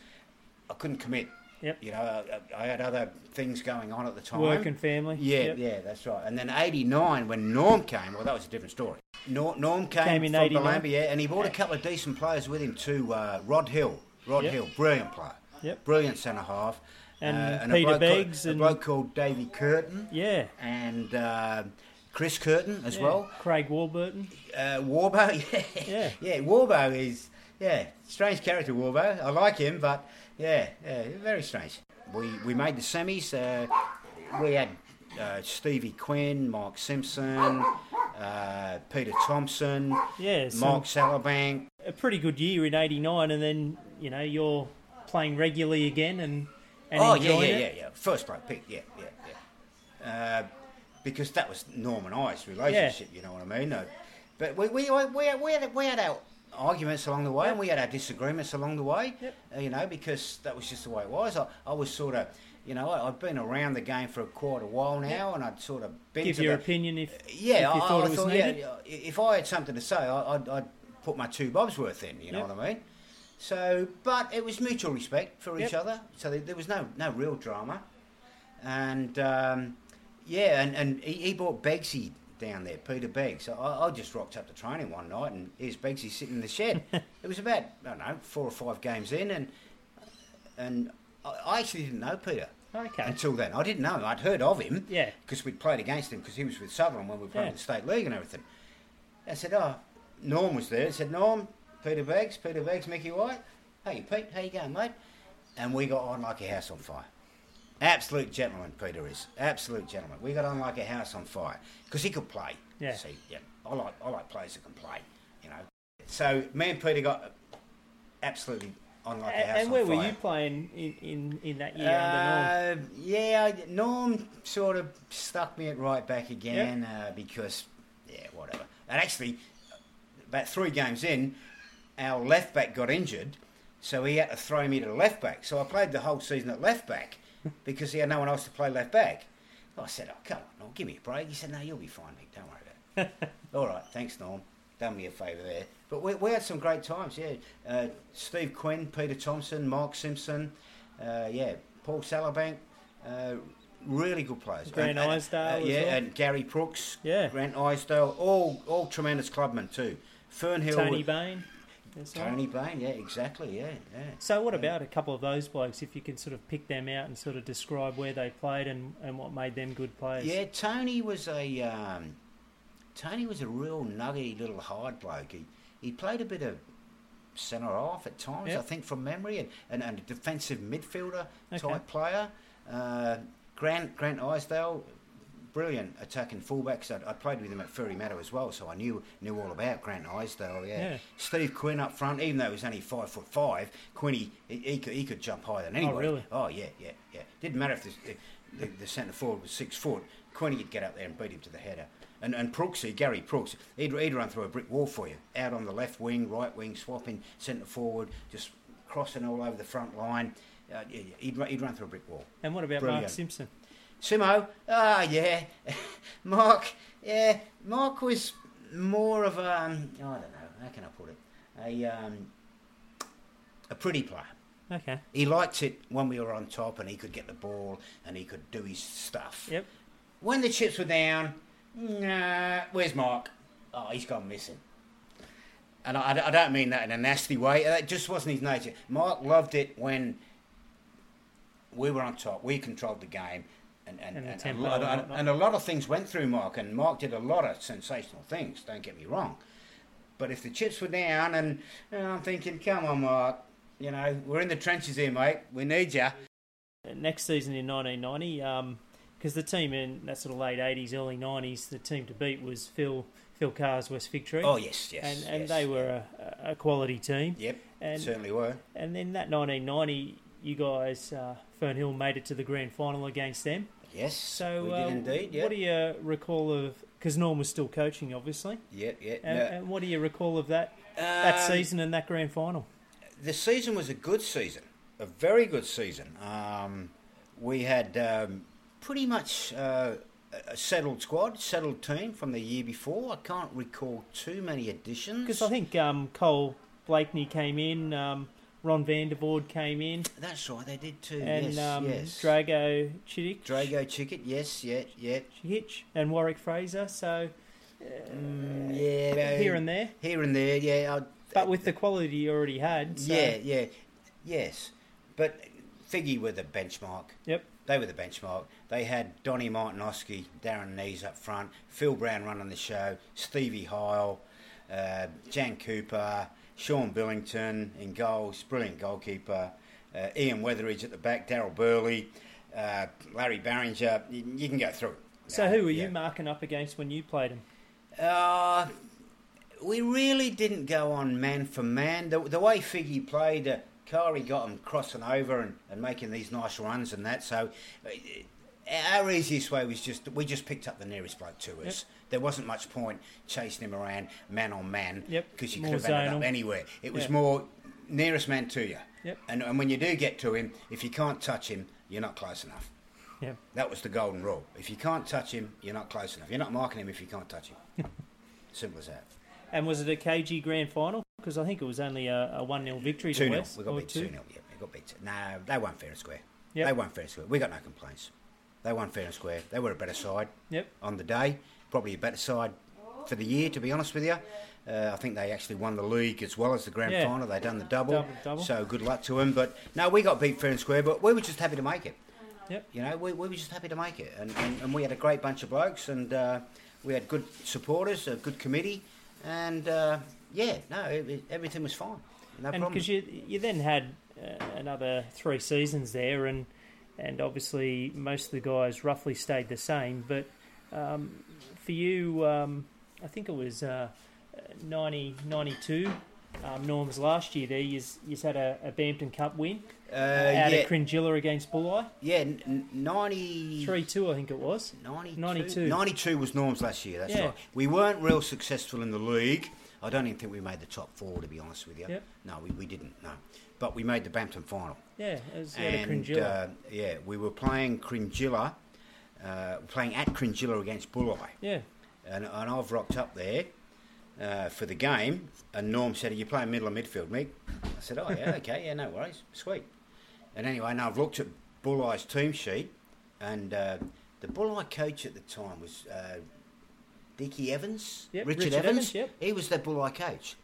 B: I couldn't commit.
A: Yep.
B: You know, I, I had other things going on at the time.
A: Work and family.
B: Yeah,
A: Yep.
B: yeah, that's right. And then '89, when Norm came, well, that was a different story. Norm, Norm came,
A: Came in
B: from
A: 89.
B: Yeah, and he brought a couple of decent players with him too. Uh, Rod Hill, Rod
A: Yep.
B: Hill, brilliant player,
A: Yep.
B: brilliant centre half.
A: And
B: a
A: Peter
B: bloke
A: Beggs
B: called,
A: and-
B: a bloke called Davy Curtin
A: Yeah.
B: and uh, Chris Curtin as
A: yeah.
B: well.
A: Craig Warburton.
B: Uh, Warbo, [LAUGHS] yeah,
A: Yeah.
B: yeah, Warbo is yeah, strange character Warbo. I like him, but yeah, yeah, very strange. We we made the semis. Uh, we had uh, Stevie Quinn, Mark Simpson, uh, Peter Thompson,
A: Yeah.
B: Mark Salabank.
A: a pretty good year in '89, and then you know you're playing regularly again and and
B: oh yeah, yeah, yeah,
A: it.
B: yeah. First bloke pick, yeah, yeah, yeah. Uh, because that was Norman I's relationship, you know what I mean? Uh, but we we we we had, we had, we had our arguments along the way, and we had our disagreements along the way.
A: Yep.
B: Uh, you know, because that was just the way it was. I, I was sort of, you know, I, I'd been around the game for quite a while now, and I'd sort of been
A: Give your
B: the,
A: opinion if
B: yeah,
A: if you
B: I,
A: thought
B: I
A: it was
B: thought,
A: needed.
B: yeah, if I had something to say, I, I'd, I'd put my two bobs worth in. You know what I mean? So, but it was mutual respect for each other. So there, there was no no real drama, and um, yeah, and, and he, he brought Beggsy down there, Peter Beggs. I, I just rocked up to training one night, and here's Beggsy sitting in the shed. [LAUGHS] it was about I don't know four or five games in, and and I, actually didn't know Peter
A: Okay.
B: until then. I didn't know him. I'd heard of him
A: Yeah.
B: because we'd played against him because he was with Sutherland when we played
A: Yeah.
B: in the state league and everything. I said, "Oh, Norm was there." I said, "Norm, Peter Beggs, Peter Beggs, Mickey White. Hey, Pete, how you going, mate?" And we got on like a house on fire. Absolute gentleman, Peter is. Absolute gentleman. We got on like a house on fire because he could play.
A: Yeah.
B: See, yeah. I like I like players that can play. You know. So me and Peter got absolutely on like a
A: And,
B: house
A: and
B: on
A: where were
B: fire.
A: you playing in, in, in that year under Norm?
B: Uh, yeah, Norm sort of stuck me at right back again uh, because, yeah, whatever. And actually, about three games in, our left back got injured, so he had to throw me to left back. So I played the whole season at left back because he had no one else to play left back. I said, "Oh, come on, Norm, give me a break." He said, "No, you'll be fine, Mick. Don't worry about it." [LAUGHS] All right, thanks, Norm. Done me a favour there. But we, we had some great times, yeah. Uh, Steve Quinn, Peter Thompson, Mark Simpson, uh, yeah, Paul Salabank, uh, really good players.
A: Grant
B: And- and-
A: Isdale as
B: yeah,
A: well.
B: and Gary Brooks,
A: Yeah.
B: Grant Isdale, all all tremendous clubmen too. Fernhill,
A: Tony Bain. As well.
B: Tony Bain, yeah, exactly, yeah, yeah.
A: So what
B: Yeah.
A: about a couple of those blokes, if you can sort of pick them out and sort of describe where they played and, and what made them good players?
B: Yeah, Tony was a um, Tony was a real nuggety little hard bloke. He he played a bit of centre half at times,
A: Yep.
B: I think, from memory, and, and, and a defensive midfielder
A: Okay.
B: type player. Uh, Grant Grant Isdale, brilliant attacking fullback. 'cause I'd, I played with him at Fairy Meadow as well, so I knew knew all about Grant Isdale. Yeah.
A: Yeah.
B: Steve Quinn up front, even though he was only five foot five, Quinny he, he could he could jump higher than anybody.
A: really?
B: Oh yeah, yeah, yeah. Didn't matter if the, the, the centre forward was six foot. Quinny would get up there and beat him to the header. And and Brooksy, Gary Brooks, he'd, he'd run through a brick wall for you, out on the left wing, right wing, swapping centre forward, just crossing all over the front line. Uh, he'd, run- he'd run through a brick wall.
A: And what about Mark Simpson?
B: Simo, ah, yeah. [LAUGHS] Mark, yeah. Mark was more of a, um, I don't know, how can I put it? A, um, a pretty player.
A: Okay.
B: He liked it when we were on top and he could get the ball and he could do his stuff.
A: Yep.
B: When the chips were down, nah, where's Mark? Oh, he's gone missing. And I, I don't mean that in a nasty way. That just wasn't his nature. Mark loved it when we were on top. We controlled the game. And, and,
A: And the
B: and, a lot,
A: and
B: and, and a lot of things went through Mark, and Mark did a lot of sensational things, don't get me wrong. But if the chips were down, and, and I'm thinking, come on, Mark, you know, we're in the trenches here, mate. We need you.
A: Next season in 1990, because the team in that sort of late 80s, early 90s, the team to beat was Phil Phil Carr's West Victory.
B: Oh, yes, yes.
A: and and
B: yes.
A: they were a, a quality team.
B: Yep,
A: And
B: certainly were.
A: and then that 1990, you guys, uh, Fernhill made it to the grand final against them.
B: Yes,
A: So
B: we
A: uh,
B: indeed. Yeah,
A: what do you recall of? Because Norm was still coaching, obviously.
B: yeah, yeah.
A: And,
B: no.
A: and what do you recall of that that
B: Um,
A: season and that grand final?
B: The season was a good season, a very good season. Um, we had um, pretty much uh, a settled squad, settled team from the year before. I can't recall too many additions.
A: Because I think um, Cole Blakeney came in, um, Ron Vandervoort came in,
B: that's right, they did too.
A: and
B: yes,
A: um,
B: yes.
A: Drago Chidic,
B: Drago Chicket, yes, yeah, yeah,
A: Hitch, and Warwick Fraser. So
B: Mm, yeah.
A: here and there,
B: here and there, yeah. I,
A: but with the quality you already had. So,
B: Yeah, yeah, yes. But Figgy were the benchmark.
A: Yep.
B: They were the benchmark. They had Donny Martinoski, Darren Nees up front, Phil Brown running the show, Stevie Heil, uh, Jan Cooper, Sean Billington in goals, brilliant goalkeeper, uh, Ian Weatheridge at the back, Daryl Burley, uh, Larry Barringer. You, you can go through.
A: So
B: Uh,
A: who were
B: yeah.
A: you marking up against when you played him?
B: Uh, we really didn't go on man for man. The, the way Figgy played, uh, Kari got him crossing over and, and making these nice runs and that. So uh, our easiest way was just we just picked up the nearest bloke to us. There wasn't much point chasing him around man on man
A: Yep,
B: because you
A: more
B: could have ended up anywhere. It was
A: Yeah.
B: more nearest man to you.
A: Yep.
B: And, and when you do get to him, if you can't touch him, you're not close enough.
A: Yeah.
B: That was the golden rule. If you can't touch him, you're not close enough. You're not marking him if you can't touch him. [LAUGHS] Simple as that.
A: And was it a KG grand final? Because I think it was only a, a 1 0 victory to
B: 2 0. We got beat 2
A: two?
B: 0. Yeah, we got beat. No, they won fair and square.
A: Yep.
B: They won fair and square. We got no complaints. They won fair and square. They were a better side
A: Yep.
B: on the day. Probably a better side for the year, to be honest with you. Uh, I think they actually won the league as well as the grand
A: Yeah.
B: final. They done the double.
A: Double, double.
B: So good luck to them. But no, we got beat fair and square, but we were just happy to make it.
A: Yep.
B: You know, we, we were just happy to make it. And, and, and we had a great bunch of blokes and uh, we had good supporters, a good committee. And uh, yeah, no, it, everything was fine. No
A: and because you you then had uh, another three seasons there, and and obviously most of the guys roughly stayed the same. But um, for you, um, I think it was uh, 90, 92 um, Norm's last year there, you had a, a Bampton Cup win
B: Uh,
A: out
B: yeah,
A: at Cringila against Bulli.
B: yeah, n- n- 90,
A: 3 2, I think it was.
B: 92?
A: 92.
B: 92 was Norm's last year, that's
A: Yeah.
B: right. We weren't real successful in the league. I don't even think we made the top four, to be honest with you.
A: Yep.
B: No, we, we didn't, no. But we made the Bampton final.
A: Yeah, it was out at
B: and
A: Cringila.
B: uh, yeah, we were playing Cringila, uh, playing at Cringila against Bulli.
A: yeah,
B: And, and I've rocked up there uh, for the game, and Norm said, Are you playing middle or midfield, Mick? I said, Oh, yeah, [LAUGHS] okay, yeah, no worries, sweet. And anyway, now I've looked at Bulli's team sheet, and uh, the Bulli coach at the time was uh, Dickie Evans,
A: Yep,
B: Richard,
A: Richard
B: Evans.
A: Evans, yep.
B: He was the Bulli coach.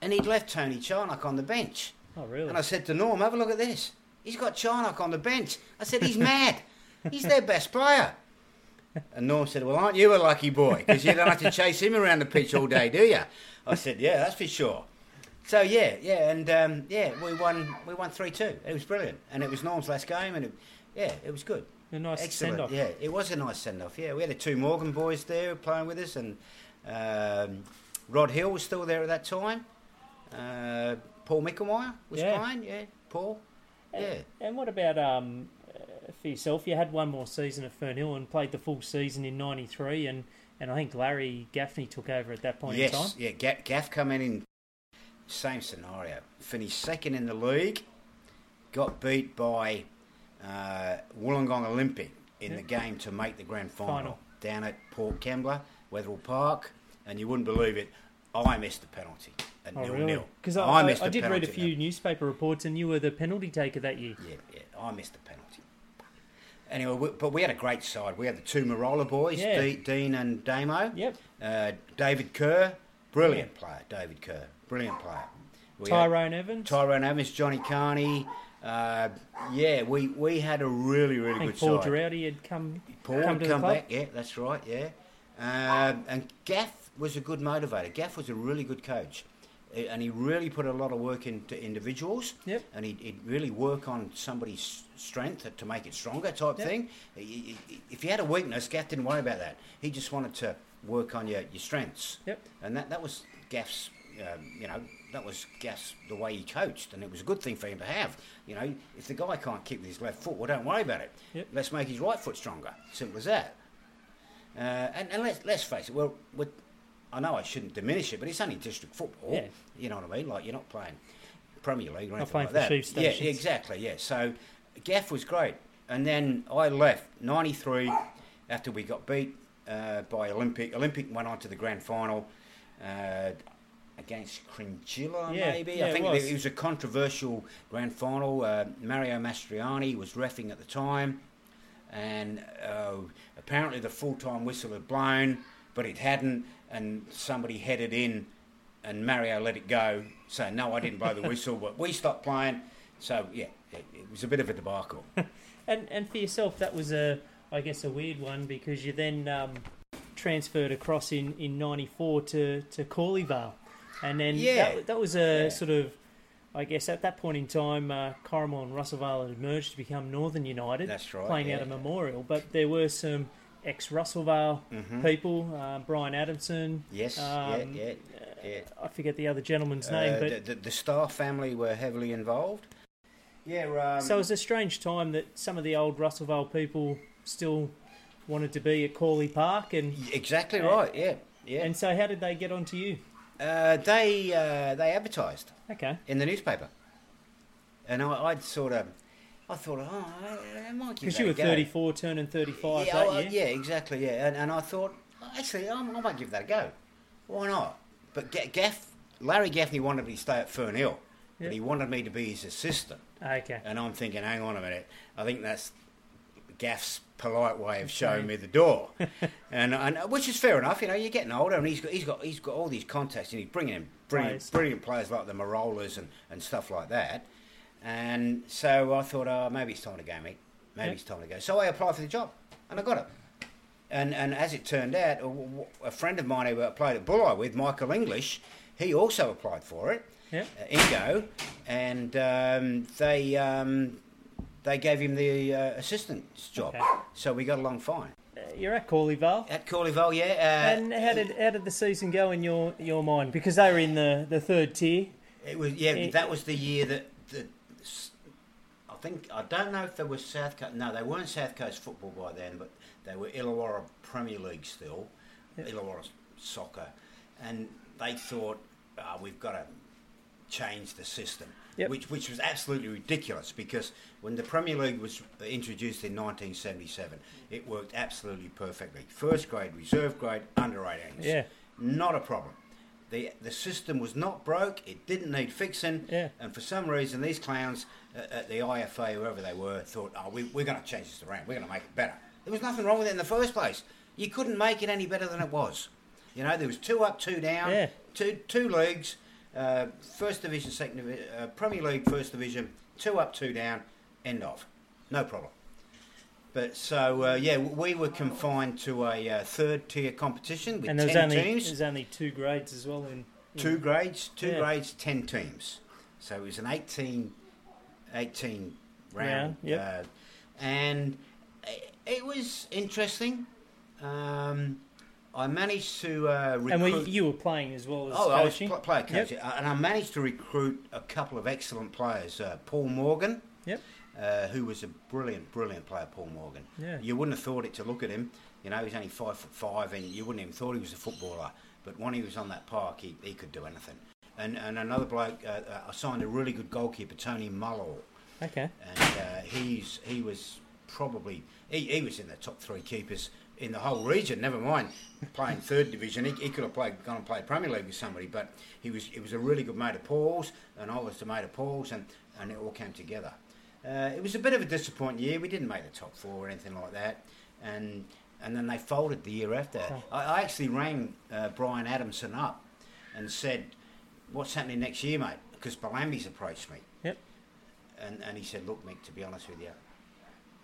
B: And he'd left Tony Charnock on the bench.
A: oh, really?
B: And I said to Norm, have a look at this. He's got Charnock on the bench. I said, he's [LAUGHS] mad. He's their best player. And Norm said, well, aren't you a lucky boy? Because you don't have to chase him around the pitch all day, do you? I said, yeah, that's for sure. So yeah, yeah, and um, yeah, we won. We won three two. It was brilliant, and it was Norm's last game, and it, yeah, it was good.
A: a nice
B: Excellent.
A: send off.
B: Yeah, it was a nice send off. Yeah, we had the two Morgan boys there playing with us, and um, Rod Hill was still there at that time. Uh, Paul Mickelmeyer was
A: Yeah.
B: playing. Yeah, Paul. Yeah.
A: And what about um, for yourself? You had one more season at Fernhill and played the full season in '93, and, and I think Larry Gaffney took over at that point in time.
B: Yes, yeah. Gaff, Gaff come in in same scenario. Finished second in the league. Got beat by uh, Wollongong Olympic in
A: Yeah.
B: the game to make the grand final,
A: Final.
B: down at Port Kembla, Wetherill Park, and you wouldn't believe it. I missed the penalty at
A: Oh,
B: nil
A: really?
B: nil.
A: Because I, I,
B: missed
A: I did read a few newspaper reports, and you were the penalty taker that year.
B: Yeah, yeah, I missed the penalty. Anyway, we, but we had a great side. We had the two Marola boys,
A: Yeah.
B: De- Dean and Damo.
A: Yep.
B: Uh, David Kerr, brilliant player. David Kerr, brilliant player. We
A: Tyrone Evans.
B: Tyrone Evans, Johnny Carney. Uh, yeah, we, we had a really, really
A: I
B: good
A: Paul
B: side.
A: Paul Girardi had come,
B: Paul
A: come
B: come back, yeah, that's right, yeah. Um, and Gaff was a good motivator. Gaff was a really good coach. And he really put a lot of work into individuals.
A: Yep.
B: And he'd, he'd really work on somebody's strength to make it stronger, type
A: Yep.
B: thing. He- he- If you had a weakness, Gaff didn't worry about that. He just wanted to work on your, your strengths.
A: Yep.
B: And that, that was Gaff's, um, you know, that was Gaff's the way he coached, and it was a good thing for him to have. You know, if the guy can't kick with his left foot, well, don't worry about it.
A: Yep.
B: Let's make his right foot stronger. Simple as that. Uh, and and let's, let's face it, well, with, I know I shouldn't diminish it, but it's only district football.
A: Yeah.
B: You know what I mean? Like, you're not playing Premier League or
A: Not
B: anything
A: playing
B: like
A: for
B: that. yeah,
A: stations.
B: exactly, yeah. So Gaff was great. And then I left, 93, after we got beat uh, by Olympic. Olympic went on to the grand final uh, against Cringila,
A: Yeah,
B: maybe.
A: yeah,
B: I
A: it
B: think
A: was.
B: it was a controversial grand final. Uh, Mario Mastriani was refing at the time, and uh, apparently the full-time whistle had blown, but it hadn't, and somebody headed in, and Mario let it go. So no, I didn't blow the whistle, but we stopped playing. So yeah, it, it was a bit of a debacle. [LAUGHS]
A: And and for yourself, that was a I guess a weird one because you then um, transferred across in in '94 to to Corleyvale, and then
B: Yeah.
A: that, that was a
B: Yeah.
A: sort of I guess at that point in time, uh, Corrimal and Russellvale had merged to become Northern United,
B: right,
A: playing
B: yeah.
A: out of Memorial. But there were some ex Russellvale
B: Mhm.
A: people, uh, Brian Adamson.
B: Yes,
A: um,
B: yeah, yeah, yeah.
A: I forget the other gentleman's name,
B: Uh,
A: but
B: the, the, the Star family were heavily involved. Yeah, um,
A: So it was a strange time that some of the old Russellvale people still wanted to be at Corley Park, and
B: exactly
A: uh,
B: right. Yeah, yeah.
A: and so how did they get onto you?
B: uh, they uh, they advertised
A: Okay,
B: in the newspaper, and I, I'd sort of, I thought, oh, I, I might give
A: a
B: go.
A: because you were
B: a go.
A: 34, turning 35
B: yeah,
A: that year.
B: yeah, exactly. Yeah, and, and I thought, actually, I, I might give that a go. Why not? But Gaff, Larry Gaffney wanted me to stay at Fernhill,
A: Yeah.
B: but he wanted me to be his assistant.
A: Ah, okay,
B: And I'm thinking, hang on a minute. I think that's Gaff's polite way of showing me the door, [LAUGHS] and, and which is fair enough. You know, you're getting older, and he's got he's got he's got all these contacts, and he's bringing in brilliant
A: Players.
B: brilliant players like the Marolas and, and stuff like that. And so I thought, oh, maybe it's time to go, mate. Maybe it's time to go. So I applied for the job, and I got it. And and as it turned out, a, a friend of mine who I played at Bulli with, Michael English, he also applied for it
A: yeah,
B: uh, Ingo, and um, they um, they gave him the uh, assistant's job.
A: Okay.
B: So we got along fine.
A: Uh, you're at Corley Vale.
B: At Corley Vale, yeah. Uh,
A: and how did how did the season go in your your mind? Because they were in the, the third tier.
B: It was yeah.
A: It-
B: that was the year that the. I think I don't know if they were South Coast. No, they weren't South Coast football by then, but they were Illawarra Premier League still,
A: Yep.
B: Illawarra soccer, and they thought "Ah, we've got to change the system,
A: Yep.
B: which which was absolutely ridiculous because when the Premier League was introduced in 1977, it worked absolutely perfectly. First grade, reserve grade, under 18s.
A: Yeah.
B: Not a problem. The, the system was not broke, it didn't need fixing,
A: Yeah.
B: and for some reason, these clowns uh, at the IFA, whoever they were, thought, oh, we, we're going to change this around, we're going to make it better. There was nothing wrong with it in the first place. You couldn't make it any better than it was. You know, there was two up, two down,
A: Yeah.
B: two, two leagues, uh, first division, second division, uh, Premier League, first division, two up, two down, end of. No problem. But so, uh, yeah, we were confined to a uh, third tier competition with
A: and there was
B: 10
A: only
B: teams.
A: there's only two grades as well in, in
B: Two grades, two
A: Yeah.
B: grades, ten teams. So it was an 18, 18 round.
A: Round, yep.
B: uh, and it, it was interesting. Um, I managed to uh, recruit.
A: And we, you were playing as well as
B: oh, I was
A: coaching.
B: pl- player coach,
A: Yep.
B: and I managed to recruit a couple of excellent players. Uh, Paul Morgan,
A: Yep.
B: Uh, who was a brilliant, brilliant player. Paul Morgan.
A: Yeah.
B: You wouldn't have thought it to look at him. You know, he's only five foot five, and you wouldn't even thought he was a footballer. But when he was on that park, he, he could do anything. And and another bloke, uh, uh, I signed a really good goalkeeper, Tony Mullall,
A: Okay.
B: and uh, he's he was probably he, he was in the top three keepers in the whole region. Never mind playing third division. He, he could have played gone and played Premier League with somebody, but he was he was a really good mate of Paul's, and I was the mate of Paul's, and and it all came together. Uh, it was a bit of a disappointing year. We didn't make the top four or anything like that, and and then they folded the year after. I, I actually rang uh, Brian Adamson up and said, "What's happening next year, mate?" Because Bellambi's approached me.
A: Yep.
B: And, and he said, Look, Mick, to be honest with you,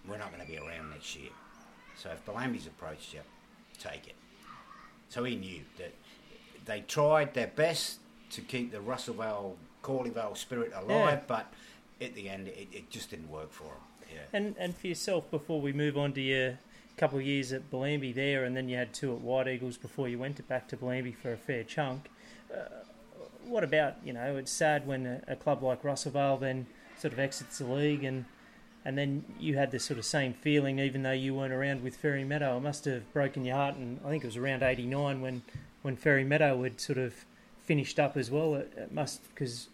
B: we're not going to be around next year. So if Bellambi's approached you, take it. So he knew that they tried their best to keep the Russellvale, Corleyvale spirit alive,
A: Yeah.
B: but at the end, it, it just didn't work for him. Yeah.
A: And and for yourself, before we move on to your couple of years at Bellambi there, and then you had two at White Eagles before you went to back to Bellambi for a fair chunk. Uh, what about you know? It's sad when a, a club like Russellvale then sort of exits the league, and and then you had this sort of same feeling, even though you weren't around with Fairy Meadow. It must have broken your heart, and I think it was around '89 when when Fairy Meadow had sort of finished up as well. It, it must because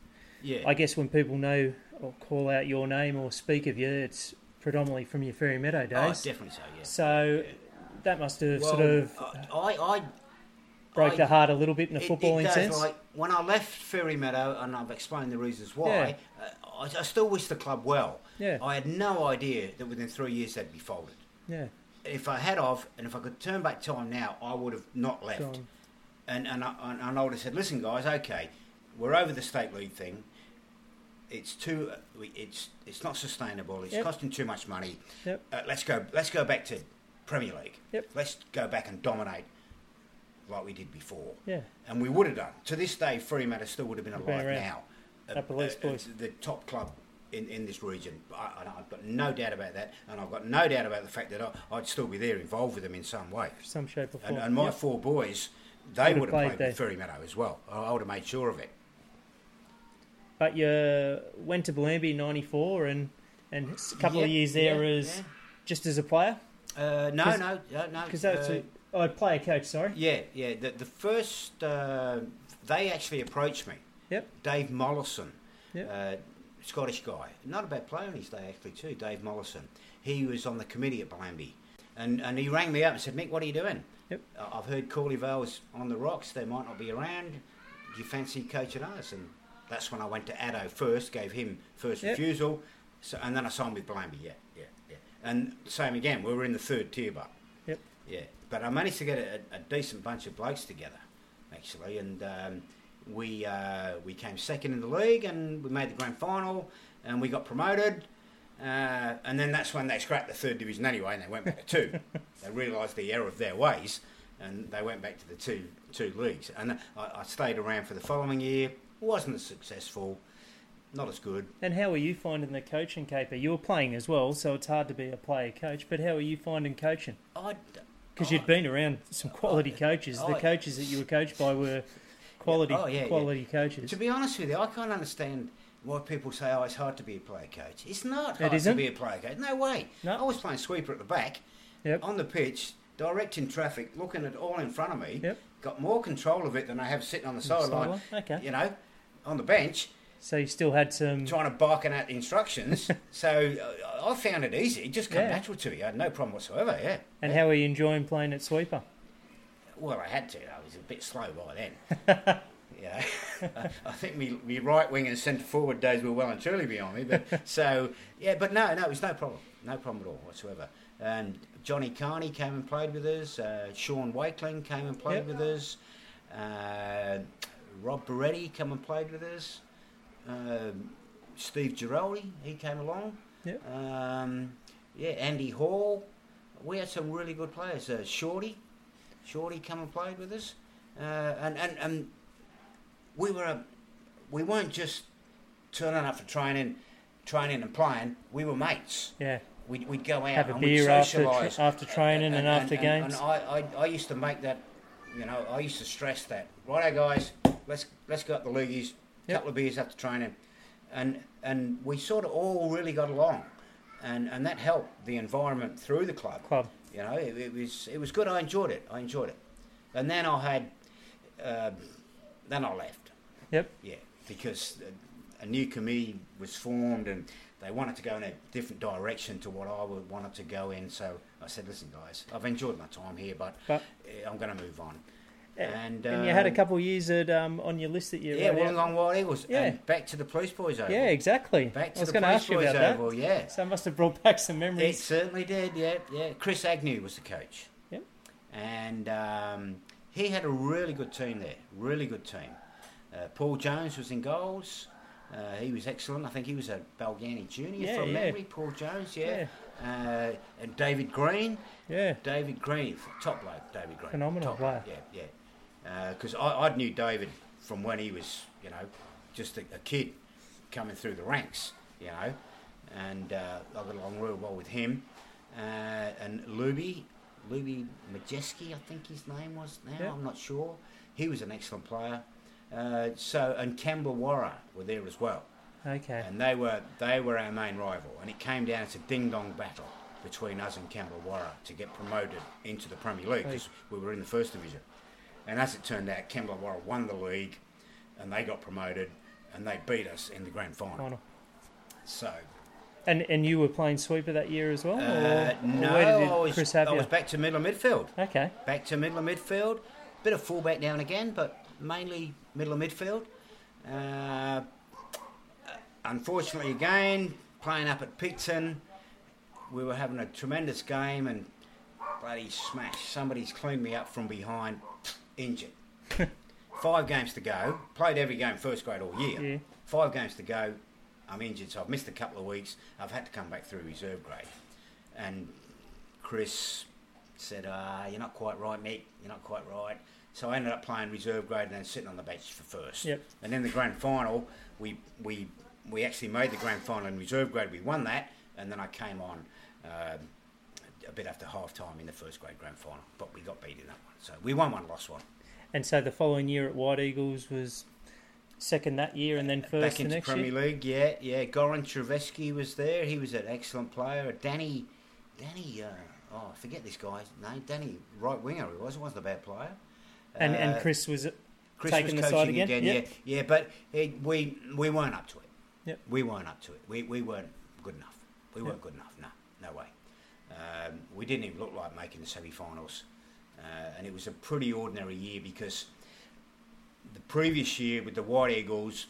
B: yeah.
A: I guess when people know or call out your name or speak of you, it's predominantly from your Fairy Meadow days.
B: oh, definitely so, yeah.
A: so
B: Yeah.
A: that must have
B: Well,
A: sort of
B: I, I,
A: broke
B: I-
A: the heart a little bit in a footballing
B: it does,
A: sense.
B: Like when I left Fairy Meadow, and I've explained the reasons why.
A: Yeah.
B: Uh, I, I still wish the club well.
A: Yeah.
B: I had no idea that within three years they'd be folded.
A: yeah,
B: If I had of, and if I could turn back time now, I would have not left.
A: gone.
B: And and I, and I would have said, listen, guys, okay, we're over the state league thing. It's too, it's it's not sustainable. It's
A: Yep.
B: costing too much money.
A: Yep.
B: Uh, let's go. Let's go back to Premier League.
A: Yep.
B: Let's go back and dominate like we did before
A: Yeah,
B: and we would have done. To this day, Fremantle still would have been
A: Would been
B: alive now. Uh,
A: Leagues
B: the top club in, in this region. I, I've got no doubt about that, and I've got no doubt about the fact that I, I'd still be there, involved with them in some way.
A: some shape or form.
B: And, and my
A: Yep.
B: four boys, they
A: Would have played
B: played, with Fairy Meadow as well. I would have made sure of it.
A: But you went to Bellambi in '94 and and a couple of years there
B: yeah,
A: as just as a player.
B: Uh, no, no, no, no.
A: because that's
B: uh,
A: a oh, player coach. Sorry.
B: Yeah, yeah. The, the first, uh, they actually approached me.
A: Yep.
B: Dave Mollison,
A: Yep.
B: uh, Scottish guy, not a bad player in his day actually too. Dave Mollison. He was on the committee at Blamby, and and he rang me up and said, "Mick, what are you doing?
A: Yep.
B: "I- I've heard Corley Vale's on the rocks. They might not be around. Do you fancy coaching us?" And that's when I went to Addo first, gave him first
A: Yep.
B: refusal, so, and then I signed with Blamey. Yeah, yeah, yeah. And same again, we were in the third tier, but
A: Yep.
B: yeah, but I managed to get a, a decent bunch of blokes together, actually, and um, we uh, we came second in the league, and we made the grand final, and we got promoted. Uh, and then that's when they scrapped the third division anyway, and they went back to two. [LAUGHS] they realised the error of their ways, and they went back to the two two leagues. And I, I stayed around for the following year. Wasn't as successful, not as good.
A: And how are you finding the coaching caper? You were playing as well, so it's hard to be a player coach. But how are you finding coaching?
B: I,
A: Because you'd been around some quality coaches.
B: Oh,
A: the coaches that you were coached by were quality,
B: Yeah, oh, yeah, yeah.
A: quality coaches.
B: To be honest with you, I can't understand why people say, "Oh, it's hard to be a player coach." It's not
A: It
B: hard to
A: isn't?
B: be a player coach. No way.
A: No.
B: I was playing sweeper at the back,
A: Yep.
B: on the pitch, directing traffic, looking at all in front of me.
A: Yep.
B: Got more control of it than I have sitting on the
A: Sideline,
B: sideline.
A: Okay.
B: You know, on the bench,
A: So you still had some.
B: trying to barking out instructions. [LAUGHS] so uh, I found it easy. It just came
A: Yeah.
B: natural to me. I had no problem whatsoever. Yeah.
A: And how are you enjoying playing at sweeper?
B: Well, I had to. I was a bit slow by then. [LAUGHS] yeah, [LAUGHS] I think me, me right wing and centre forward days were well and truly beyond me. But so yeah, but no, no, it was no problem, no problem at all whatsoever. And Johnny Carney came and played with us. Uh, Sean Wakeling came and played
A: Yep.
B: with us. Uh, Rob Beretti come and played with us. Um, Steve Giraldi, he came along.
A: Yep.
B: Um, yeah, Andy Hall. We had some really good players. Uh, Shorty, Shorty come and played with us, uh, and and and we were a, we weren't just turning up for training, training and playing. We were mates.
A: Yeah.
B: We'd, we'd go out
A: Have a
B: and
A: beer
B: we'd
A: after
B: socialise.
A: tra- after training and, after
B: and,
A: games.
B: And I, I, I used to make that, you know, I used to stress that. Righto, guys, let's let's go up the leagueies.
A: Yep.
B: couple of beers after training, and and we sort of all really got along, and and that helped the environment through the club.
A: Club.
B: You know, it, it was it was good. I enjoyed it. I enjoyed it, and then I had, uh, then I left.
A: Yep.
B: Yeah, because a, new committee was formed and they wanted to go in a different direction to what I wanted to go in. So I said, listen, guys, I've enjoyed my time here, but,
A: But-
B: I'm going to move on.
A: And,
B: And,
A: you had a
B: um,
A: couple of years at um, on your list that you
B: Yeah. Wollongong White Eagles.
A: Yeah.
B: And back to the Police Boys Oval.
A: Yeah, exactly.
B: Back to
A: I was
B: the Police
A: ask you
B: Boys
A: about that.
B: Oval, yeah.
A: So it must have brought back some memories.
B: It certainly did, yeah, yeah. Chris Agnew was the coach.
A: Yep.
B: And um, he had a really good team there, really good team. Uh, Paul Jones was in goals. Uh, he was excellent. I think he was a Balgownie junior
A: Yeah,
B: from
A: yeah.
B: memory. Paul Jones, yeah. Uh, and David Green,
A: Yeah.
B: David Green, top bloke, David Green.
A: Phenomenal
B: top
A: player.
B: bloke, Yeah, yeah. Because I, I knew David from when he was, you know, just a, a kid coming through the ranks, you know, and uh, I got along real well with him. Uh, and Luby, Luby Majeski, I think his name was now,
A: Yeah.
B: I'm not sure. He was an excellent player. Uh, so and Kemblawarra were there as well,
A: Okay.
B: and they were they were our main rival, and it came down to a ding dong battle between us and Kemblawarra to get promoted into the Premier League because we were in the first division. And as it turned out, Kemblawarra won the league, and they got promoted, and they beat us in the grand final.
A: Final.
B: So
A: And and you were playing sweeper that year as well?
B: uh,
A: or, or
B: no,
A: did
B: I was,
A: Chris have
B: I was back to middle of midfield.
A: Okay.
B: back to middle of midfield. Bit of fullback now and again, but mainly middle of midfield. Uh, unfortunately, again, playing up at Picton, we were having a tremendous game and bloody smash. Somebody's cleaned me up from behind, injured. [LAUGHS] Five games to go. Played every game first grade all year.
A: Yeah.
B: Five games to go. I'm injured, so I've missed a couple of weeks. I've had to come back through reserve grade. And Chris said, uh, You're not quite right, Nick. You're not quite right. So I ended up playing reserve grade and then sitting on the bench for first.
A: Yep.
B: And then the grand final, we, we, we actually made the grand final in reserve grade. We won that. And then I came on um, bit after half time in the first grade grand final. But we got beat in that one. So we won one, lost one.
A: And so the following year at White Eagles was second that year and then first
B: Back
A: the
B: into
A: next
B: Premier
A: year?
B: League, yeah, yeah. Goran Trevesky was there. He was an excellent player. Danny, Danny, uh, oh, I forget this guy's name. Danny, right winger he was. He wasn't a bad player.
A: And,
B: Uh,
A: and Chris was
B: Chris
A: taking
B: was
A: the
B: coaching
A: side again? Yep.
B: yeah, yeah. But it, we we weren't up to it.
A: Yep.
B: We weren't up to it. We, we weren't good enough. We
A: Yep.
B: weren't good enough. No. Um, we didn't even look like making the semi-finals, uh, and it was a pretty ordinary year because the previous year with the White Eagles,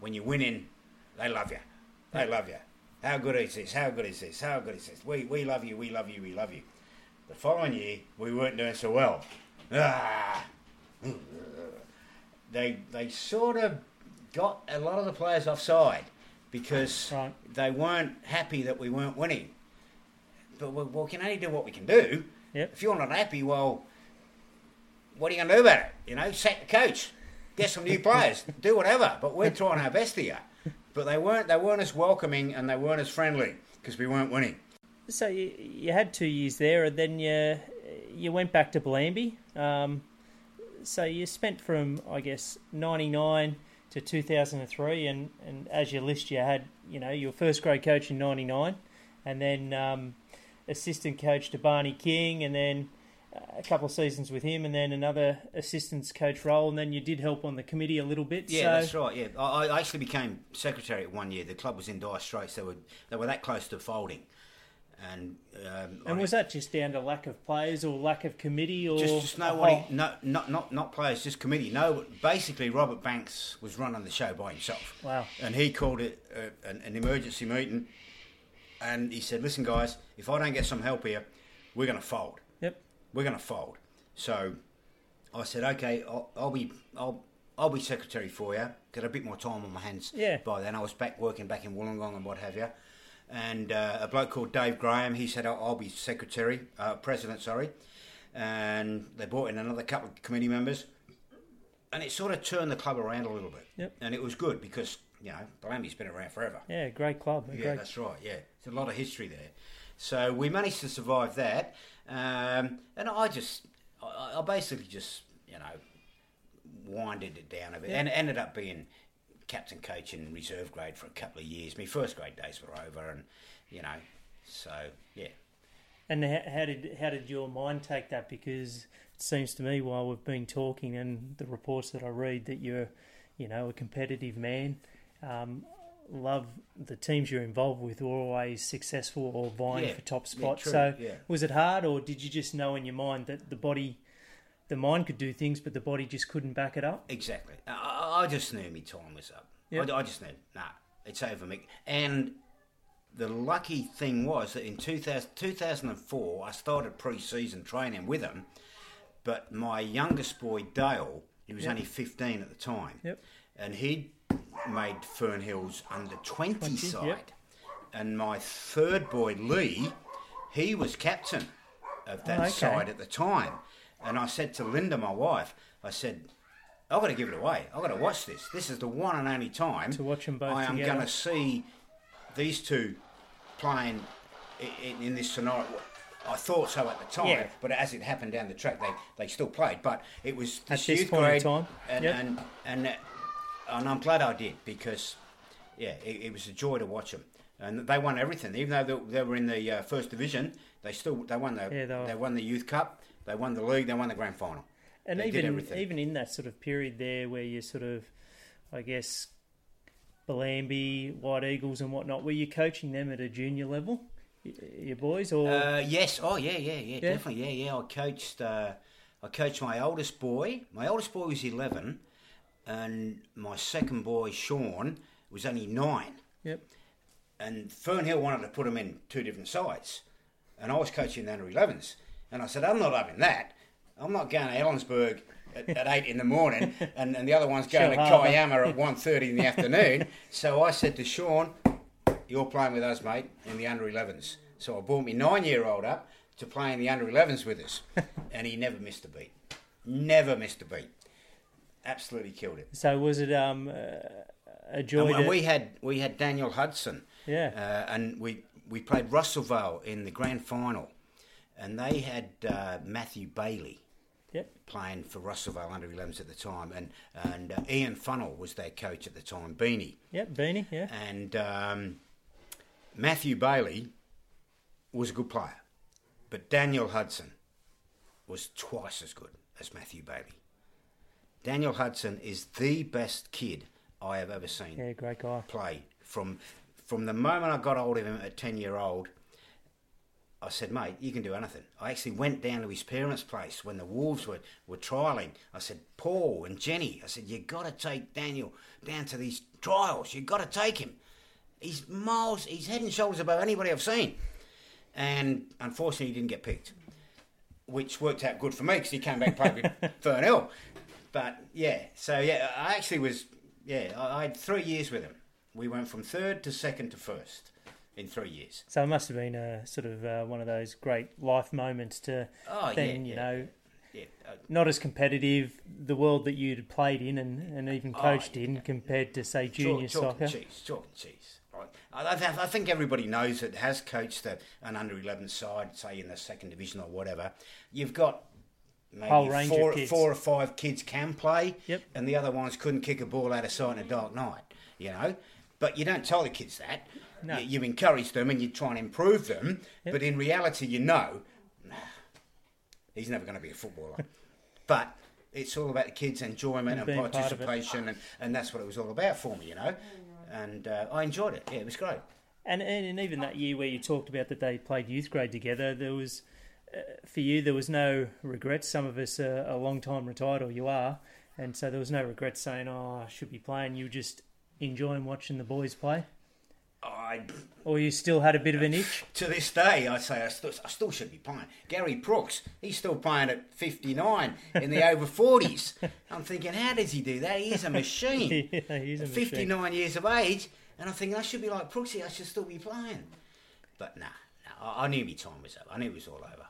B: when you're winning, they love you. They love you. How good is this? How good is this? How good is this? We, we love you. We love you. We love you. The following year, we weren't doing so well. Ah, [LAUGHS] they they sort of got a lot of the players offside because
A: Right.
B: they weren't happy that we weren't winning. But we, we can only do what we can do.
A: Yep.
B: If you're not happy, well, what are you going to do about it? You know, sack the coach, get some new players, [LAUGHS] do whatever. But we're trying our best here. But they weren't they weren't as welcoming and they weren't as friendly because we weren't winning.
A: So you, you had two years there, and then you you went back to Blamby. Um, so you spent from I guess '99 to 2003, and, and as your list, you had you know your first grade coach in '99, and then um, assistant coach to Barney King, and then a couple of seasons with him, and then another assistant coach role, and then you did help on the committee a little bit.
B: Yeah,
A: so,
B: that's right. Yeah, I, I actually became secretary at one year. The club was in dire straits. They were they were that close to folding, and um,
A: And was that just down to lack of players or lack of committee or
B: just, just nobody,
A: whole-
B: no, not not not players, just committee. No, basically Robert Banks was running the show by himself.
A: Wow.
B: And he called it uh, an, an emergency meeting, and he said, "Listen, guys, if I don't get some help here, we're going to fold.
A: Yep.
B: We're going to fold." So I said, "Okay, I'll, I'll be I'll." I'll be secretary for you. Got a bit more time on my hands
A: Yeah.
B: by then. I was back working back in Wollongong and what have you. And uh, a bloke called Dave Graham, he said, I'll, I'll be secretary, uh, president, sorry. And they brought in another couple of committee members. And it sort of turned the club around a little bit.
A: Yep.
B: And it was good because, you know, Blamby's been around forever.
A: Yeah, great club.
B: Yeah,
A: great
B: that's right. Yeah, there's a lot of history there. So we managed to survive that, um, and I just, I, I basically just, you know, winded it down a bit,
A: Yeah.
B: and ended up being captain coach in reserve grade for a couple of years. My first grade days were over, and you know, so yeah.
A: And how, how did how did your mind take that? Because it seems to me, while we've been talking and the reports that I read, that you're, you know, a competitive man. Um, love the teams you're involved with were always successful or vying
B: Yeah,
A: for top
B: yeah,
A: spots.
B: true,
A: so
B: yeah.
A: was it hard, or did you just know in your mind that the body, the mind could do things, but the body just couldn't back it up?
B: Exactly. I, I just knew my time was up.
A: Yep.
B: I, I just knew, nah, it's over me. And the lucky thing was that in 2000, 2004, I started pre-season training with them, but my youngest boy, Dale, he was
A: Yep.
B: only 15 at the time,
A: Yep.
B: and he made Fernhill's under 20,
A: 20,
B: side.
A: yep.
B: And my third boy, Lee, he was captain of that
A: Oh, okay.
B: side at the time. And I said to Linda, my wife, I said, I've got to give it away. I've got to watch this. This is the one and only time
A: To watch 'em both
B: I am going to see these two playing in, in this scenario. I thought so at the time,
A: Yeah.
B: but as it happened down the track, they, they still played. But it was
A: At
B: this
A: this
B: youth
A: point in time,
B: and,
A: yep.
B: and and and I'm glad I did because yeah, it, it was a joy to watch them. And they won everything, even though they, they were in the uh, first division. They still they won the
A: Yeah, they
B: they, won the youth cup, they won the league, they won the grand final.
A: And
B: They did
A: even
B: everything.
A: even in that sort of period there, where you sort of, I guess, Bellambi, White Eagles, and whatnot, were you coaching them at a junior level, y- your boys, or
B: Uh, yes. Oh, yeah, yeah, yeah, definitely. Yeah, yeah. I coached. Uh, I coached my oldest boy. My oldest boy was eleven, and my second boy Sean was only nine.
A: yep,
B: And Fernhill wanted to put him in two different sides, and I was coaching the under 11s. And I said, I'm not having that. I'm not going to Helensburgh at, [LAUGHS] at eight in the morning, and, and the other one's going to
A: Harbour.
B: Kiama at [LAUGHS] 1.30 in the afternoon. So I said to Sean, you're playing with us, mate, in the under 11s. So I brought my nine-year-old up to play in the under 11s with us, [LAUGHS] and he never missed a beat. Never missed a beat. Absolutely killed it.
A: so was it um uh, a joy?
B: And,
A: to-
B: we had we had Daniel Hudson,
A: Yeah.
B: uh, and we we played Russellvale in the grand final, and they had uh, Matthew Bailey
A: yep,
B: playing for Russellvale under 11s at the time, and and uh, Ian Funnel was their coach at the time, Beanie,
A: yep, Beanie, yeah,
B: and um, Matthew Bailey was a good player, but Daniel Hudson was twice as good as Matthew Bailey. Daniel Hudson is the best kid I have ever seen
A: yeah, great guy.
B: play from from the moment I got hold of him at ten year old. I said, mate, you can do anything. I actually went down to his parents' place when the Wolves were, were trialling. I said, Paul and Jenny, I said, you got to take Daniel down to these trials. you got to take him. He's miles, he's head and shoulders above anybody I've seen. And unfortunately, he didn't get picked, which worked out good for me because he came back and played with [LAUGHS] Fernhill. But yeah, so yeah, I actually was, yeah, I, I had three years with him. We went from third to second to first in three years.
A: So it must have been a sort of uh, one of those great life moments to
B: Oh,
A: then
B: yeah,
A: you
B: yeah.
A: know
B: Yeah, uh,
A: not as competitive the world that you'd played in and, and even
B: Oh,
A: coached
B: yeah.
A: in compared to say junior
B: chalk
A: soccer.
B: and cheese, chalk and cheese. I, what I, I I think everybody knows that has coached a, an under 11 side, say in the second division or whatever. You've got maybe
A: Whole range of
B: four,
A: kids.
B: four or five kids can play,
A: Yep.
B: and the other ones couldn't kick a ball out of sight in a dark night. You know, but you don't tell the kids that.
A: No.
B: You, you encourage them and you try and improve them,
A: Yep.
B: but in reality, you know, he's never going to be a footballer. [LAUGHS] but it's all about the kids' enjoyment and,
A: being part of it.
B: participation, and, and that's what it was all about for me, you know. And uh, I enjoyed it. Yeah, it was great.
A: And, and and even that year where you talked about that they played youth grade together, there was Uh, for you there was no regrets. Some of us are a long time retired, or you are, and so there was no regrets saying, "Oh, I should be playing." You just enjoying watching the boys play,
B: I,
A: or you still had a bit of an itch.
B: to this day, I say I still, I still should be playing. Gary Brooks, he's still playing at 59 in the [LAUGHS] over 40s. I'm thinking, how does he do that? He's a machine. [LAUGHS]
A: yeah, he's a
B: At
A: machine.
B: 59 years of age, and I'm thinking I should be like Brooksy, I should still be playing. But nah, nah I, I knew my time was up. I knew it was all over.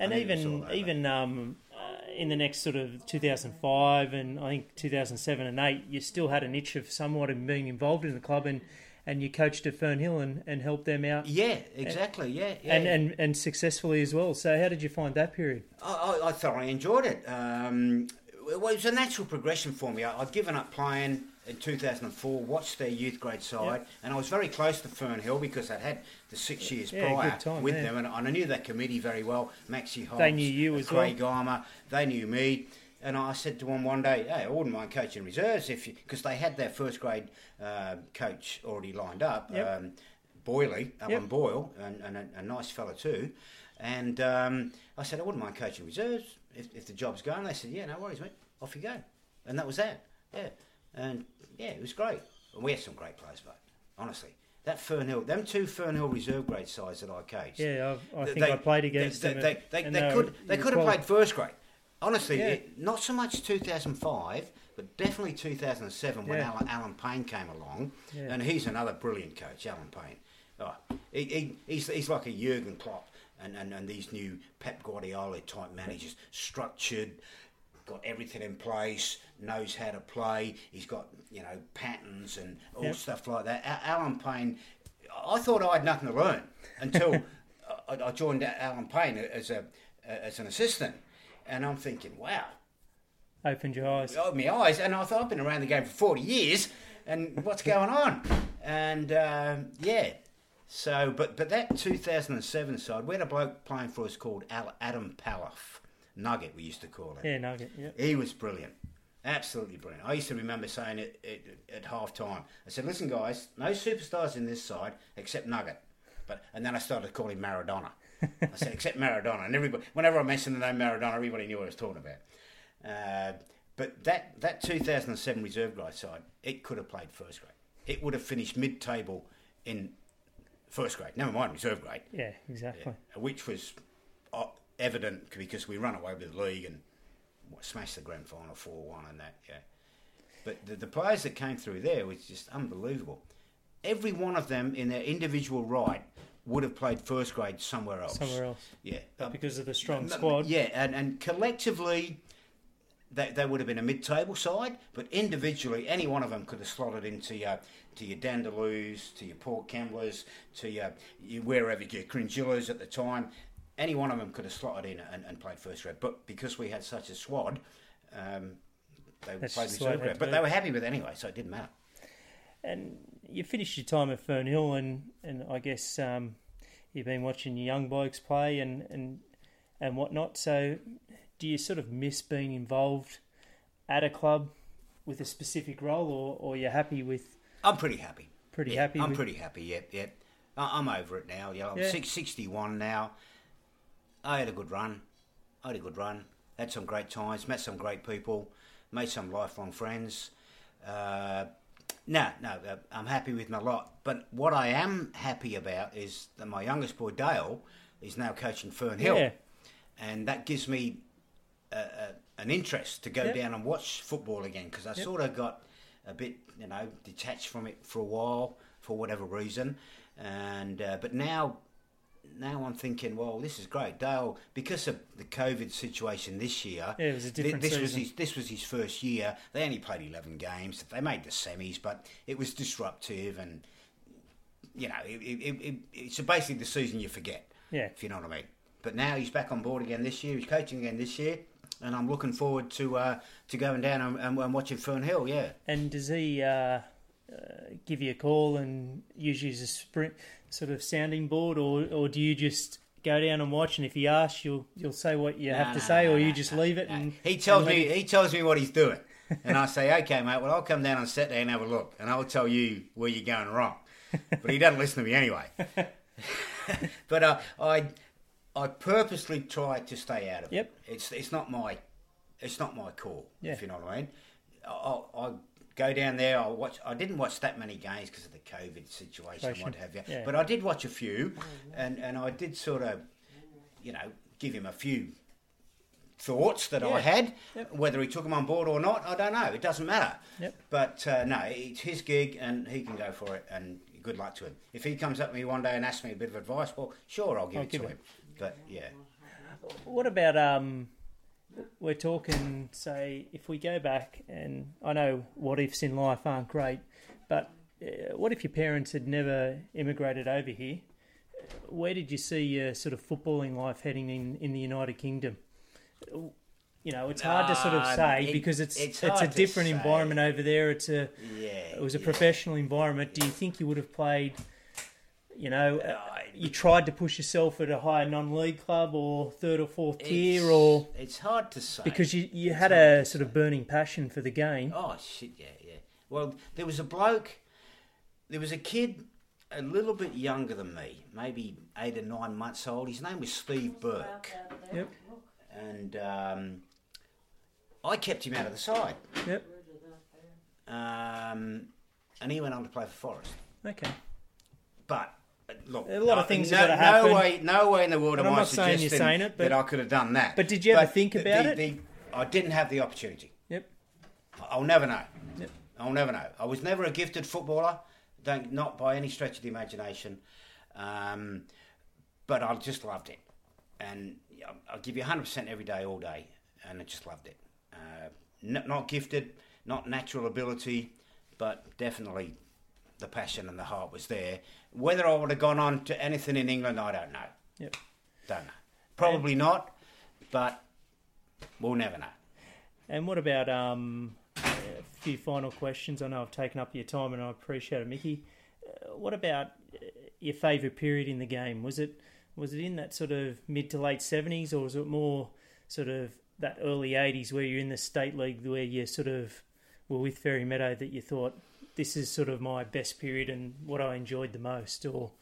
A: And
B: I knew it was all
A: even even um, uh, in the next sort of 2005 and I think 2007 and 8, you still had an itch of somewhat of being involved in the club and, and you coached at Fernhill and, and helped them out
B: Yeah, exactly. Yeah, yeah.
A: and, and, and successfully as well. So how did you find that period?
B: I, I, I thoroughly enjoyed it. Um, well, it was a natural progression for me. I, I'd given up playing in 2004, watched their youth grade side, and I was very close to Fernhill because I'd had the six years
A: Yeah,
B: prior
A: time,
B: with
A: yeah.
B: them, and, I knew that committee very well. Maxie Hobbs,
A: They knew you as
B: Craig Armour, they knew me. And I said to them one day, "Hey, I wouldn't mind coaching reserves if because they had their first grade uh, coach already lined up,
A: Yep.
B: um, Boyley, Alan
A: Yep.
B: Boyle, and, and a, a nice fella too. And um, I said, I wouldn't mind coaching reserves if, if the job's going. They said, Yeah, no worries, mate. Off you go. And that was that. Yeah. And yeah, it was great. And we had some great players, mate. Honestly. That Fernhill, them two Fernhill reserve grade sides that I coached.
A: Yeah, I, I think
B: they-
A: I played against
B: they,
A: them.
B: They, they,
A: and
B: they could they could have played first grade. Honestly,
A: Yeah.
B: it- not so much 2005, but definitely 2007 when
A: Yeah.
B: Alan, Alan Payne came along,
A: Yeah.
B: and he's another brilliant coach, Alan Payne. Oh, he, he, he's, he's like a Jurgen Klopp and, and, and these new Pep Guardiola type managers, structured, got everything in place, knows how to play. He's got you know patterns and all
A: Yep.
B: stuff like that. Alan Payne, I thought I had nothing to learn until [LAUGHS] I, joined Alan Payne as a as an assistant, and I'm thinking, wow,
A: Opened your eyes.
B: opened my eyes, and I thought I've been around the game for 40 years, and what's going on? And um yeah, so but but that 2007 side, we had a bloke playing for us called Al, Adam Paloff, Nugget we used to call him.
A: Yeah, nugget. Yeah.
B: He was brilliant. Absolutely brilliant. I used to remember saying it, it at half time. I said, listen, guys, no superstars in this side except Nugget. But And then I started calling him Maradona. I said, except Maradona. And everybody, whenever I mentioned the name Maradona, everybody knew what I was talking about. Uh, but that, that 2007 reserve grade side, it could have played first grade. It would have finished mid table in first grade, never mind reserve grade
A: Yeah, exactly.
B: which was uh, evident because we run away with the league and smashed the grand final four one and that. Yeah, but the, the players that came through there was just unbelievable. Every one of them in their individual right would have played first grade somewhere else.
A: Somewhere else.
B: Yeah, Um,
A: because of the strong
B: no,
A: squad.
B: Yeah, and, and collectively, they, they would have been a mid-table side, but individually, any one of them could have slotted into your to your Dandaloos, to your Port Kemblers, to your, your wherever your Cringilas at the time. Any one of them could have slotted in and, and played first grade, but because we had such a squad, um, they
A: That's
B: played
A: just the way
B: reserve grade. But they were happy with it anyway, so it didn't matter.
A: And you finished your time at Fernhill, and, and I guess um, you've been watching your young blokes play and, and and whatnot. So, do you sort of miss being involved at a club with a specific role, or, or you're happy with
B: I'm pretty happy.
A: pretty
B: Yeah,
A: happy?
B: I'm
A: with,
B: pretty happy. Yep, yep. I- I'm over it now. Yeah, I'm
A: Yeah.
B: six, 61 now. I had a good run. I had a good run. Had some great times. Met some great people. Made some lifelong friends. Uh, no, no, uh, I'm happy with my lot. But what I am happy about is that my youngest boy Dale is now coaching Fernhill,
A: Yeah.
B: and that gives me a, a, an interest to go
A: Yep.
B: down and watch football again because I
A: Yep.
B: sort of got a bit, you know, detached from it for a while for whatever reason, and uh, but now, now I'm thinking, well, this is great, Dale, because of the COVID situation this year.
A: Yeah, it was a
B: thi-
A: different
B: this was
A: season.
B: his this was his first year. They only played eleven games. They made the semis, but it was disruptive and you know, it, it, it, it's basically the season you forget.
A: Yeah.
B: if you know what I mean. But now he's back on board again this year. He's coaching again this year, and I'm looking forward to uh, to going down and, and, and watching Fernhill. Yeah.
A: And does he uh, uh, give you a call and use you as a sprint sort of sounding board, or or do you just go down and watch? And if he asks, you'll you'll say what you have
B: No,
A: to say,
B: no,
A: or
B: no,
A: you just
B: no,
A: leave it.
B: no.
A: And
B: he tells
A: and
B: me he tells me what he's doing, [LAUGHS] and I say, okay, mate. Well, I'll come down on Saturday and have a look, and I'll tell you where you're going wrong. But he doesn't listen to me anyway. [LAUGHS] but uh, I I purposely try to stay out of
A: Yep.
B: it. It's it's not my it's not my call.
A: Yeah.
B: If you know what I mean. I I go down there. I watch. I didn't watch that many games because of the COVID situation, and what have you.
A: Yeah.
B: But I did watch a few, and and I did sort of, you know, give him a few thoughts that
A: Yeah.
B: I had.
A: Yep.
B: Whether he took them on board or not, I don't know. It doesn't matter.
A: Yep.
B: But uh, no, it's his gig, and he can go for it. And good luck to him. If he comes up to me one day and asks me a bit of advice, well, sure, I'll give
A: I'll
B: it
A: give
B: to
A: it.
B: him. But yeah,
A: What about um? We're talking, say, if we go back, and I know what ifs in life aren't great, but uh, what if your parents had never immigrated over here? Where did you see your sort of footballing life heading in, in the United Kingdom? You know, it's hard to sort of
B: Um,
A: say
B: it-
A: because it's
B: it's
A: it's, a different environment over there. It's a
B: yeah,
A: it was a
B: yeah.
A: professional environment. Do you think you would have played? You know, uh, you tried to push yourself at a higher non-league club or third or fourth tier,
B: It's-
A: or
B: it's hard to say
A: because you, you
B: It's
A: had a sort of burning passion for the game.
B: Oh shit, yeah, yeah. Well, there was a bloke, there was a kid a little bit younger than me, maybe eight or nine months old. His name was Steve Burke,
A: Yep,
B: and um, I kept him out of the side.
A: yep,
B: Um, and he went on to play for Forest.
A: okay.
B: But look,
A: A lot of things
B: no,
A: have gotta
B: no way, no way in the world
A: And
B: am
A: I'm
B: I
A: not saying you're
B: suggesting
A: saying it, but-
B: that I could have done that.
A: But did you ever
B: But
A: think about
B: the-
A: it?
B: the- I didn't have the opportunity.
A: Yep,
B: I'll never know.
A: Yep.
B: I'll never know. I was never a gifted footballer, don't not by any stretch of the imagination, um, but I just loved it, and I'll- give you 100 percent every day, all day, and I just loved it. Uh, n- not gifted, not natural ability, but definitely the passion and the heart was there. Whether I would have gone on to anything in England, I don't know.
A: yep.
B: Don't know. Probably not, but we'll never know.
A: And what about um, a few final questions? I know I've taken up your time, and I appreciate it, Mickey. Uh, what about uh, your favourite period in the game? Was it was it in that sort of mid to late seventies, or was it more sort of that early eighties where you're in the state league, where you sort of were with Fairy Meadow that you thought this is sort of my best period and what I enjoyed the most? Or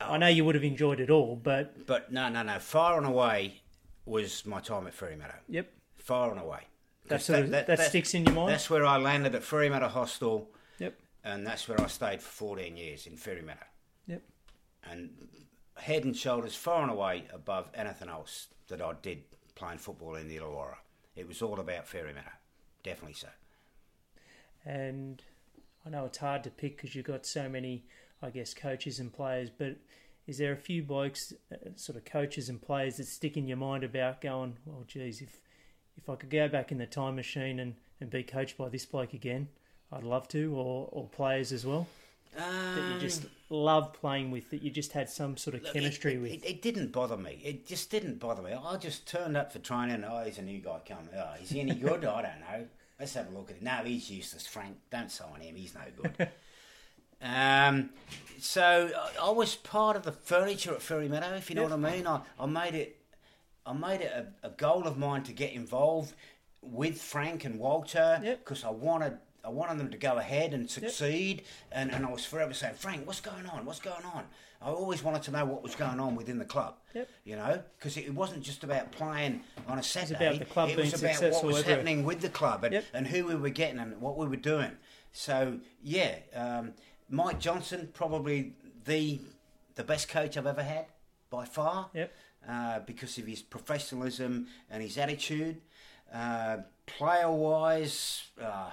A: I oh. know you would have enjoyed it all, but
B: But no, no, no. Far and away was my time at Fairy Meadow.
A: yep,
B: Far and away.
A: that sort of that, sticks in your mind.
B: That's where I landed at Fairy Meadow Hostel,
A: Yep,
B: and that's where I stayed for 14 years in Fairy Meadow.
A: yep.
B: And head and shoulders far and away above anything else that I did playing football in the Illawarra. It was all about Fairy Meadow. Definitely so.
A: and I know it's hard to pick because you've got so many, I guess, coaches and players. But is there a few blokes, uh, sort of coaches and players that stick in your mind about going, well, geez, if if I could go back in the time machine and, and be coached by this bloke again, I'd love to, or or players as well that you just love playing with, that you just had some sort of
B: Look,
A: chemistry
B: it,
A: with.
B: It, it didn't bother me. It just didn't bother me. I just turned up for training. Oh, he's a new guy coming. Oh, is he any good? I don't know. Let's have a look at it. No, he's useless, Frank. Don't sign him. He's no good. [LAUGHS] um, so I, I was part of the furniture at Fairy Meadow, if you know
A: Yep.
B: what I mean. I, I made it. I made it a, a goal of mine to get involved with Frank and Walter
A: Yep.
B: because I wanted. I wanted them to go ahead and succeed, and, and I was forever saying, Frank, what's going on? What's going on? I always wanted to know what was going on within the club.
A: Yep.
B: You know, because it wasn't just about playing on a Saturday.
A: It was about the club
B: it was
A: being
B: about
A: successful
B: what was
A: everywhere.
B: happening with the club and,
A: Yep.
B: and who we were getting and what we were doing. So yeah, um, Mike Johnson probably the the best coach I've ever had by far.
A: Yep.
B: Uh, because of his professionalism and his attitude. Uh, player wise, uh,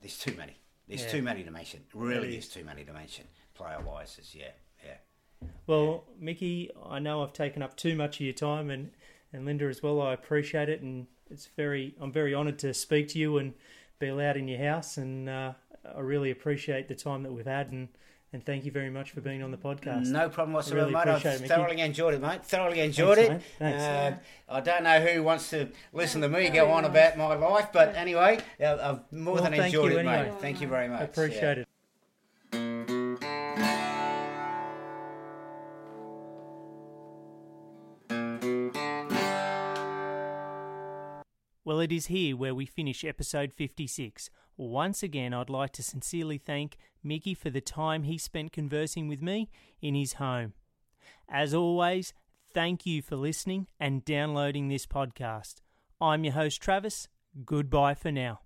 B: there's too many. There's
A: Yeah.
B: too many to mention.
A: Really is
B: too many to mention. Player wise, is yeah, yeah.
A: Well, Mickey, I know I've taken up too much of your time, and, and Linda as well. I appreciate it, and it's very I'm very honoured to speak to you and be allowed in your house, and uh, I really appreciate the time that we've had, and and thank you very much for being on the podcast.
B: No problem whatsoever,
A: really
B: mate. I
A: appreciate it, Mickey.
B: thoroughly enjoyed it, mate. Thoroughly enjoyed
A: Thanks,
B: it.
A: Thanks.
B: Uh, I don't know who wants to listen to me go on about my life, but anyway, uh, I've more
A: Well,
B: than enjoyed it,
A: anyway.
B: mate. Thank you very much.
A: I Appreciate it. Well, it is here where we finish episode 56. Once again, I'd like to sincerely thank Mickey for the time he spent conversing with me in his home. As always, thank you for listening and downloading this podcast. I'm your host, Travis. Goodbye for now.